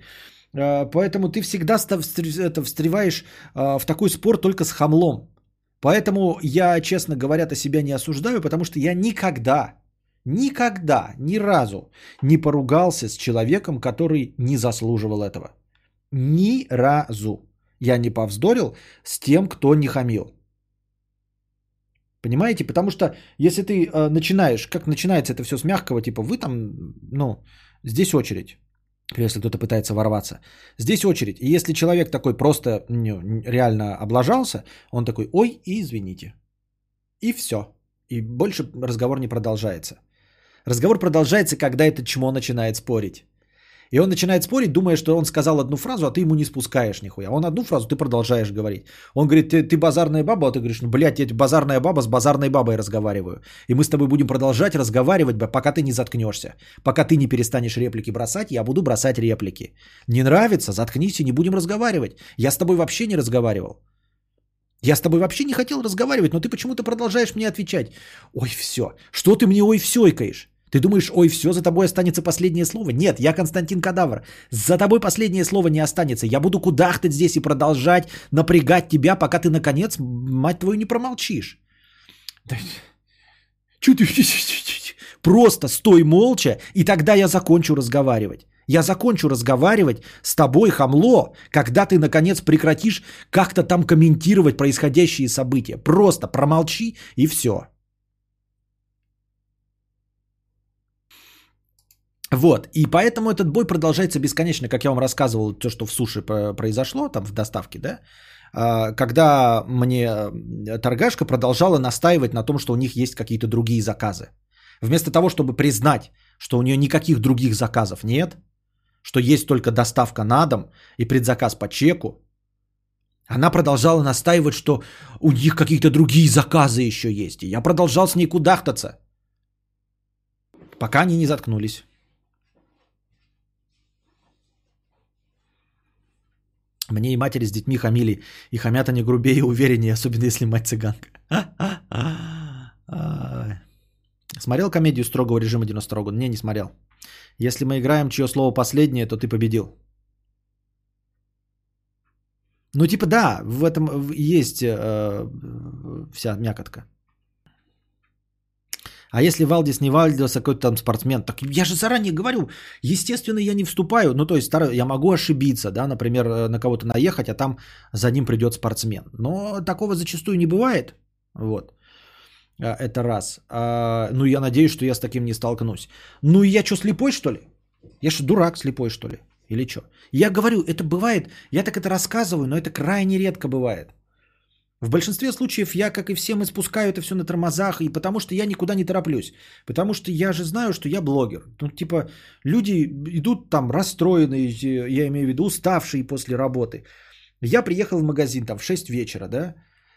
А, поэтому ты всегда встреваешь а, в такой спор только с хамлом. Поэтому я, честно говоря, себя не осуждаю, потому что я никогда, никогда, ни разу не поругался с человеком, который не заслуживал этого. Ни разу. Я не повздорил с тем, кто не хамил. Понимаете? Потому что если ты э, начинаешь, как начинается это все с мягкого, типа вы там, ну, здесь очередь если кто-то пытается ворваться. Здесь очередь. И если человек такой просто ну, реально облажался, он такой, ой, извините. И все. И больше разговор не продолжается. Разговор продолжается, когда этот чмо начинает спорить. И он начинает спорить, думая, что он сказал одну фразу, а ты ему не спускаешь нихуя. Он одну фразу, ты продолжаешь говорить. Он говорит, ты, ты базарная баба, а ты говоришь, ну, блядь, я базарная баба с базарной бабой разговариваю. И мы с тобой будем продолжать разговаривать, пока ты не заткнешься. Пока ты не перестанешь реплики бросать, я буду бросать реплики. Не нравится, заткнись и не будем разговаривать. Я с тобой вообще не разговаривал. Я с тобой вообще не хотел разговаривать, но ты почему-то продолжаешь мне отвечать. Ой, все. Что ты мне ой всёйкаешь? Ты думаешь, ой, все, за тобой останется последнее слово? Нет, я Константин Кадавр. За тобой последнее слово не останется. Я буду кудахтать здесь и продолжать напрягать тебя, пока ты, наконец, мать твою, не промолчишь. Че ты? Просто стой молча, и тогда я закончу разговаривать. Я закончу разговаривать с тобой, хамло, когда ты, наконец, прекратишь как-то там комментировать происходящие события. Просто промолчи и все. Вот, и поэтому этот бой продолжается бесконечно, как я вам рассказывал, то, что в суши произошло, там в доставке, да, а, когда мне э, торгашка продолжала настаивать на том, что у них есть какие-то другие заказы. Вместо того, чтобы признать, что у нее никаких других заказов нет, что есть только доставка на дом и предзаказ по чеку, она продолжала настаивать, что у них какие-то другие заказы еще есть. И я продолжал с ней кудахтаться, пока они не заткнулись. Мне и матери с детьми хамили. И хамят они грубее и увереннее, особенно если мать цыганка. Смотрел комедию строгого режима 92 года? Не, не смотрел. Если мы играем, чье слово последнее, то ты победил. Ну, типа, да, в этом есть э, вся мякотка. А если Валдис не Валдис, а какой-то там спортсмен, так я же заранее говорю, естественно, я не вступаю, ну то есть я могу ошибиться, да, например, э, на кого-то наехать, а там за ним придет спортсмен. Но такого зачастую не бывает, вот. А, это раз. А, ну, я надеюсь, что я с таким не столкнусь. Ну, я что, слепой, что ли? Я что, дурак слепой, что ли? Или что? Я говорю, это бывает, я так это рассказываю, но это крайне редко бывает. В большинстве случаев я, как и всем, испускаю это все на тормозах, и потому что я никуда не тороплюсь. Потому что я же знаю, что я блогер. Ну, типа, люди идут там расстроенные, я имею в виду, уставшие после работы. Я приехал в магазин там в 6 вечера, да,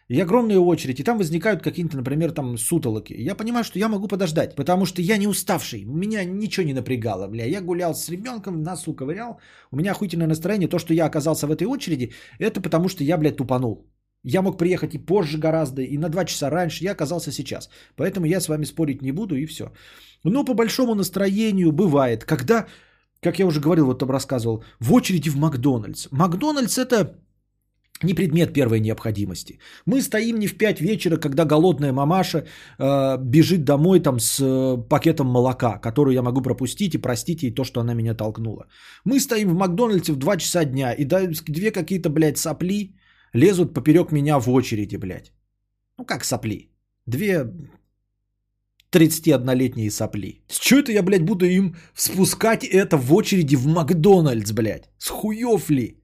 и огромная очередь, и там возникают какие-то, например, там сутолоки. Я понимаю, что я могу подождать, потому что я не уставший, меня ничего не напрягало, бля. Я гулял с ребенком, носу ковырял, у меня охуительное настроение. То, что я оказался в этой очереди, это потому что я, блядь, тупанул. Я мог приехать и позже гораздо, и на 2 часа раньше, я оказался сейчас. Поэтому я с вами спорить не буду, и все. Но по большому настроению бывает, когда, как я уже говорил, вот там рассказывал, в очереди в Макдональдс. Макдональдс это не предмет первой необходимости. Мы стоим не в 5 вечера, когда голодная мамаша э, бежит домой там с э, пакетом молока, которую я могу пропустить и простить ей то, что она меня толкнула. Мы стоим в Макдональдсе в 2 часа дня, и две какие-то, блядь, сопли лезут поперек меня в очереди, блядь. Ну как сопли? Две 31-летние сопли. С чего это я, блядь, буду им спускать это в очереди в Макдональдс, блядь? С хуев ли?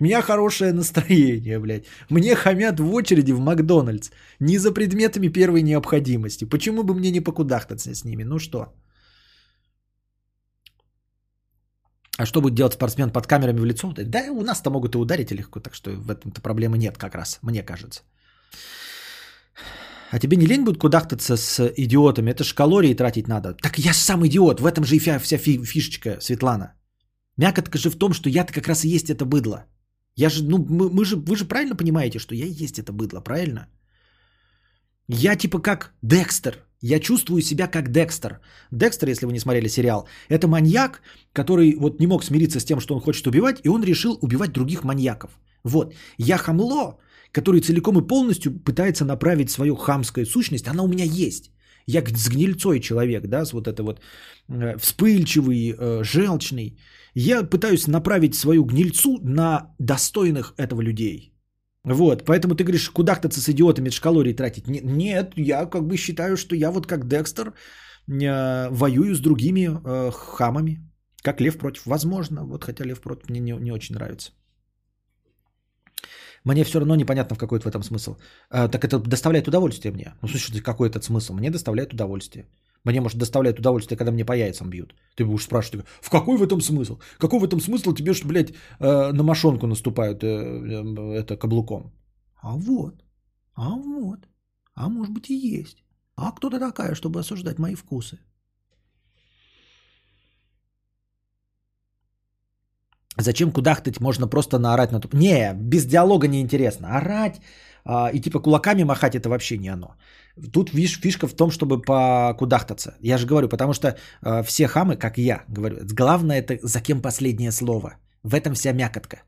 У меня хорошее настроение, блядь. Мне хамят в очереди в Макдональдс. Не за предметами первой необходимости. Почему бы мне не покудахтаться с ними? Ну что? А что будет делать спортсмен под камерами в лицо? Да у нас-то могут и ударить легко, так что в этом-то проблемы нет как раз, мне кажется. А тебе не лень будет кудахтаться с идиотами? Это ж калории тратить надо. Так я сам идиот, в этом же и вся, вся фишечка, Светлана. Мякотка же в том, что я-то как раз и есть это быдло. Я же, ну, мы, мы же, вы же правильно понимаете, что я есть это быдло, правильно? Я типа как Декстер. Я чувствую себя как Декстер. Декстер, если вы не смотрели сериал, это маньяк, который вот не мог смириться с тем, что он хочет убивать, и он решил убивать других маньяков. Вот. Я хамло, который целиком и полностью пытается направить свою хамскую сущность, она у меня есть. Я с гнильцой человек, да, с вот это вот э, вспыльчивый, э, желчный. Я пытаюсь направить свою гнильцу на достойных этого людей. Вот, поэтому ты говоришь, куда-то с идиотами это калории тратить. Нет, я как бы считаю, что я вот как Декстер э, воюю с другими э, хамами. Как Лев против. Возможно, вот хотя Лев против мне не, не очень нравится. Мне все равно непонятно, в какой в этом смысл. А, так это доставляет удовольствие мне. Ну, слушай, какой этот смысл? Мне доставляет удовольствие. Мне, может, доставляет удовольствие, когда мне по яйцам бьют. Ты будешь спрашивать, в какой в этом смысл? Какой в этом смысл тебе, что, блядь, э, на мошонку наступают э, э, это каблуком? А вот, а вот, а может быть и есть. А кто ты такая, чтобы осуждать мои вкусы? Зачем кудахтать? Можно просто наорать на топ. Не, без диалога неинтересно. Орать а, и типа кулаками махать это вообще не оно. Тут фишка в том, чтобы покудахтаться. Я же говорю, потому что э, все хамы, как я, говорю, главное это за кем последнее слово. В этом вся мякотка.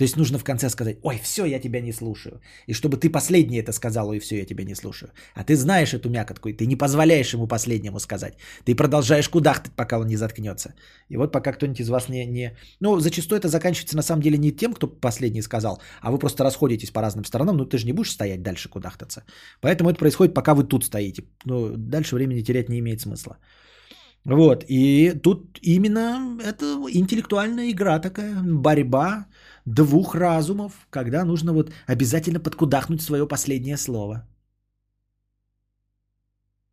То есть нужно в конце сказать, ой, все, я тебя не слушаю. И чтобы ты последнее это сказал, и все, я тебя не слушаю. А ты знаешь эту мякотку, и ты не позволяешь ему последнему сказать. Ты продолжаешь кудахтать, пока он не заткнется. И вот пока кто-нибудь из вас не, не... Ну, зачастую это заканчивается на самом деле не тем, кто последний сказал, а вы просто расходитесь по разным сторонам, ну ты же не будешь стоять дальше кудахтаться. Поэтому это происходит, пока вы тут стоите. Ну, дальше времени терять не имеет смысла. Вот, и тут именно это интеллектуальная игра такая, борьба двух разумов, когда нужно вот обязательно подкудахнуть свое последнее слово.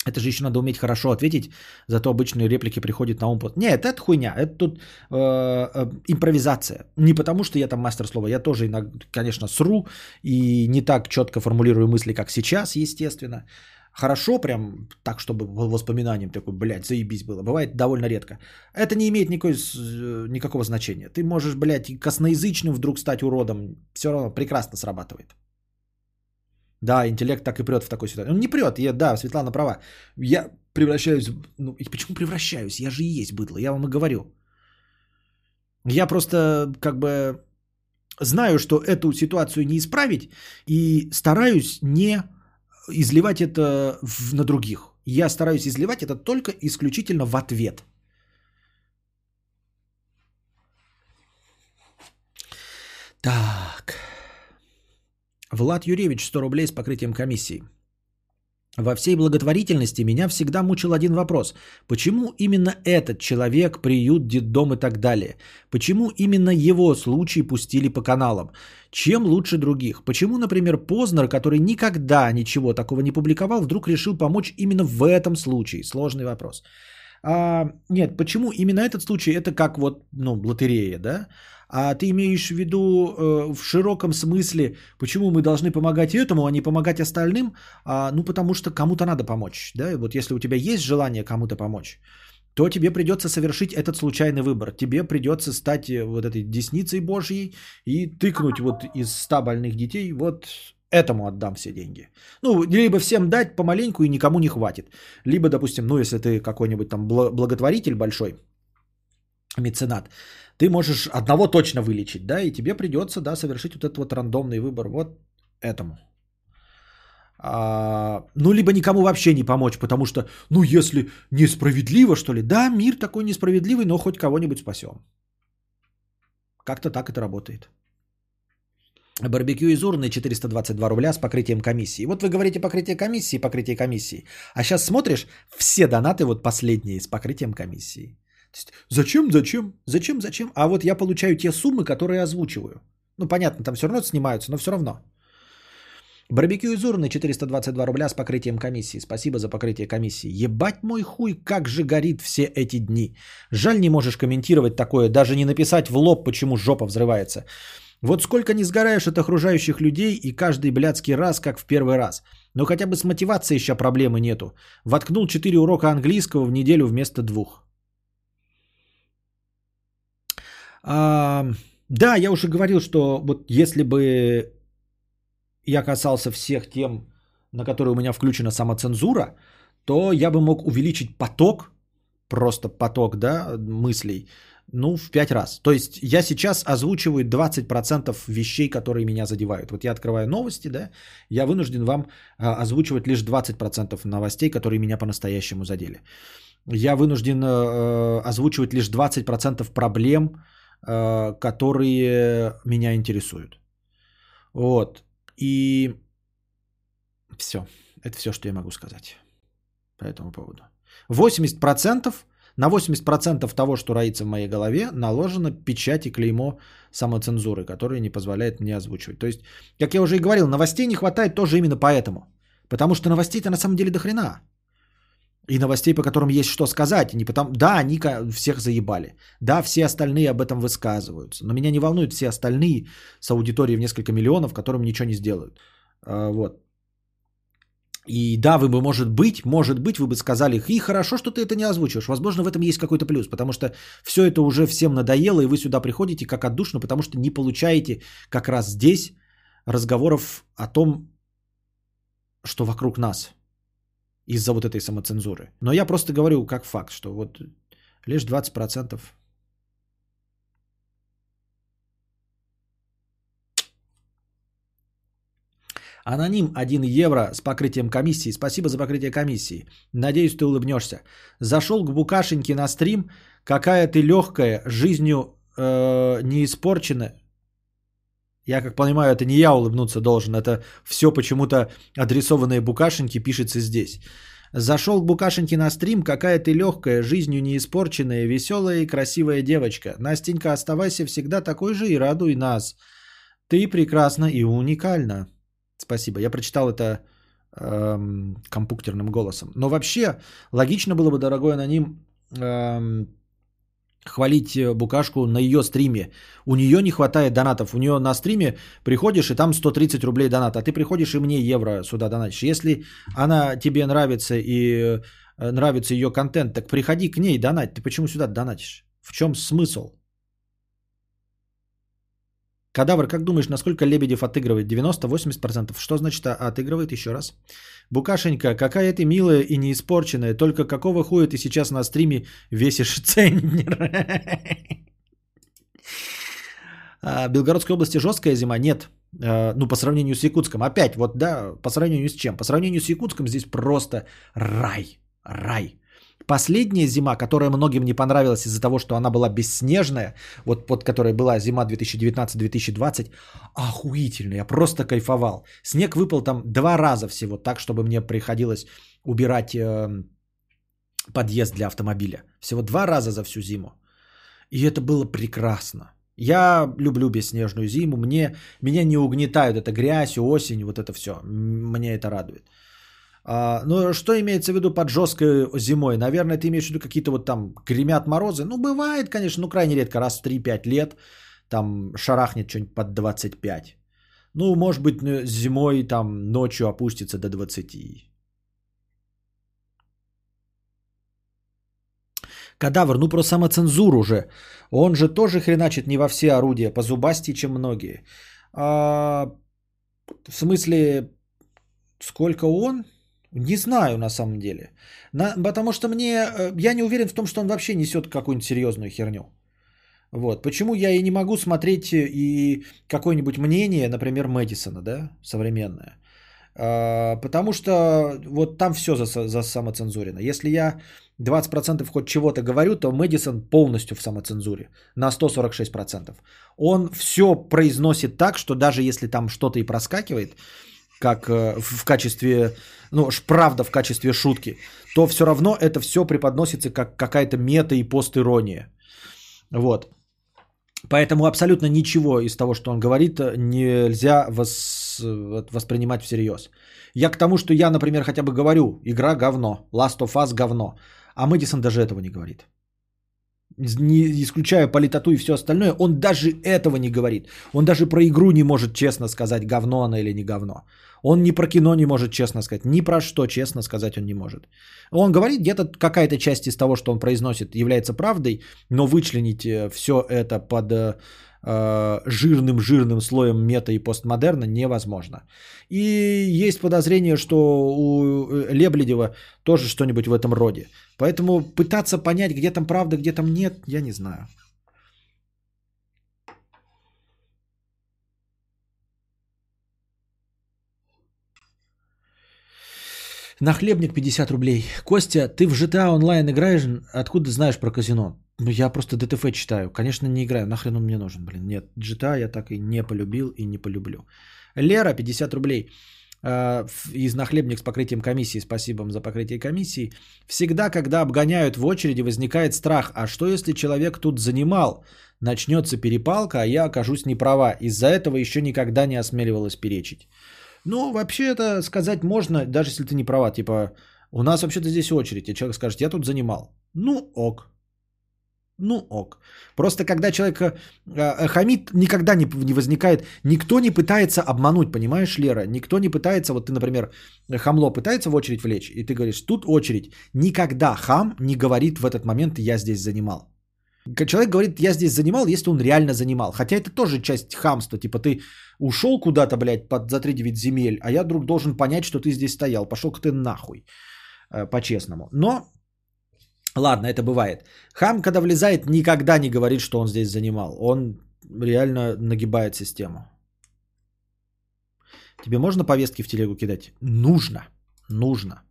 Это же еще надо уметь хорошо ответить, зато обычные реплики приходят на ум. Нет, это хуйня, это тут э, э, импровизация. Не потому, что я там мастер слова, я тоже, иногда, конечно, сру и не так четко формулирую мысли, как сейчас, естественно хорошо, прям так, чтобы воспоминанием такой, блядь, заебись было. Бывает довольно редко. Это не имеет никакой, э, никакого значения. Ты можешь, блядь, косноязычным вдруг стать уродом. Все равно прекрасно срабатывает. Да, интеллект так и прет в такой ситуации. Он не прет, я, да, Светлана права. Я превращаюсь, ну и почему превращаюсь? Я же и есть быдло, я вам и говорю. Я просто как бы знаю, что эту ситуацию не исправить и стараюсь не изливать это в, на других. Я стараюсь изливать это только исключительно в ответ. Так. Влад Юрьевич, 100 рублей с покрытием комиссии. Во всей благотворительности меня всегда мучил один вопрос. Почему именно этот человек, приют, детдом и так далее? Почему именно его случай пустили по каналам? Чем лучше других? Почему, например, Познер, который никогда ничего такого не публиковал, вдруг решил помочь именно в этом случае? Сложный вопрос. А, нет, почему именно этот случай? Это как вот, ну, лотерея, да? А ты имеешь в виду э, в широком смысле, почему мы должны помогать этому, а не помогать остальным? А, ну, потому что кому-то надо помочь. Да? И вот если у тебя есть желание кому-то помочь, то тебе придется совершить этот случайный выбор. Тебе придется стать э, вот этой десницей Божьей и тыкнуть вот из 100 больных детей, вот этому отдам все деньги. Ну, либо всем дать помаленьку и никому не хватит. Либо, допустим, ну, если ты какой-нибудь там бл- благотворитель большой, меценат, ты можешь одного точно вылечить, да, и тебе придется, да, совершить вот этот вот рандомный выбор вот этому. А, ну, либо никому вообще не помочь, потому что, ну, если несправедливо, что ли, да, мир такой несправедливый, но хоть кого-нибудь спасем. Как-то так это работает. Барбекю из урны 422 рубля с покрытием комиссии. Вот вы говорите покрытие комиссии, покрытие комиссии. А сейчас смотришь, все донаты вот последние с покрытием комиссии. Зачем, зачем, зачем, зачем? А вот я получаю те суммы, которые озвучиваю. Ну, понятно, там все равно снимаются, но все равно. Барбекю из урны 422 рубля с покрытием комиссии. Спасибо за покрытие комиссии. Ебать мой хуй, как же горит все эти дни. Жаль, не можешь комментировать такое, даже не написать в лоб, почему жопа взрывается. Вот сколько не сгораешь от окружающих людей и каждый блядский раз, как в первый раз. Но хотя бы с мотивацией еще проблемы нету. Воткнул 4 урока английского в неделю вместо двух. А, да, я уже говорил, что вот если бы я касался всех тем, на которые у меня включена самоцензура, то я бы мог увеличить поток, просто поток, да, мыслей, ну, в 5 раз. То есть я сейчас озвучиваю 20% вещей, которые меня задевают. Вот я открываю новости, да, я вынужден вам а, озвучивать лишь 20% новостей, которые меня по-настоящему задели. Я вынужден э, озвучивать лишь 20% проблем, э, которые меня интересуют. Вот. И все. Это все, что я могу сказать по этому поводу. 80% на 80% того, что роится в моей голове, наложена печать и клеймо самоцензуры, которая не позволяет мне озвучивать. То есть, как я уже и говорил, новостей не хватает тоже именно поэтому. Потому что новостей-то на самом деле до хрена. И новостей, по которым есть что сказать. Не потому... Да, они всех заебали. Да, все остальные об этом высказываются. Но меня не волнуют все остальные с аудиторией в несколько миллионов, которым ничего не сделают. А, вот. И да, вы бы, может быть, может быть, вы бы сказали, и хорошо, что ты это не озвучиваешь. Возможно, в этом есть какой-то плюс, потому что все это уже всем надоело, и вы сюда приходите как отдушно, потому что не получаете как раз здесь разговоров о том, что вокруг нас из-за вот этой самоцензуры. Но я просто говорю как факт, что вот лишь 20% Аноним 1 евро с покрытием комиссии. Спасибо за покрытие комиссии. Надеюсь, ты улыбнешься. Зашел к Букашеньке на стрим. Какая ты легкая, жизнью э, не испорчена. Я как понимаю, это не я улыбнуться должен. Это все почему-то адресованное Букашеньке пишется здесь. Зашел к Букашеньке на стрим. Какая ты легкая, жизнью не испорченная, веселая и красивая девочка. Настенька, оставайся всегда такой же и радуй нас. Ты прекрасна и уникальна. Спасибо. Я прочитал это эм, компьютерным голосом. Но вообще, логично было бы, дорогой аноним, эм, хвалить э, Букашку на ее стриме. У нее не хватает донатов. У нее на стриме приходишь, и там 130 рублей доната. А ты приходишь и мне евро сюда донатишь. Если она тебе нравится и э, нравится ее контент, так приходи к ней донать. Ты почему сюда донатишь? В чем смысл? Кадавр, как думаешь, насколько Лебедев отыгрывает? 90-80%. Что значит отыгрывает? Еще раз. Букашенька, какая ты милая и не испорченная. Только какого хуя ты сейчас на стриме весишь центнер? А, Белгородской области жесткая зима? Нет. А, ну, по сравнению с Якутском. Опять, вот, да, по сравнению с чем? По сравнению с Якутском здесь просто рай. Рай. Последняя зима, которая многим не понравилась из-за того, что она была бесснежная, вот под которой была зима 2019-2020, охуительно, я просто кайфовал. Снег выпал там два раза всего, так, чтобы мне приходилось убирать э, подъезд для автомобиля. Всего два раза за всю зиму. И это было прекрасно. Я люблю бесснежную зиму, мне, меня не угнетают это грязь, осень, вот это все. Мне это радует. А, ну, что имеется в виду под жесткой зимой? Наверное, ты имеешь в виду какие-то вот там гремят морозы. Ну, бывает, конечно, ну, крайне редко, раз в 3-5 лет там шарахнет что-нибудь под 25. Ну, может быть, зимой там ночью опустится до 20. Кадавр, ну про самоцензуру же. Он же тоже хреначит не во все орудия, по зубасти, чем многие. А, в смысле, сколько он? Не знаю на самом деле. На, потому что мне, э, я не уверен в том, что он вообще несет какую-нибудь серьезную херню. Вот. Почему я и не могу смотреть и какое-нибудь мнение, например, Мэдисона, да, современное. А, потому что вот там все за, за самоцензурено. Если я 20% хоть чего-то говорю, то Мэдисон полностью в самоцензуре. На 146%. Он все произносит так, что даже если там что-то и проскакивает, как э, в качестве, ну, правда в качестве шутки, то все равно это все преподносится как какая-то мета и постирония. Вот. Поэтому абсолютно ничего из того, что он говорит, нельзя вос... воспринимать всерьез. Я к тому, что я, например, хотя бы говорю, игра говно, Last of Us говно, а Мэдисон даже этого не говорит не исключая политоту и все остальное, он даже этого не говорит. Он даже про игру не может честно сказать, говно она или не говно. Он ни про кино не может честно сказать, ни про что честно сказать он не может. Он говорит, где-то какая-то часть из того, что он произносит, является правдой, но вычленить э, все это под э, э, жирным-жирным слоем мета и постмодерна невозможно. И есть подозрение, что у э, Лебледева тоже что-нибудь в этом роде. Поэтому пытаться понять, где там правда, где там нет, я не знаю. Нахлебник 50 рублей. Костя, ты в GTA онлайн играешь? Откуда знаешь про казино? Ну, я просто ДТФ читаю. Конечно, не играю. Нахрен он мне нужен, блин. Нет, GTA я так и не полюбил и не полюблю. Лера, 50 рублей. Э, из нахлебник с покрытием комиссии. Спасибо вам за покрытие комиссии. Всегда, когда обгоняют в очереди, возникает страх. А что, если человек тут занимал? Начнется перепалка, а я окажусь неправа. Из-за этого еще никогда не осмеливалась перечить. Ну, вообще это сказать можно, даже если ты не права. Типа, у нас вообще-то здесь очередь. И человек скажет, я тут занимал. Ну, ок. Ну ок. Просто когда человек э, э, хамит, никогда не, не возникает, никто не пытается обмануть, понимаешь, Лера? Никто не пытается, вот ты, например, хамло пытается в очередь влечь, и ты говоришь, тут очередь. Никогда хам не говорит в этот момент, я здесь занимал. Человек говорит, я здесь занимал, если он реально занимал. Хотя это тоже часть хамства. Типа ты ушел куда-то, блядь, под, за 3 земель, а я вдруг должен понять, что ты здесь стоял. Пошел-ка ты нахуй. Э, по-честному. Но Ладно, это бывает. Хам, когда влезает, никогда не говорит, что он здесь занимал. Он реально нагибает систему. Тебе можно повестки в телегу кидать? Нужно. Нужно.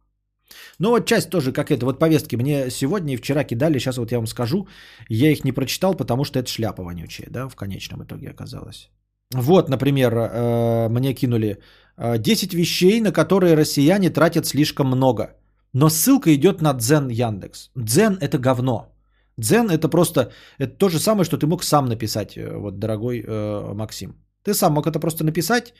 Ну вот часть тоже как это. Вот повестки мне сегодня и вчера кидали. Сейчас вот я вам скажу. Я их не прочитал, потому что это шляпа вонючая, да, в конечном итоге оказалось. Вот, например, э, мне кинули 10 э, вещей, на которые россияне тратят слишком много – но ссылка идет на Дзен Яндекс. Дзен это говно. Дзен это просто, это то же самое, что ты мог сам написать, э, вот, дорогой э, Максим. Ты сам мог это просто написать.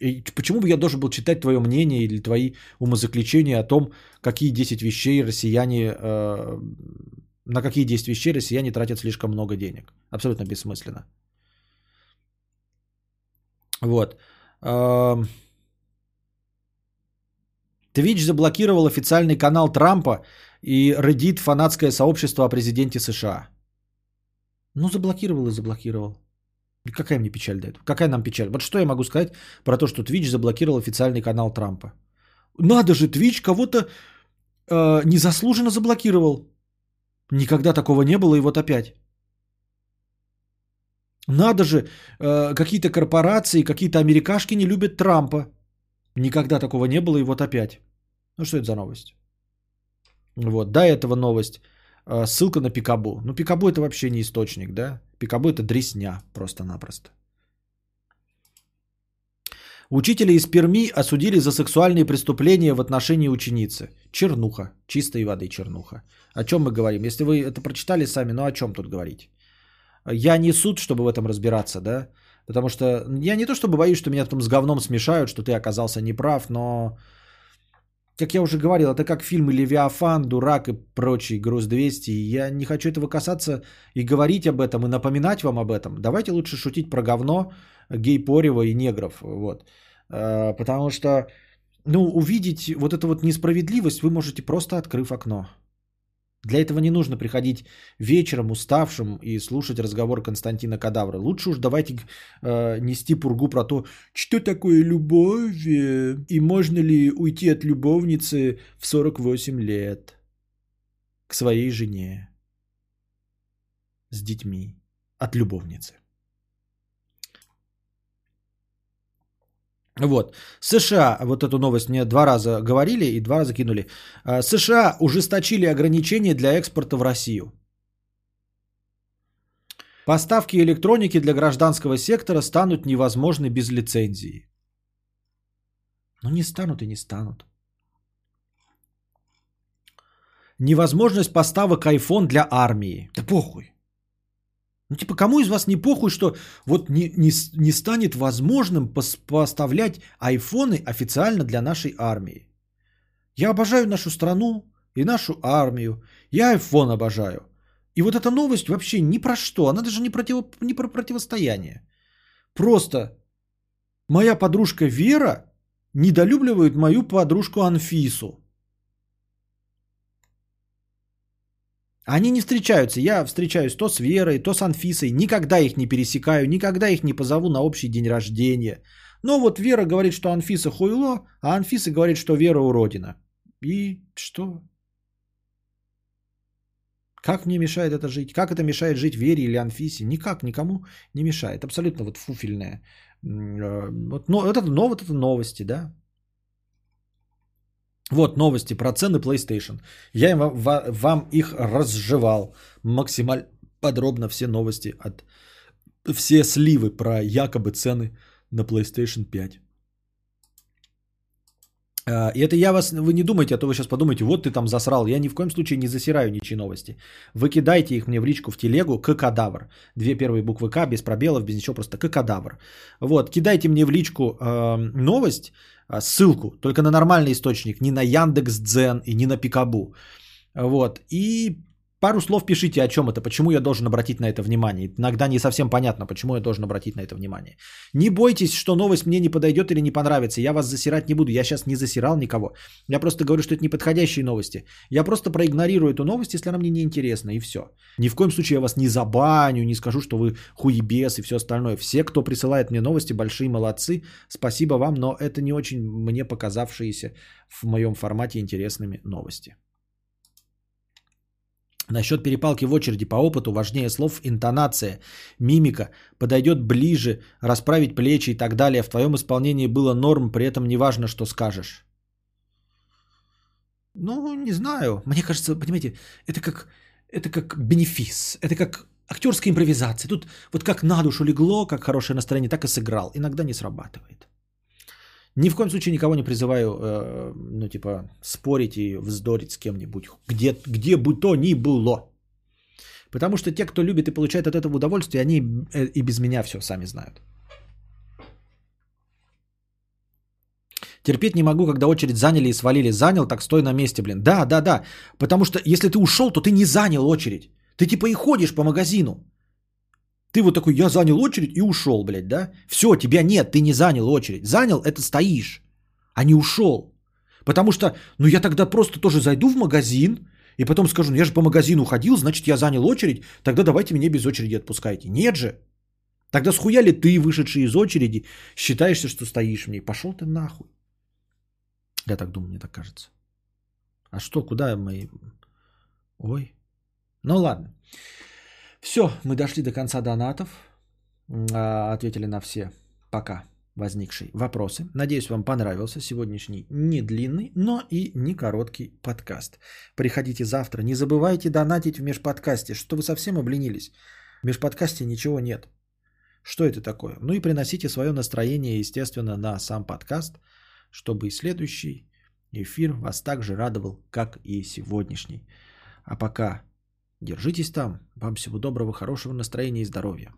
И почему бы я должен был читать твое мнение или твои умозаключения о том, какие 10 вещей россияне, э, на какие 10 вещей россияне тратят слишком много денег. Абсолютно бессмысленно. Вот. Э, Twitch заблокировал официальный канал Трампа и Reddit фанатское сообщество о президенте США. Ну, заблокировал и заблокировал. Какая мне печаль до? Какая нам печаль? Вот что я могу сказать про то, что Twitch заблокировал официальный канал Трампа? Надо же, Twitch кого-то э, незаслуженно заблокировал. Никогда такого не было, и вот опять. Надо же, э, какие-то корпорации, какие-то америкашки не любят Трампа. Никогда такого не было, и вот опять. Ну что это за новость? Вот, до этого новость. Э, Ссылка на Пикабу. Ну, Пикабу это вообще не источник, да? Пикабу это дресня просто-напросто. Учителя из Перми осудили за сексуальные преступления в отношении ученицы. Чернуха. Чистой воды чернуха. О чем мы говорим? Если вы это прочитали сами, ну о чем тут говорить? Я не суд, чтобы в этом разбираться, да? Потому что я не то чтобы боюсь, что меня потом с говном смешают, что ты оказался неправ, но, как я уже говорил, это как фильмы «Левиафан», «Дурак» и прочий «Груз 200». И я не хочу этого касаться и говорить об этом, и напоминать вам об этом. Давайте лучше шутить про говно, гей-порево и негров. Вот. Э, Потому что, ну, увидеть вот эту вот несправедливость вы можете просто открыв окно. Для этого не нужно приходить вечером уставшим и слушать разговор Константина Кадавра. Лучше уж давайте э, нести пургу про то, что такое любовь и можно ли уйти от любовницы в 48 лет к своей жене с детьми от любовницы. Вот. США, вот эту новость мне два раза говорили и два раза кинули. А, США ужесточили ограничения для экспорта в Россию. Поставки электроники для гражданского сектора станут невозможны без лицензии. Ну не станут и не станут. Невозможность поставок iPhone для армии. Да похуй. Ну, типа, кому из вас не похуй, что вот не, не, не станет возможным пос- поставлять айфоны официально для нашей армии? Я обожаю нашу страну и нашу армию. Я iPhone обожаю. И вот эта новость вообще ни про что. Она даже не, против, не про противостояние. Просто моя подружка Вера недолюбливает мою подружку Анфису. Они не встречаются. Я встречаюсь то с Верой, то с Анфисой. Никогда их не пересекаю, никогда их не позову на общий день рождения. Но вот Вера говорит, что Анфиса хуйло, а Анфиса говорит, что Вера уродина. И что? Как мне мешает это жить? Как это мешает жить Вере или Анфисе? Никак, никому не мешает. Абсолютно вот фуфельное. Э, Вот, но, это, но, вот это новости, да? Вот новости про цены PlayStation. Я им, ва- вам их разжевал максимально подробно все новости от все сливы про якобы цены на PlayStation 5. А, И это я вас, вы не думайте, а то вы сейчас подумаете, вот ты там засрал. Я ни в коем случае не засираю ничьи новости. Вы кидайте их мне в личку в телегу к кадавр. Две первые буквы К, без пробелов, без ничего, просто к кадавр. Вот, кидайте мне в личку э, новость, ссылку, только на нормальный источник, не на Яндекс Дзен и не на Пикабу. Вот, и пару слов пишите, о чем это, почему я должен обратить на это внимание. Иногда не совсем понятно, почему я должен обратить на это внимание. Не бойтесь, что новость мне не подойдет или не понравится. Я вас засирать не буду. Я сейчас не засирал никого. Я просто говорю, что это неподходящие новости. Я просто проигнорирую эту новость, если она мне не интересна, и все. Ни в коем случае я вас не забаню, не скажу, что вы хуебес и все остальное. Все, кто присылает мне новости, большие молодцы. Спасибо вам, но это не очень мне показавшиеся в моем формате интересными новости. Насчет перепалки в очереди по опыту важнее слов интонация, мимика, подойдет ближе, расправить плечи и так далее. В твоем исполнении было норм, при этом не важно, что скажешь. Ну, не знаю. Мне кажется, понимаете, это как, это как бенефис, это как актерская импровизация. Тут вот как на душу легло, как хорошее настроение, так и сыграл. Иногда не срабатывает. Ни в коем случае никого не призываю, э, ну, типа, спорить и вздорить с кем-нибудь, где, где бы то ни было. Потому что те, кто любит и получает от этого удовольствие, они э, и без меня все сами знают. Терпеть не могу, когда очередь заняли и свалили. Занял, так стой на месте, блин. Да, да, да. Потому что если ты ушел, то ты не занял очередь. Ты типа и ходишь по магазину. Ты вот такой, я занял очередь и ушел, блядь, да? Все, тебя нет, ты не занял очередь. Занял, это стоишь, а не ушел. Потому что, ну я тогда просто тоже зайду в магазин и потом скажу, ну я же по магазину ходил, значит я занял очередь, тогда давайте меня без очереди отпускайте. Нет же. Тогда схуя ли ты, вышедший из очереди, считаешься, что стоишь в ней? Пошел ты нахуй. Я так думаю, мне так кажется. А что, куда мы... Ой. Ну ладно. Все, мы дошли до конца донатов. А, Ответили на все. Пока. возникшие вопросы. Надеюсь, вам понравился сегодняшний не длинный, но и не короткий подкаст. Приходите завтра. Не забывайте донатить в межподкасте. Что вы совсем обленились? В межподкасте ничего нет. Что это такое? Ну и приносите свое настроение, естественно, на сам подкаст, чтобы и следующий эфир вас так же радовал, как и сегодняшний. А пока держитесь там. Вам всего доброго, хорошего настроения и здоровья.